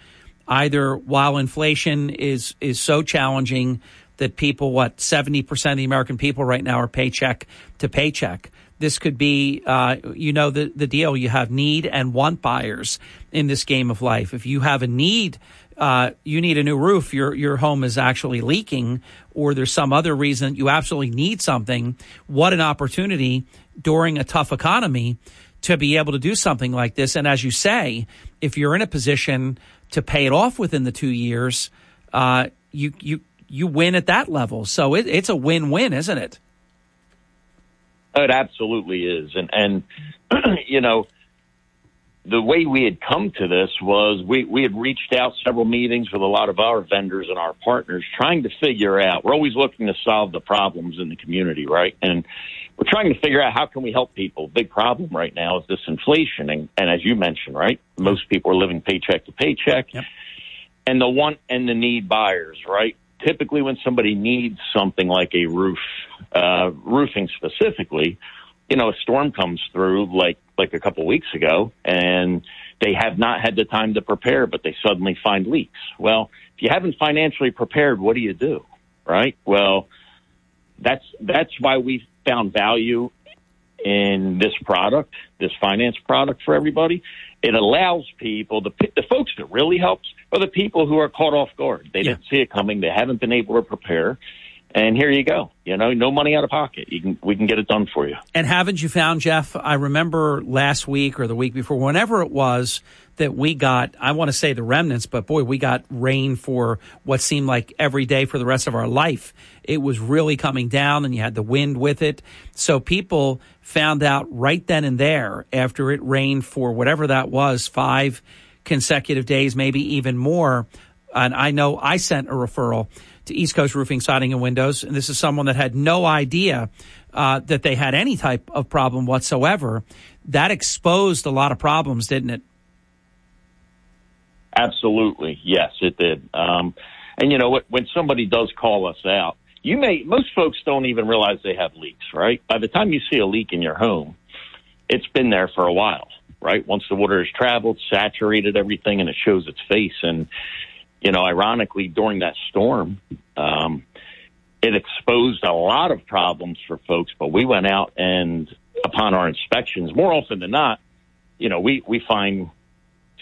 Either while inflation is is so challenging that people what seventy percent of the American people right now are paycheck to paycheck. This could be, uh, you know, the the deal. You have need and want buyers in this game of life. If you have a need, uh, you need a new roof. Your your home is actually leaking, or there's some other reason you absolutely need something. What an opportunity during a tough economy to be able to do something like this. And as you say, if you're in a position to pay it off within the two years, uh, you you you win at that level. So it, it's a win-win, isn't it? It absolutely is, and and you know the way we had come to this was we, we had reached out several meetings with a lot of our vendors and our partners trying to figure out we're always looking to solve the problems in the community right and we're trying to figure out how can we help people. Big problem right now is this inflation, and, and as you mentioned, right, most people are living paycheck to paycheck, yep. and the want and the need buyers, right. Typically, when somebody needs something like a roof, uh, roofing specifically, you know, a storm comes through like like a couple weeks ago, and they have not had the time to prepare, but they suddenly find leaks. Well, if you haven't financially prepared, what do you do, right? Well, that's that's why we found value in this product, this finance product for everybody. It allows people, the, the folks that really helps are the people who are caught off guard. They yeah. didn't see it coming. They haven't been able to prepare. And here you go. You know, no money out of pocket. You can we can get it done for you. And haven't you found, Jeff? I remember last week or the week before, whenever it was, that we got, I want to say the remnants, but boy, we got rain for what seemed like every day for the rest of our life. It was really coming down and you had the wind with it. So people found out right then and there after it rained for whatever that was, five consecutive days, maybe even more. And I know I sent a referral to East Coast Roofing, Siding, and Windows. And this is someone that had no idea uh, that they had any type of problem whatsoever. That exposed a lot of problems, didn't it? Absolutely, yes, it did. Um, and you know, when somebody does call us out, you may most folks don't even realize they have leaks, right? By the time you see a leak in your home, it's been there for a while, right? Once the water has traveled, saturated everything, and it shows its face. And you know, ironically, during that storm, um, it exposed a lot of problems for folks. But we went out and, upon our inspections, more often than not, you know, we we find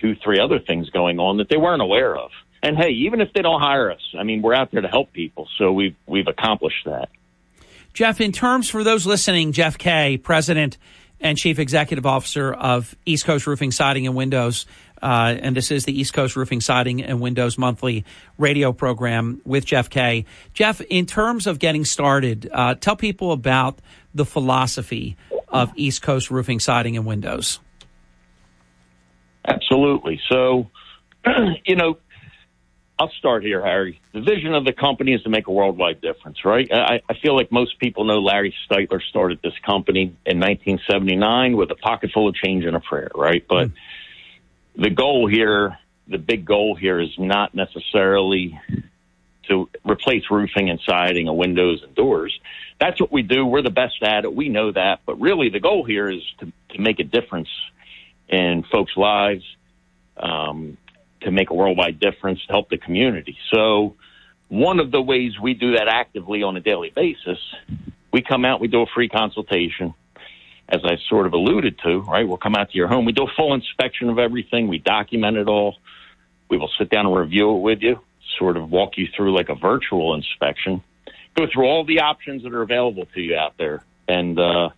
two, three other things going on that they weren't aware of. And hey, even if they don't hire us, I mean, we're out there to help people, so we've we've accomplished that. Jeff, in terms for those listening, Jeff Kay, President and Chief Executive Officer of East Coast Roofing, Siding, and Windows. Uh, and this is the East Coast Roofing, Siding, and Windows monthly radio program with Jeff Kay. Jeff, in terms of getting started, uh, tell people about the philosophy of East Coast Roofing, Siding, and Windows. Absolutely. So, you know, I'll start here, Harry. The vision of the company is to make a worldwide difference, right? I, I feel like most people know Larry Steitler started this company in 1979 with a pocket full of change and a prayer, right? But mm. the goal here, the big goal here is not necessarily to replace roofing and siding and windows and doors. That's what we do. We're the best at it. We know that. But really, the goal here is to, to make a difference in folks' lives, um, to make a worldwide difference, to help the community. So, one of the ways we do that actively on a daily basis, we come out, we do a free consultation, as I sort of alluded to, right? We'll come out to your home, we do a full inspection of everything, we document it all, we will sit down and review it with you, sort of walk you through like a virtual inspection, go through all the options that are available to you out there, and uh,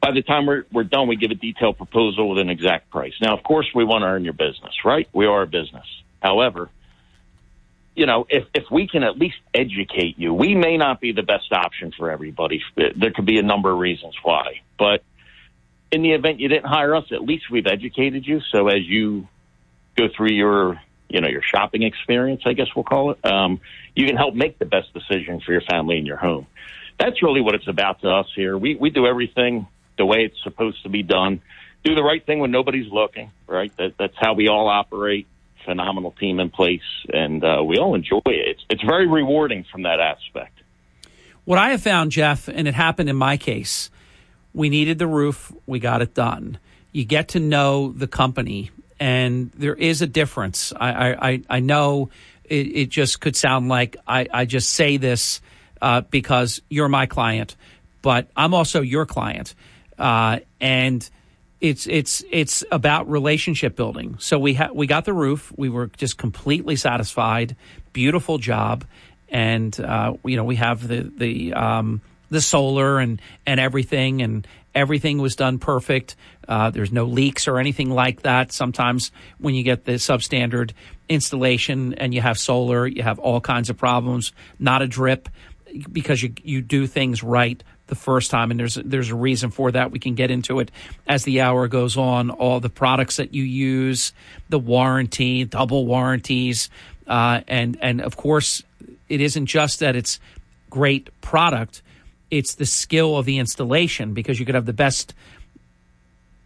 by the time we're, we're done, we give a detailed proposal with an exact price. Now, of course, we want to earn your business, right? We are a business. However, you know, if, if we can at least educate you, we may not be the best option for everybody. There could be a number of reasons why. But in the event you didn't hire us, at least we've educated you. So as you go through your, you know, your shopping experience, I guess we'll call it, um, you can help make the best decision for your family and your home. That's really what it's about to us here. We, we do everything the way it's supposed to be done. Do the right thing when nobody's looking, right? That, that's how we all operate. Phenomenal team in place, and uh, we all enjoy it. It's, it's very rewarding from that aspect. What I have found, Jeff, and it happened in my case, we needed the roof, we got it done. You get to know the company, and there is a difference. I, I, I know it, it just could sound like I, I just say this uh, because you're my client, but I'm also your client uh, and it's it's it's about relationship building. So we ha- we got the roof. We were just completely satisfied. Beautiful job, and uh, you know we have the the um, the solar and and everything, and everything was done perfect. Uh, there's no leaks or anything like that. Sometimes when you get the substandard installation and you have solar, you have all kinds of problems. Not a drip because you you do things right the first time, and there's there's a reason for that. We can get into it as the hour goes on. All the products that you use, the warranty, double warranties, uh, and and of course, it isn't just that it's great product; it's the skill of the installation because you could have the best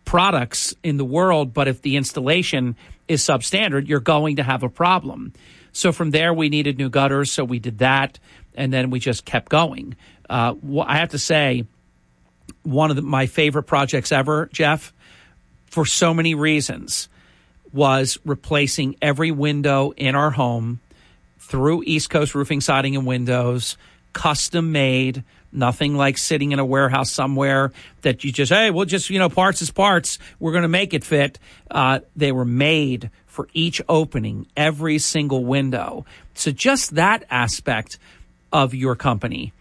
products in the world, but if the installation is substandard, you're going to have a problem. So from there, we needed new gutters, so we did that, and then we just kept going. Uh, I have to say, one of the, my favorite projects ever, Jeff, for so many reasons, was replacing every window in our home through East Coast Roofing, Siding, and Windows, custom made. Nothing like sitting in a warehouse somewhere that you just, hey, we'll just, you know, parts is parts. We're going to make it fit. Uh, they were made for each opening, every single window. So just that aspect of your company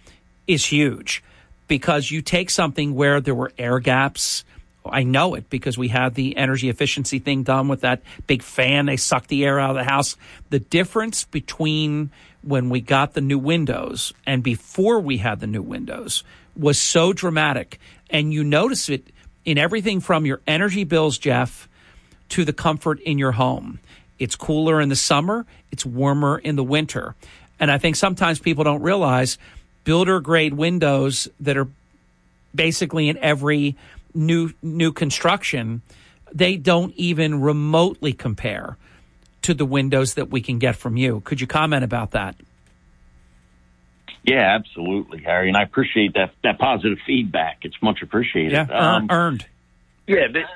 is huge because you take something where there were air gaps. I know it because we had the energy efficiency thing done with that big fan. They sucked the air out of the house. The difference between when we got the new windows and before we had the new windows was so dramatic. And you notice it in everything from your energy bills, Jeff, to the comfort in your home. It's cooler in the summer, it's warmer in the winter. And I think sometimes people don't realize builder grade windows that are basically in every new new construction, they don't even remotely compare to the windows that we can get from you. Could you comment about that? Yeah, absolutely, Harry, and I appreciate that that positive feedback. It's much appreciated. Yeah, um, earned. Yeah, this,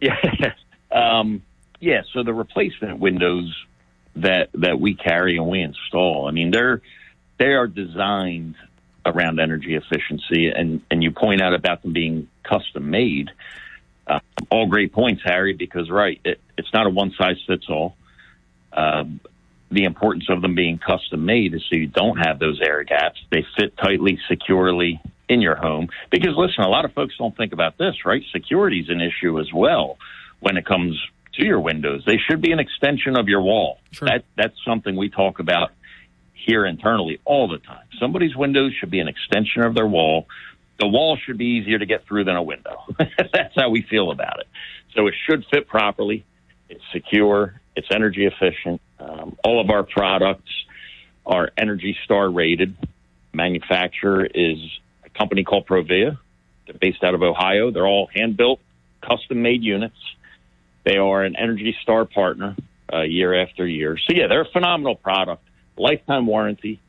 yeah, um, yeah. So the replacement windows that that we carry and we install, I mean, they're they are designed around energy efficiency, and and you point out about them being custom made. Uh, all great points, Harry, because right, it, it's not a one size fits all. Um, the importance of them being custom made is so you don't have those air gaps. They fit tightly, securely in your home. Because listen, a lot of folks don't think about this, right? Security is an issue as well when it comes to your windows. They should be an extension of your wall. Sure. That that's something we talk about here internally all the time. Somebody's windows should be an extension of their wall. The wall should be easier to get through than a window. that's how we feel about it. So it should fit properly. It's secure. It's energy efficient. Um, all of our products are Energy Star rated. Manufacturer is a company called Provia. They're based out of Ohio. They're all hand built, custom made units. They are an Energy Star partner uh, year after year. So, yeah, they're a phenomenal product. Lifetime warranty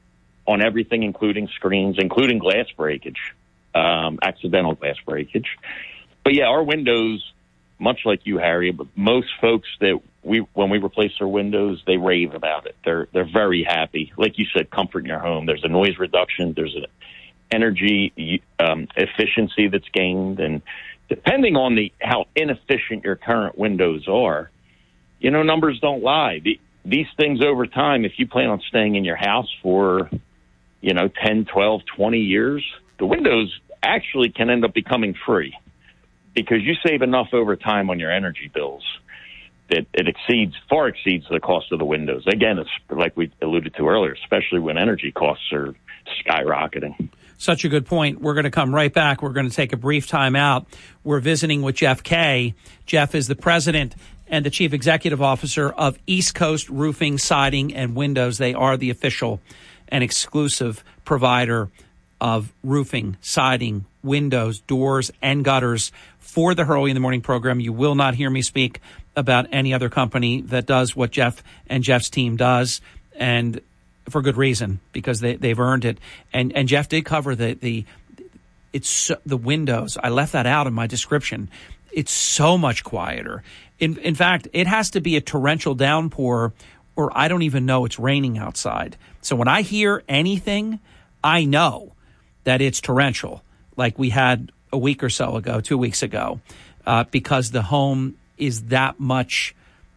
on everything, including screens, including glass breakage, um, accidental glass breakage. But yeah, our windows much like you, Harry, but most folks that we when we replace their windows, they rave about it. They're they're very happy. Like you said, comfort in your home. There's a noise reduction. There's an energy um, efficiency that's gained, and depending on the how inefficient your current windows are, you know numbers don't lie. The, these things over time, if you plan on staying in your house for, you know, 10, 12, 20 years, the windows actually can end up becoming free because you save enough over time on your energy bills that it exceeds far exceeds the cost of the windows. Again, it's like we alluded to earlier, especially when energy costs are skyrocketing. Such a good point. We're going to come right back. We're going to take a brief time out. We're visiting with Jeff Kay. Jeff is the president and the chief executive officer of East Coast Roofing, Siding, and Windows. They are the official and exclusive provider of roofing, siding, windows, doors, and gutters for the Hurley in the Morning program. You will not hear me speak about any other company that does what Jeff and Jeff's team does, and for good reason because they they've earned it. And and Jeff did cover the the it's the windows. I left that out in my description. It's so much quieter. In in fact, it has to be a torrential downpour, or I don't even know it's raining outside. So when I hear anything, I know that it's torrential, like we had a week or so ago, two weeks ago, uh, because the home is that much,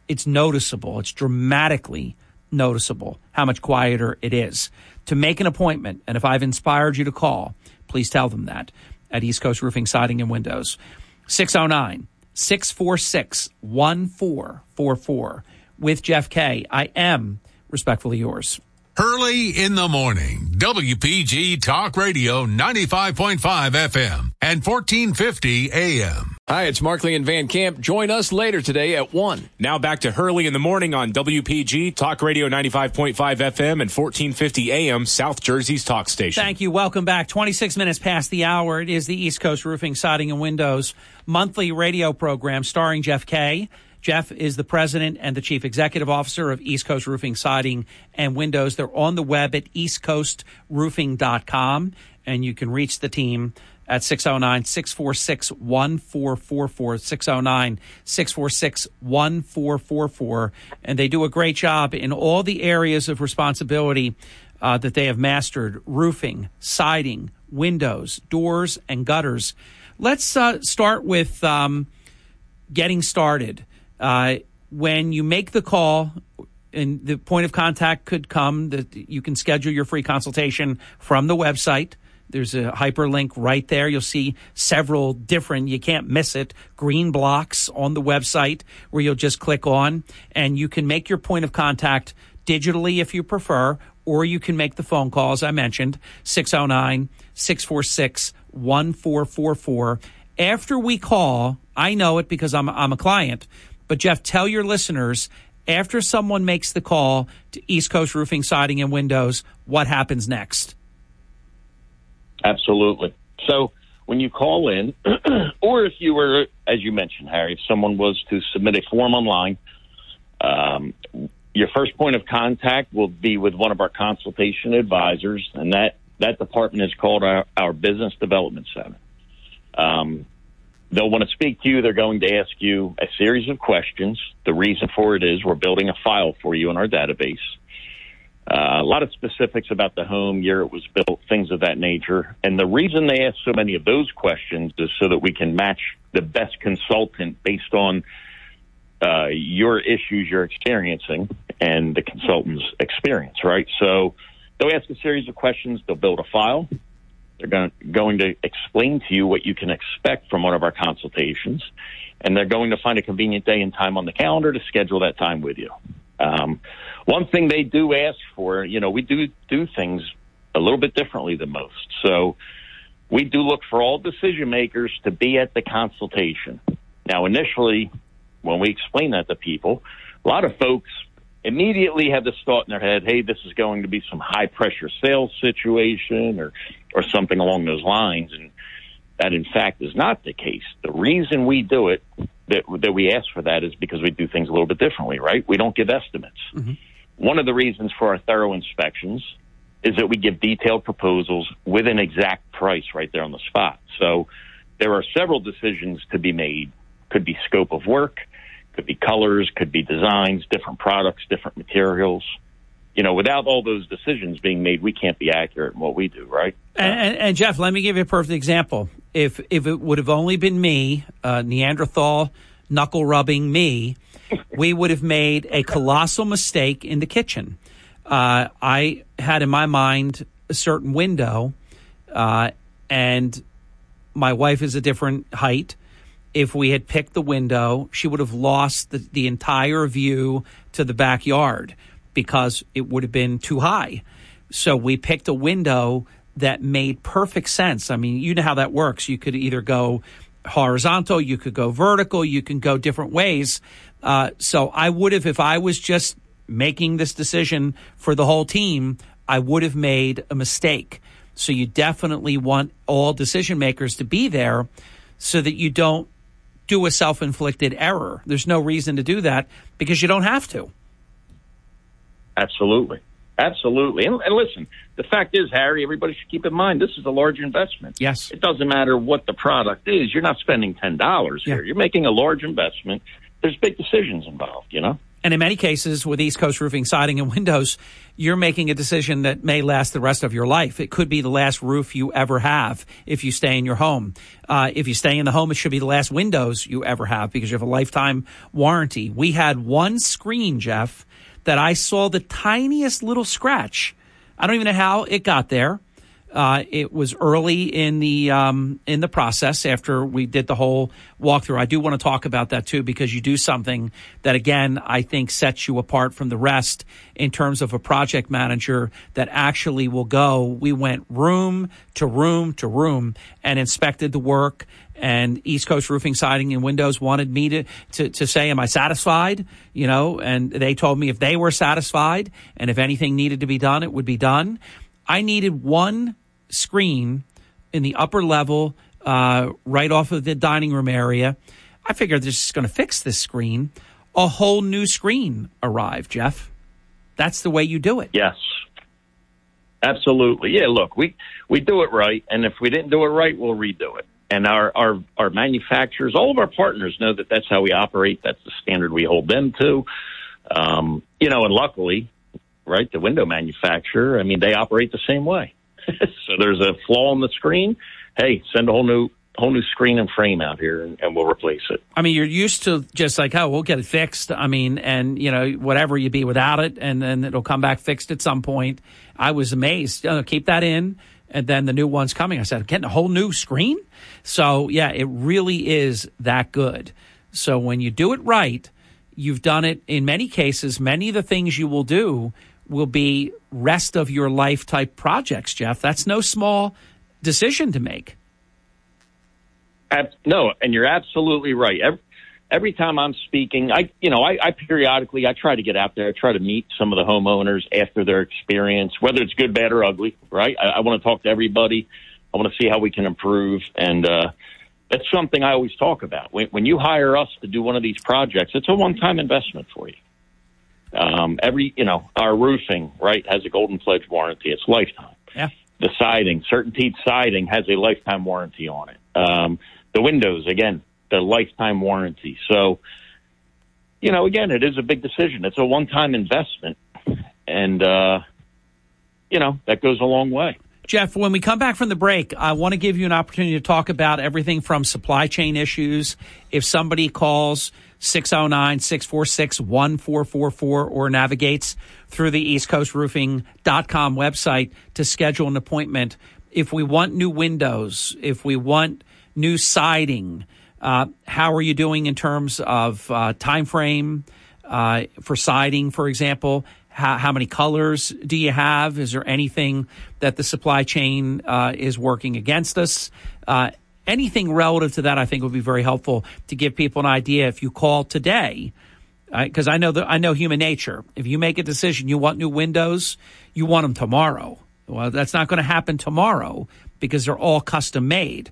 it's noticeable, it's dramatically noticeable how much quieter it is. To make an appointment, and if I've inspired you to call, please tell them that at East Coast Roofing, Siding, and Windows. 609 646 1444 with Jeff Kay. I am respectfully yours. Hurley in the morning. WPG Talk Radio 95.5 FM and 1450 AM. Hi, it's Markley and Van Camp. Join us later today at 1. Now back to Hurley in the morning on WPG Talk Radio 95.5 FM and 1450 AM, South Jersey's talk station. Thank you. Welcome back. 26 minutes past the hour. It is the East Coast Roofing, Siding, and Windows monthly radio program starring Jeff Kay Jeff is the president and the chief executive officer of East Coast Roofing, Siding, and Windows. They're on the web at eastcoastroofing.com, and you can reach the team at 609 646 1444. 609 646 1444. And they do a great job in all the areas of responsibility uh, that they have mastered roofing, siding, windows, doors, and gutters. Let's uh, start with um, getting started. Uh, when you make the call, and the point of contact could come that you can schedule your free consultation from the website. There's a hyperlink right there. You'll see several different, you can't miss it, green blocks on the website where you'll just click on and you can make your point of contact digitally if you prefer, or you can make the phone call, as I mentioned, 609 646 1444. After we call, I know it because I'm, I'm a client but Jeff, tell your listeners After someone makes the call to East Coast Roofing, Siding, and Windows, what happens next? Absolutely. So when you call in, or if you were, as you mentioned, Harry, if someone was to submit a form online, um, your first point of contact will be with one of our consultation advisors, and that that department is called our, our Business Development Center. Um, they'll want to speak to you. They're going to ask you a series of questions. The reason for it is we're building a file for you in our database. Uh, a lot of specifics about the home, year it was built, things of that nature. And the reason they ask so many of those questions is so that we can match the best consultant based on uh, your issues you're experiencing and the consultant's experience, right? So they'll ask a series of questions. They'll build a file. They're going, going to explain to you what you can expect from one of our consultations, and they're going to find a convenient day and time on the calendar to schedule that time with you. Um, one thing they do ask for, you know, we do do things a little bit differently than most. So we do look for all decision makers to be at the consultation. Now, initially, when we explain that to people, a lot of folks immediately have this thought in their head, hey, this is going to be some high pressure sales situation or, or something along those lines. And that, in fact, is not the case. The reason we do it, that, that we ask for that, is because we do things a little bit differently, right? We don't give estimates. Mm-hmm. One of the reasons for our thorough inspections is that we give detailed proposals with an exact price right there on the spot. So there are several decisions to be made. Could be scope of work, could be colors, could be designs, different products, different materials. You know, without all those decisions being made, we can't be accurate in what we do, right? And, and, and Jeff, let me give you a perfect example. If if it would have only been me, uh, Neanderthal knuckle rubbing me, we would have made a colossal mistake in the kitchen. Uh, I had in my mind a certain window, uh, and my wife is a different height. If we had picked the window, she would have lost the, the entire view to the backyard because it would have been too high. So we picked a window that made perfect sense. I mean, you know how that works. You could either go horizontal, you could go vertical, you can go different ways. Uh, so I would have, if I was just making this decision for the whole team, I would have made a mistake. So you definitely want all decision makers to be there so that you don't do a self inflicted error. There's no reason to do that because you don't have to. Absolutely. Absolutely. And, and, listen, the fact is, Harry, everybody should keep in mind this is a large investment. Yes. It doesn't matter what the product is. You're not spending $10 here. You're making a large investment. There's big decisions involved, you know? And in many cases, with East Coast Roofing, Siding, and Windows, you're making a decision that may last the rest of your life. It could be the last roof you ever have if you stay in your home. Uh, if you stay in the home, it should be the last windows you ever have because you have a lifetime warranty. We had one screen, Jeff, that I saw the tiniest little scratch. I don't even know how it got there. Uh, it was early in the um, in the process after we did the whole walkthrough. I do want to talk about that too because you do something that again I think sets you apart from the rest in terms of a project manager that actually will go. We went room to room to room and inspected the work. And East Coast Roofing, Siding, and Windows wanted me to, to, to say, Am I satisfied? You know, and they told me if they were satisfied and if anything needed to be done, it would be done. I needed one screen in the upper level, uh, right off of the dining room area. I figured this is going to fix this screen. A whole new screen arrived, Jeff. That's the way you do it. Yes. Absolutely. Yeah, look, we we do it right and if we didn't do it right, we'll redo it. And our our our manufacturers, all of our partners know that that's how we operate. That's the standard we hold them to. Um, you know, and luckily, right, the window manufacturer, I mean, they operate the same way. so there's a flaw on the screen. Hey, send a whole new whole new screen and frame out here and, and, we'll replace it. I mean, you're used to just like, oh, we'll get it fixed. I mean, and you know, whatever you be without it, and then it'll come back fixed at some point. I was amazed. Keep that in, and then the new one's coming. I said, getting a whole new screen. So yeah, it really is that good. So when you do it right, you've done it in many cases. Many of the things you will do will be rest of your life type projects, Jeff. That's no small decision to make. no, and you're absolutely right. Every, time I'm speaking, I you know I, I periodically I try to get out there. I try to meet some of the homeowners after their experience, whether it's good, bad, or ugly. Right? I, I want to talk to everybody. I want to see how we can improve, and uh, that's something I always talk about. When, when you hire us to do one of these projects, it's a one-time investment for you. Um, every you know our roofing right has a golden pledge warranty. It's lifetime. Yeah. The siding, CertainTeed siding, has a lifetime warranty on it. Um, the windows, again, the lifetime warranty. So, you know, again, it is a big decision. It's a one-time investment, and uh, you know that goes a long way. Jeff, when we come back from the break, I want to give you an opportunity to talk about everything from supply chain issues. If somebody calls 609 646 1444 or navigates through the eastcoastroofing.com website to schedule an appointment, if we want new windows, if we want new siding, uh, how are you doing in terms of uh, time frame uh, for siding, for example? How, how, many colors do you have? Is there anything that the supply chain uh, is working against us? Uh, anything relative to that, I think, would be very helpful to give people an idea. If you call today, because I know that I know human nature. If you make a decision, you want new windows, you want them tomorrow. Well, that's not going to happen tomorrow because they're all custom made.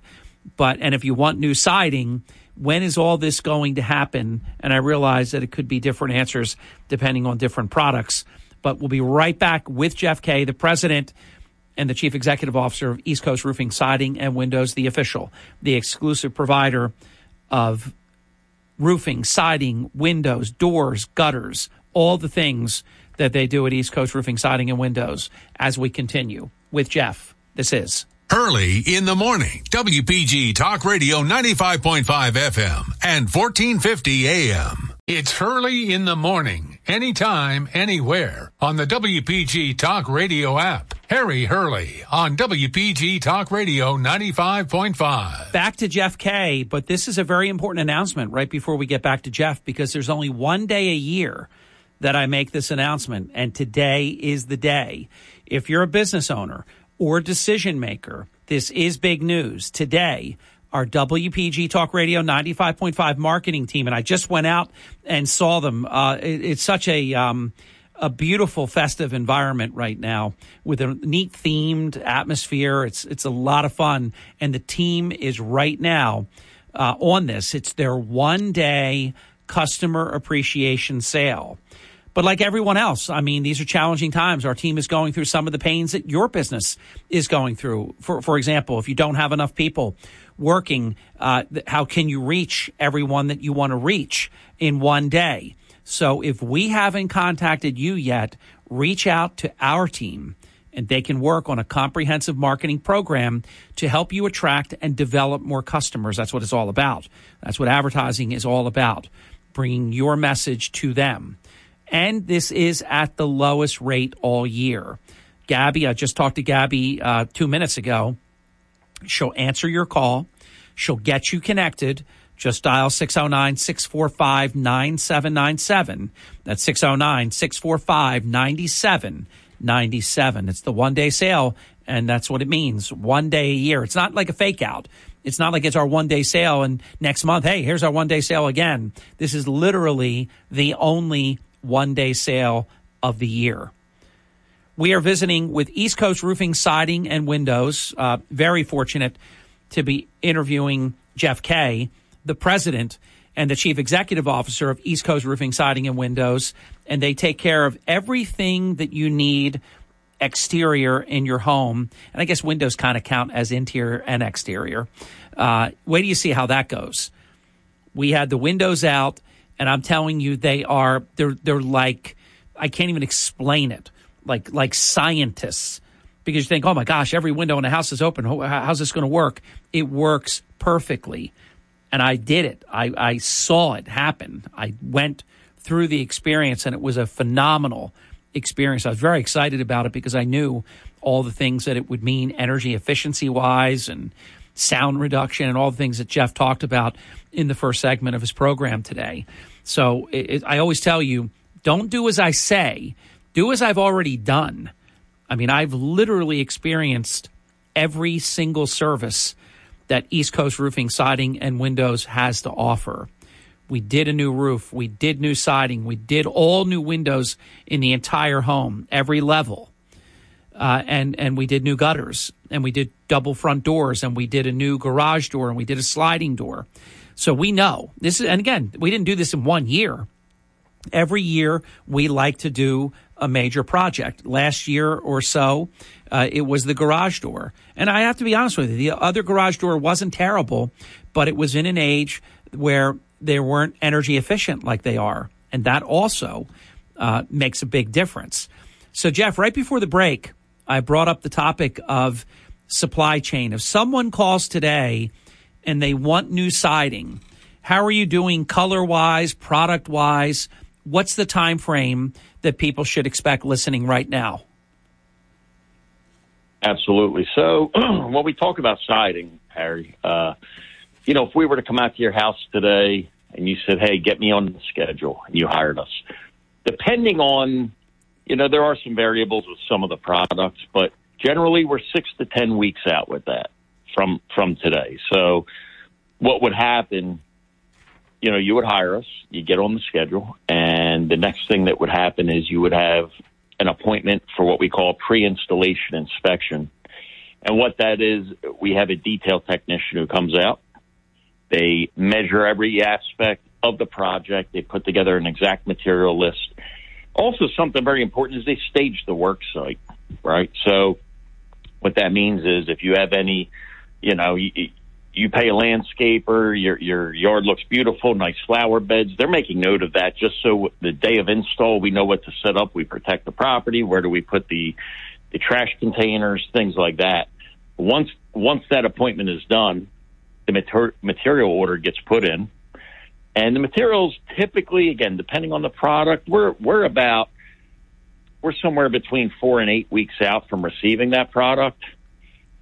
But and if you want new siding, when is all this going to happen? And I realize that it could be different answers depending on different products. But we'll be right back with Jeff Kay, the president and the chief executive officer of East Coast Roofing Siding and Windows, the official, the exclusive provider of roofing, siding, windows, doors, gutters, all the things that they do at East Coast Roofing, Siding, and Windows as we continue with Jeff. This is Hurley in the morning, WPG Talk Radio 95.5 FM and 1450 AM. It's Hurley in the morning, anytime, anywhere on the WPG Talk Radio app. Harry Hurley on WPG Talk Radio 95.5. Back to Jeff Kay, but this is a very important announcement right before we get back to Jeff because there's only one day a year that I make this announcement, and today is the day. If you're a business owner, or decision maker. This is big news. Today, our WPG Talk Radio 95.5 marketing team, and I just went out and saw them. Uh, it, it's such a. Um, a beautiful festive environment right now with a neat themed atmosphere. It's it's a lot of fun, and the team is right now uh, on this. It's their one day customer appreciation sale. But like everyone else, I mean, these are challenging times. Our team is going through some of the pains that your business is going through. For, for example, if you don't have enough people working, uh, how can you reach everyone that you want to reach in one day? So if we haven't contacted you yet, reach out to our team and they can work on a comprehensive marketing program to help you attract and develop more customers. That's what it's all about. That's what advertising is all about, bringing your message to them and this is at the lowest rate all year. Gabby, I just talked to Gabby uh, two minutes ago. She'll answer your call. She'll get you connected. Just dial 609 645 9797. That's 609 645 9797. It's the one day sale, and that's what it means. One day a year. It's not like a fake out. It's not like it's our one day sale and next month, hey, here's our one day sale again. This is literally the only one day sale of the year. We are visiting with East Coast Roofing, Siding, and Windows. Uh, very fortunate to be interviewing Jeff Kay, the president and the chief executive officer of East Coast Roofing, Siding, and Windows. And they take care of everything that you need exterior in your home. And I guess windows kind of count as interior and exterior. Uh, wait do you see how that goes. We had the windows out and I'm telling you, they are they're they're like I can't even explain it. Like like scientists, because you think, oh my gosh, every window in the house is open. How's this going to work? It works perfectly, and I did it. I I saw it happen. I went through the experience, and it was a phenomenal experience. I was very excited about it because I knew all the things that it would mean energy efficiency wise and sound reduction and all the things that Jeff talked about in the first segment of his program today. So it, it, I always tell you, don't do as I say, do as I've already done. I mean, I've literally experienced every single service that East Coast Roofing, Siding, and Windows has to offer. We did a new roof. We did new siding. We did all new windows in the entire home, every level. Uh, and and we did new gutters, and we did double front doors, and we did a new garage door, and we did a sliding door. So we know this is, and again, we didn't do this in one year. Every year, we like to do a major project. Last year or so, uh, it was the garage door. And I have to be honest with you, the other garage door wasn't terrible, but it was in an age where they weren't energy efficient like they are. And that also uh, makes a big difference. So, Jeff, right before the break, I brought up the topic of supply chain. If someone calls today and they want new siding, how are you doing color wise, product wise? What's the time frame that people should expect listening right now? Absolutely. So when we talk about siding, Harry, uh, you know, if we were to come out to your house today and you said, "Hey, get me on the schedule," and you hired us, depending on, you know, there are some variables with some of the products, but generally we're six to ten weeks out with that from from today. So what would happen? You know, you would hire us, you get on the schedule, and the next thing that would happen is you would have an appointment for what we call pre-installation inspection. And what that is, we have a detail technician who comes out. They measure every aspect of the project. They put together an exact material list. Also, something very important is they stage the work site, right? So, what that means is if you have any, you know, you, you pay a landscaper, your your yard looks beautiful, nice flower beds. They're making note of that just so the day of install we know what to set up. We protect the property. Where do we put the the trash containers, things like that. Once once that appointment is done, the mater- material order gets put in, and the materials typically, again, depending on the product, we're we're about we're somewhere between four and eight weeks out from receiving that product.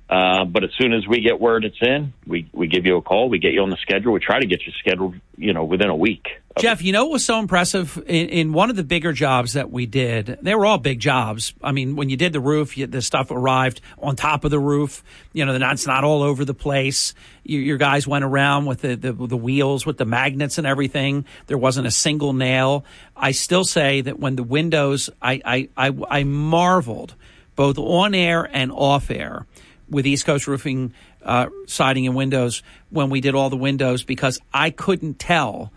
Uh, but as soon as we get word it's in, we, we give you a call. We get you on the schedule. We try to get you scheduled, you know, within a week. Jeff, you know what was so impressive in, in, one of the bigger jobs that we did? They were all big jobs. I mean, when you did the roof, you, the stuff arrived on top of the roof. You know, it's not all over the place. You, your guys went around with the, the the wheels, with the magnets and everything. There wasn't a single nail. I still say that when the windows, I I, I, I marveled both on air and off air with East Coast Roofing uh, siding and windows when we did all the windows because I couldn't tell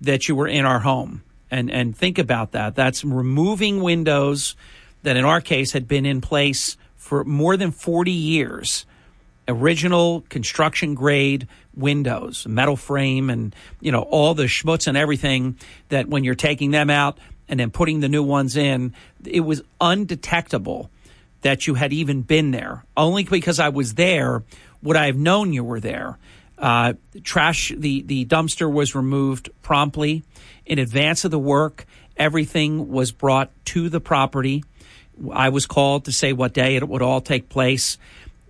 that you were in our home. And and think about that. That's removing windows that in our case had been in place for more than 40 years. Original construction grade windows, metal frame and you know all the schmutz and everything that when you're taking them out and then putting the new ones in, it was undetectable that you had even been there. Only because I was there would I have known you were there. Uh, trash, the, the dumpster was removed promptly in advance of the work. Everything was brought to the property. I was called to say what day it would all take place.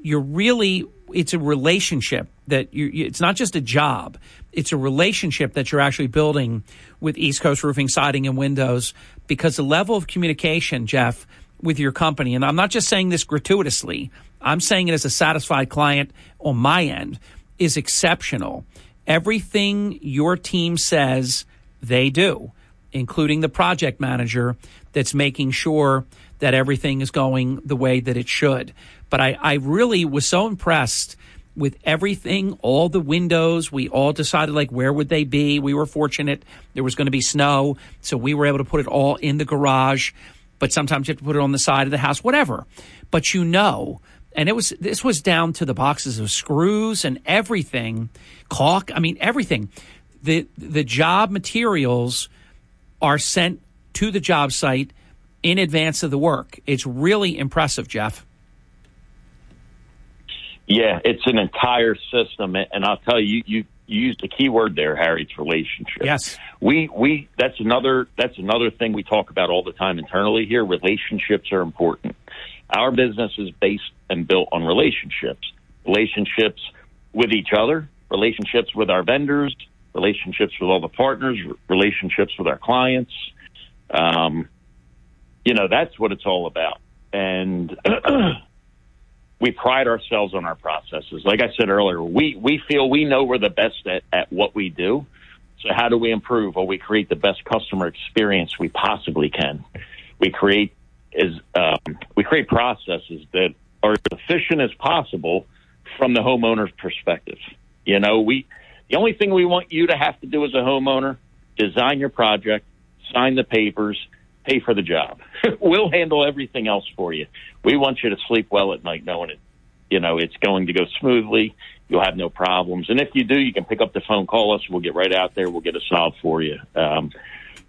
You're really, it's a relationship that you, it's not just a job. It's a relationship that you're actually building with East Coast Roofing, Siding, and Windows because the level of communication, Jeff, with your company, and I'm not just saying this gratuitously, I'm saying it as a satisfied client on my end, is exceptional. Everything your team says they do, including the project manager that's making sure that everything is going the way that it should. But I, I really was so impressed with everything, all the windows. We all decided like where would they be. We were fortunate there was going to be snow, so we were able to put it all in the garage but sometimes you have to put it on the side of the house, whatever. But you know, and it was this was down to the boxes of screws and everything, caulk. I mean, everything. The the job materials are sent to the job site in advance of the work. It's really impressive, Jeff. Yeah, it's an entire system, and I'll tell you, you you used the key word there, Harry. It's relationship. Yes. We we that's another that's another thing we talk about all the time internally here. Relationships are important. Our business is based and built on relationships. Relationships with each other, relationships with our vendors, relationships with all the partners, relationships with our clients. Um, you know, that's what it's all about. And we pride ourselves on our processes. Like I said earlier, we, we feel we know we're the best at, at what we do. So how do we improve? Well, we create the best customer experience we possibly can. We create is um, we create processes that are as efficient as possible from the homeowner's perspective. You know, we the only thing we want you to have to do as a homeowner design your project, sign the papers, pay for the job. we'll handle everything else for you. We want you to sleep well at night knowing it. You know, it's going to go smoothly. You'll have no problems. And if you do, you can pick up the phone, call us. We'll get right out there. We'll get it solved for you. Um,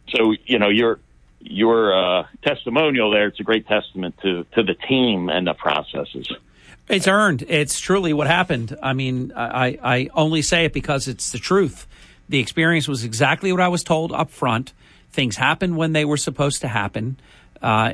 so, you know, your your uh, testimonial there, it's a great testament to, to the team and the processes. It's earned. It's truly what happened. I mean, I, I only say it because it's the truth. The experience was exactly what I was told up front. Things happened when they were supposed to happen. Uh,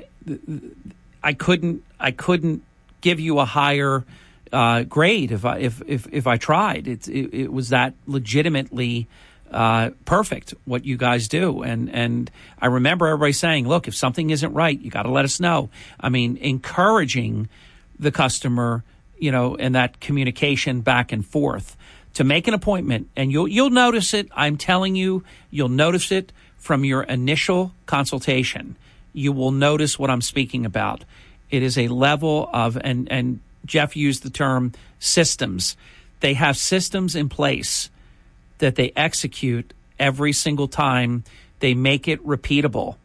I couldn't. I couldn't give you a higher uh, grade if I if if, if I tried. It, it, it was that legitimately uh, perfect what you guys do. And and I remember everybody saying, "Look, if something isn't right, you got to let us know." I mean, encouraging the customer, you know, and that communication back and forth to make an appointment, and you'll you'll notice it. I'm telling you, you'll notice it from your initial consultation. You will notice what I'm speaking about. It is a level of and and Jeff used the term systems. They have systems in place that they execute every single time. They make it repeatable.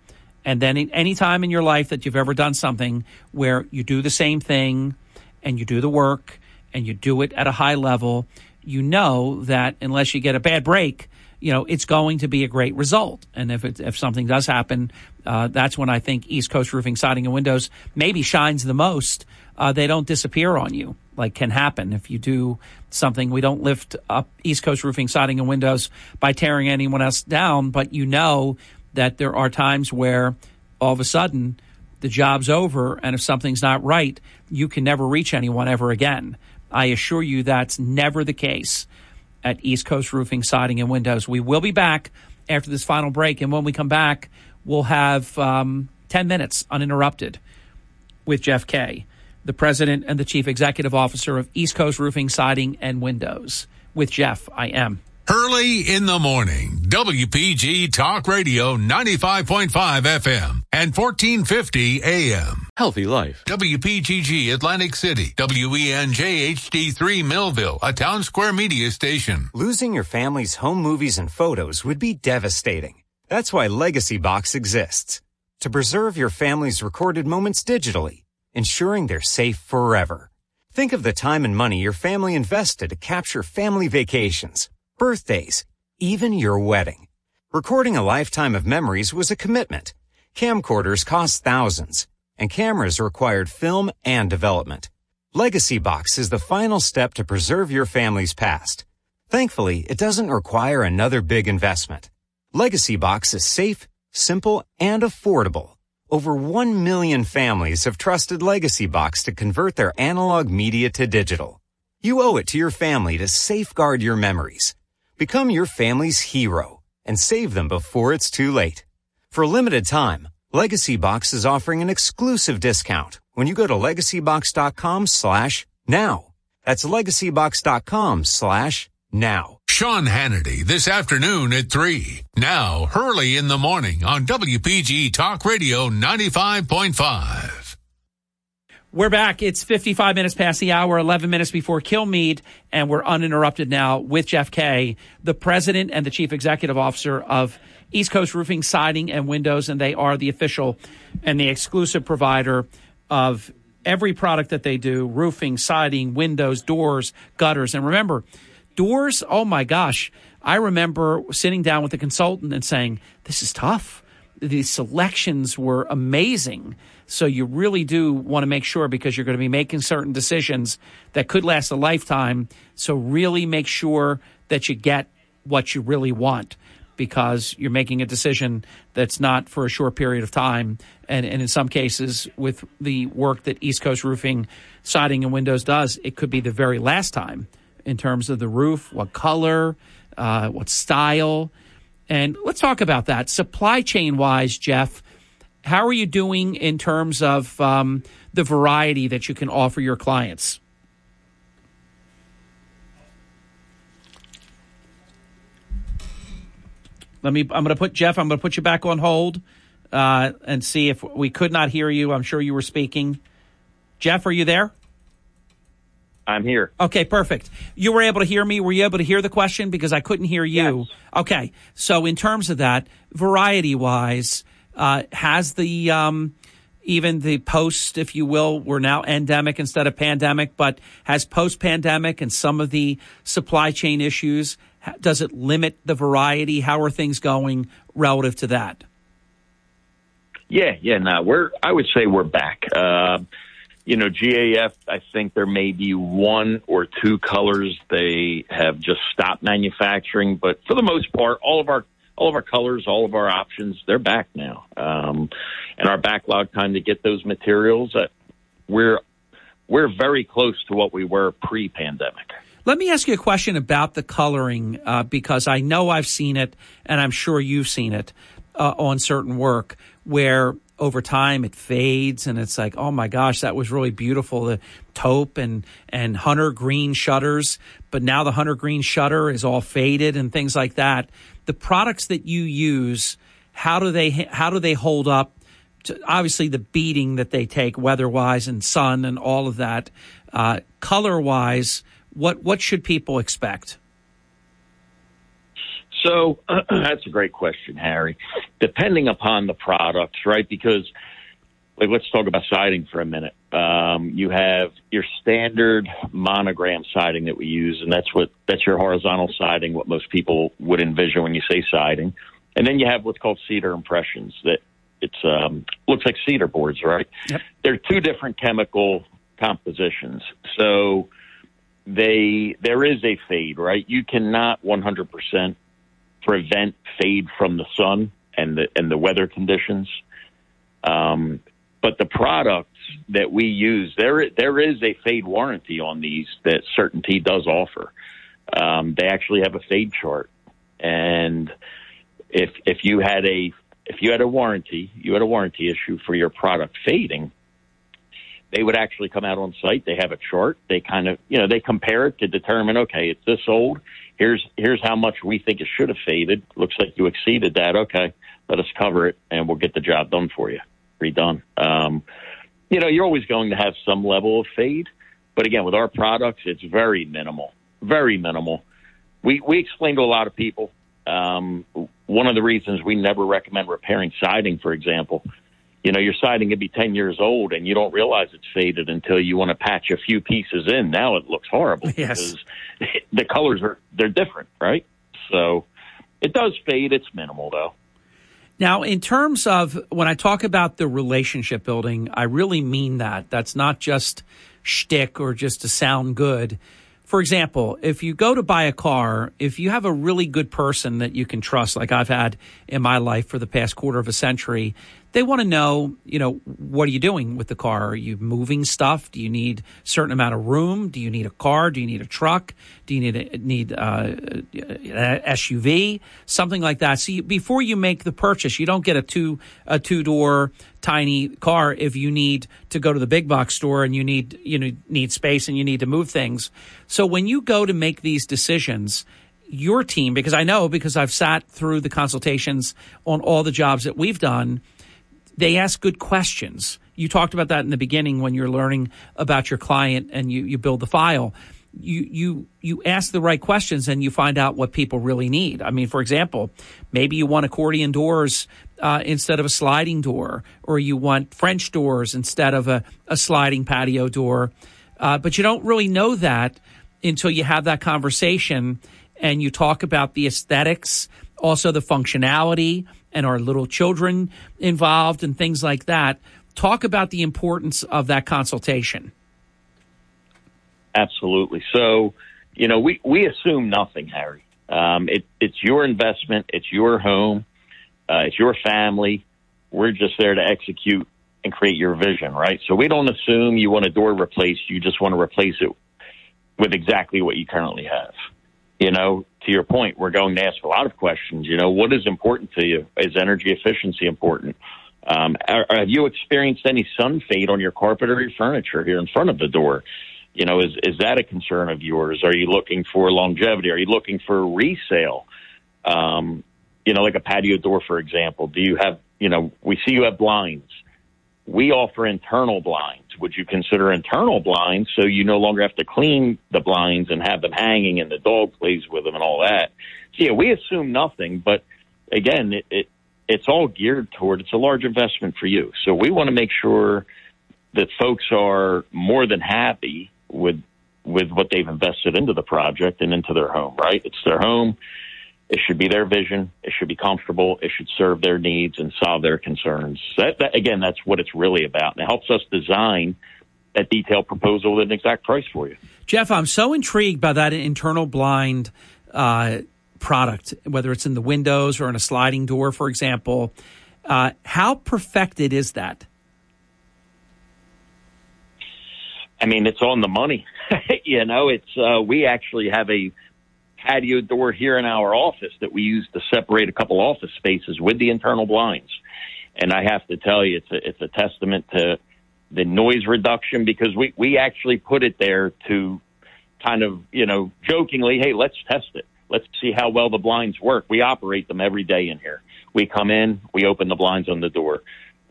And then any time in your life that you've ever done something where you do the same thing and you do the work and you do it at a high level, you know that unless you get a bad break, you know it's going to be a great result. And if it, if something does happen, uh, that's when I think East Coast Roofing, Siding, and Windows maybe shines the most. Uh, they don't disappear on you like can happen if you do something. We don't lift up East Coast Roofing, Siding, and Windows by tearing anyone else down, but you know that there are times where all of a sudden the job's over, and if something's not right, you can never reach anyone ever again. I assure you that's never the case at East Coast Roofing, Siding, and Windows. We will be back after this final break, and when we come back, we'll have um, 10 minutes uninterrupted with Jeff Kay, the president and the chief executive officer of East Coast Roofing, Siding, and Windows. With Jeff, I am. Early in the morning, WPG Talk Radio 95.5 FM and 1450 AM. Healthy life. WPGG Atlantic City. WENJ HD3 Millville, a Townsquare Media station. Losing your family's home movies and photos would be devastating. That's why Legacy Box exists. To preserve your family's recorded moments digitally, ensuring they're safe forever. Think of the time and money your family invested to capture family vacations birthdays, even your wedding. Recording a lifetime of memories was a commitment. Camcorders cost thousands, and cameras required film and development. Legacy Box is the final step to preserve your family's past. Thankfully, it doesn't require another big investment. Legacy Box is safe, simple, and affordable. Over 1 million families have trusted Legacy Box to convert their analog media to digital. You owe it to your family to safeguard your memories. Become your family's hero and save them before it's too late. For a limited time, Legacy Box is offering an exclusive discount when you go to legacybox.com slash now. That's legacybox.com slash now. Sean Hannity this afternoon at 3. Now, Hurley in the morning on WPG Talk Radio 95.5. We're back. It's 55 minutes past the hour, 11 minutes before Kilmeade, and we're uninterrupted now with Jeff Kay, the president and the chief executive officer of East Coast Roofing, Siding, and Windows, and they are the official and the exclusive provider of every product that they do roofing, siding, windows, doors, gutters. And remember, doors, oh my gosh, I remember sitting down with a consultant and saying, This is tough. The selections were amazing so you really do want to make sure because you're going to be making certain decisions that could last a lifetime. So really make sure that you get what you really want because you're making a decision that's not for a short period of time. And, and in some cases, with the work that East Coast Roofing, Siding, and Windows does, it could be the very last time in terms of the roof, what color, uh, what style. And let's talk about that. Supply chain wise, Jeff, how are you doing in terms of um, the variety that you can offer your clients? Let me. I'm going to put Jeff. I'm going to put you back on hold uh, and see if we could not hear you. I'm sure you were speaking. Jeff, are you there? I'm here. Okay, perfect. You were able to hear me. Were you able to hear the question because I couldn't hear you? Yes. Okay, so in terms of that, variety wise, uh, has the um, even the post, if you will, we're now endemic instead of pandemic, but has post pandemic and some of the supply chain issues, does it limit the variety? How are things going relative to that? Yeah, yeah. No, we're. I would say we're back. Uh, you know, GAF. I think there may be one or two colors they have just stopped manufacturing, but for the most part, all of our all of our colors, all of our options, they're back now. Um, and our backlog time to get those materials, uh, we're we're very close to what we were pre-pandemic. Let me ask you a question about the coloring uh, because I know I've seen it, and I'm sure you've seen it uh, on certain work where over time it fades and it's like, oh my gosh, that was really beautiful. The taupe and and hunter green shutters, but now the hunter green shutter is all faded and things like that. The products that you use, how do they how do they hold up? To, obviously, the beating that they take weather wise and sun and all of that. Uh, color wise, what what should people expect? So that's a great question, Harry. Depending upon the products, right? Because like, let's talk about siding for a minute. Um, you have your standard monogram siding that we use, and that's what that's your horizontal siding, what most people would envision when you say siding. And then you have what's called cedar impressions that it's um, looks like cedar boards, right? Yep. They're two different chemical compositions. So they there is a fade, right? You cannot 100% prevent fade from the sun and the and the weather conditions. Um, but the products that we use, there there is a fade warranty on these that CertainTeed does offer. Um, they actually have a fade chart, and if if you had a if you had a warranty, you had a warranty issue for your product fading, they would actually come out on site. They have a chart. They kind of, you know, they compare it to determine, okay, it's this old. Here's here's how much we think it should have faded. Looks like you exceeded that. Okay, let us cover it, and we'll get the job done for you, redone. Um, you know, you're always going to have some level of fade, but again, with our products, it's very minimal, very minimal. We we explain to a lot of people. Um, one of the reasons we never recommend repairing siding, for example, you know, your siding could be 10 years old and you don't realize it's faded until you want to patch a few pieces in. Now it looks horrible Yes. because the colors are, they're different, right? So it does fade. It's minimal though. Now, in terms of when I talk about the relationship building, I really mean that. That's not just shtick or just to sound good. For example, if you go to buy a car, if you have a really good person that you can trust, like I've had in my life for the past quarter of a century, they want to know, you know, what are you doing with the car? Are you moving stuff? Do you need a certain amount of room? Do you need a car? Do you need a truck? Do you need a, need uh, SUV? Something like that. So you, before you make the purchase, you don't get a two a two door tiny car if you need to go to the big box store and you need you know need space and you need to move things. So when you go to make these decisions, your team, because I know because I've sat through the consultations on all the jobs that we've done they ask good questions. You talked about that in the beginning when you're learning about your client and you, you build the file. You, you, you ask the right questions and you find out what people really need. I mean, for example, maybe you want accordion doors uh, instead of a sliding door, or you want French doors instead of a, a sliding patio door. Uh, but you don't really know that until you have that conversation and you talk about the aesthetics, also the functionality, and our little children involved and things like that. Talk about the importance of that consultation. Absolutely. So, you know, we, we assume nothing, Harry. Um, it, it's your investment. It's your home. Uh, it's your family. We're just there to execute and create your vision, right? So we don't assume you want a door replaced. You just want to replace it with exactly what you currently have. You know, to your point, we're going to ask a lot of questions. You know, what is important to you? Is energy efficiency important? Um, are, have you experienced any sun fade on your carpet or your furniture here in front of the door? You know, is is that a concern of yours? Are you looking for longevity? Are you looking for resale? Um, you know, like a patio door, for example. Do you have, you know, we see you have blinds. We offer internal blinds. Would you consider internal blinds so you no longer have to clean the blinds and have them hanging and the dog plays with them and all that? So, yeah, we assume nothing, but again, it, it it's all geared toward it's a large investment for you. So we want to make sure that folks are more than happy with with what they've invested into the project and into their home, right? It's their home. It should be their vision. It should be comfortable. It should serve their needs and solve their concerns. That, that, again, that's what it's really about. And it helps us design that detailed proposal at an exact price for you. Jeff, I'm so intrigued by that internal blind uh, product, whether it's in the windows or in a sliding door, for example. Uh, how perfected is that? I mean, it's on the money. you know, it's uh, we actually have a patio door here in our office that we use to separate a couple office spaces with the internal blinds. And I have to tell you, it's a, it's a testament to the noise reduction because we, we actually put it there to kind of, you know, jokingly, hey, let's test it. Let's see how well the blinds work. We operate them every day in here. We come in, we open the blinds on the door.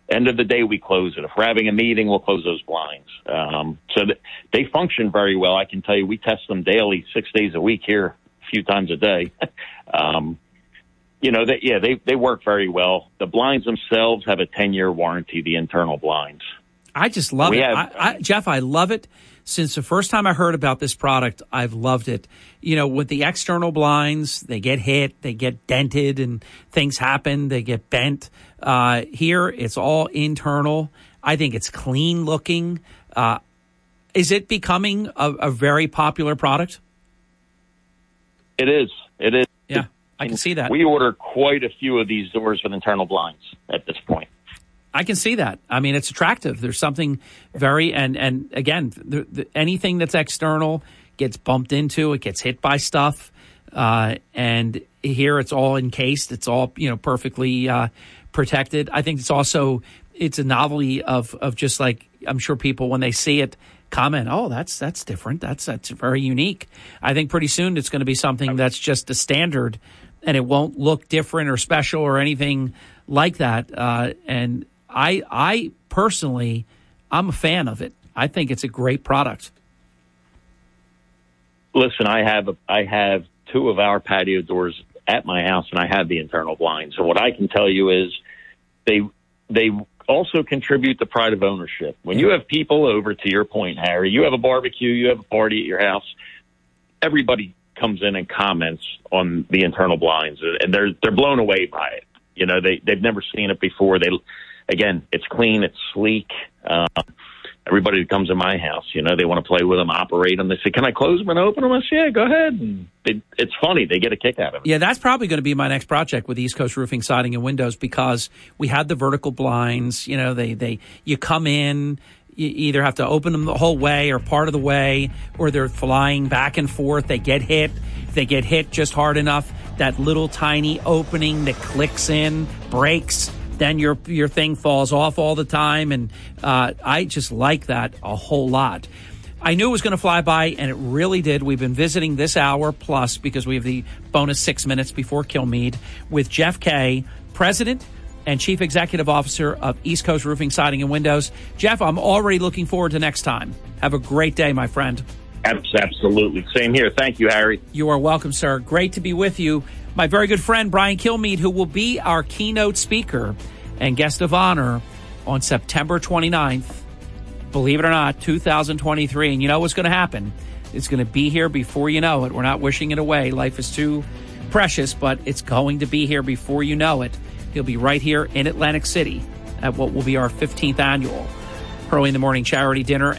End of the day, we close it. If we're having a meeting, we'll close those blinds. Um, so that they function very well. I can tell you, we test them daily, six days a week here few times a day. um, you know, they, yeah, they, they work very well. The blinds themselves have a 10 year warranty, the internal blinds. I just love we it. Have, I, I, Jeff, I love it. Since the first time I heard about this product, I've loved it. You know, with the external blinds, they get hit, they get dented, and things happen. They get bent. Uh, here, it's all internal. I think it's clean looking. Uh, is it becoming a, a very popular product? It is. It is. Yeah, I can see that. We order quite a few of these doors with internal blinds at this point. I can see that. I mean, it's attractive. There's something very and and again, the, the, anything that's external gets bumped into, it gets hit by stuff, uh, and here it's all encased. It's all you know perfectly uh, protected. I think it's also it's a novelty of of just like I'm sure people when they see it comment, "Oh, that's that's different. That's that's very unique." I think pretty soon it's going to be something that's just a standard, and it won't look different or special or anything like that. Uh, and I I personally, I'm a fan of it. I think it's a great product. Listen, I have I have two of our patio doors at my house, and I have the internal blinds. So what I can tell you is they they also contribute the pride of ownership. When you have people over, to your point, Harry, you have a barbecue, you have a party at your house, everybody comes in and comments on the internal blinds, and they're they're blown away by it. You know, they they've never seen it before. They again, it's clean, it's sleek. Uh, everybody who comes in my house, you know, they want to play with them, operate them. They say, "Can I close them and open them?" I say, "Yeah, go ahead." And they, it's funny; they get a kick out of it. Yeah, that's probably going to be my next project with East Coast Roofing, Siding, and Windows because we had the vertical blinds. You know, they they you come in. You either have to open them the whole way or part of the way, or they're flying back and forth. They get hit. If they get hit just hard enough, that little tiny opening that clicks in breaks then your your thing falls off all the time, and uh, I just like that a whole lot. I knew it was going to fly by, and it really did. We've been visiting this hour plus because we have the bonus six minutes before Kilmeade with Jeff Kay, President and Chief Executive Officer of East Coast Roofing, Siding, and Windows. Jeff, I'm already looking forward to next time. Have a great day, my friend. Absolutely. Same here. Thank you, Harry. You are welcome, sir. Great to be with you. My very good friend, Brian Kilmeade, who will be our keynote speaker and guest of honor on September 29th. Believe it or not, 2023. And you know what's going to happen? It's going to be here before you know it. We're not wishing it away. Life is too precious, but it's going to be here before you know it. He'll be right here in Atlantic City at what will be our 15th annual Early in the Morning Charity Dinner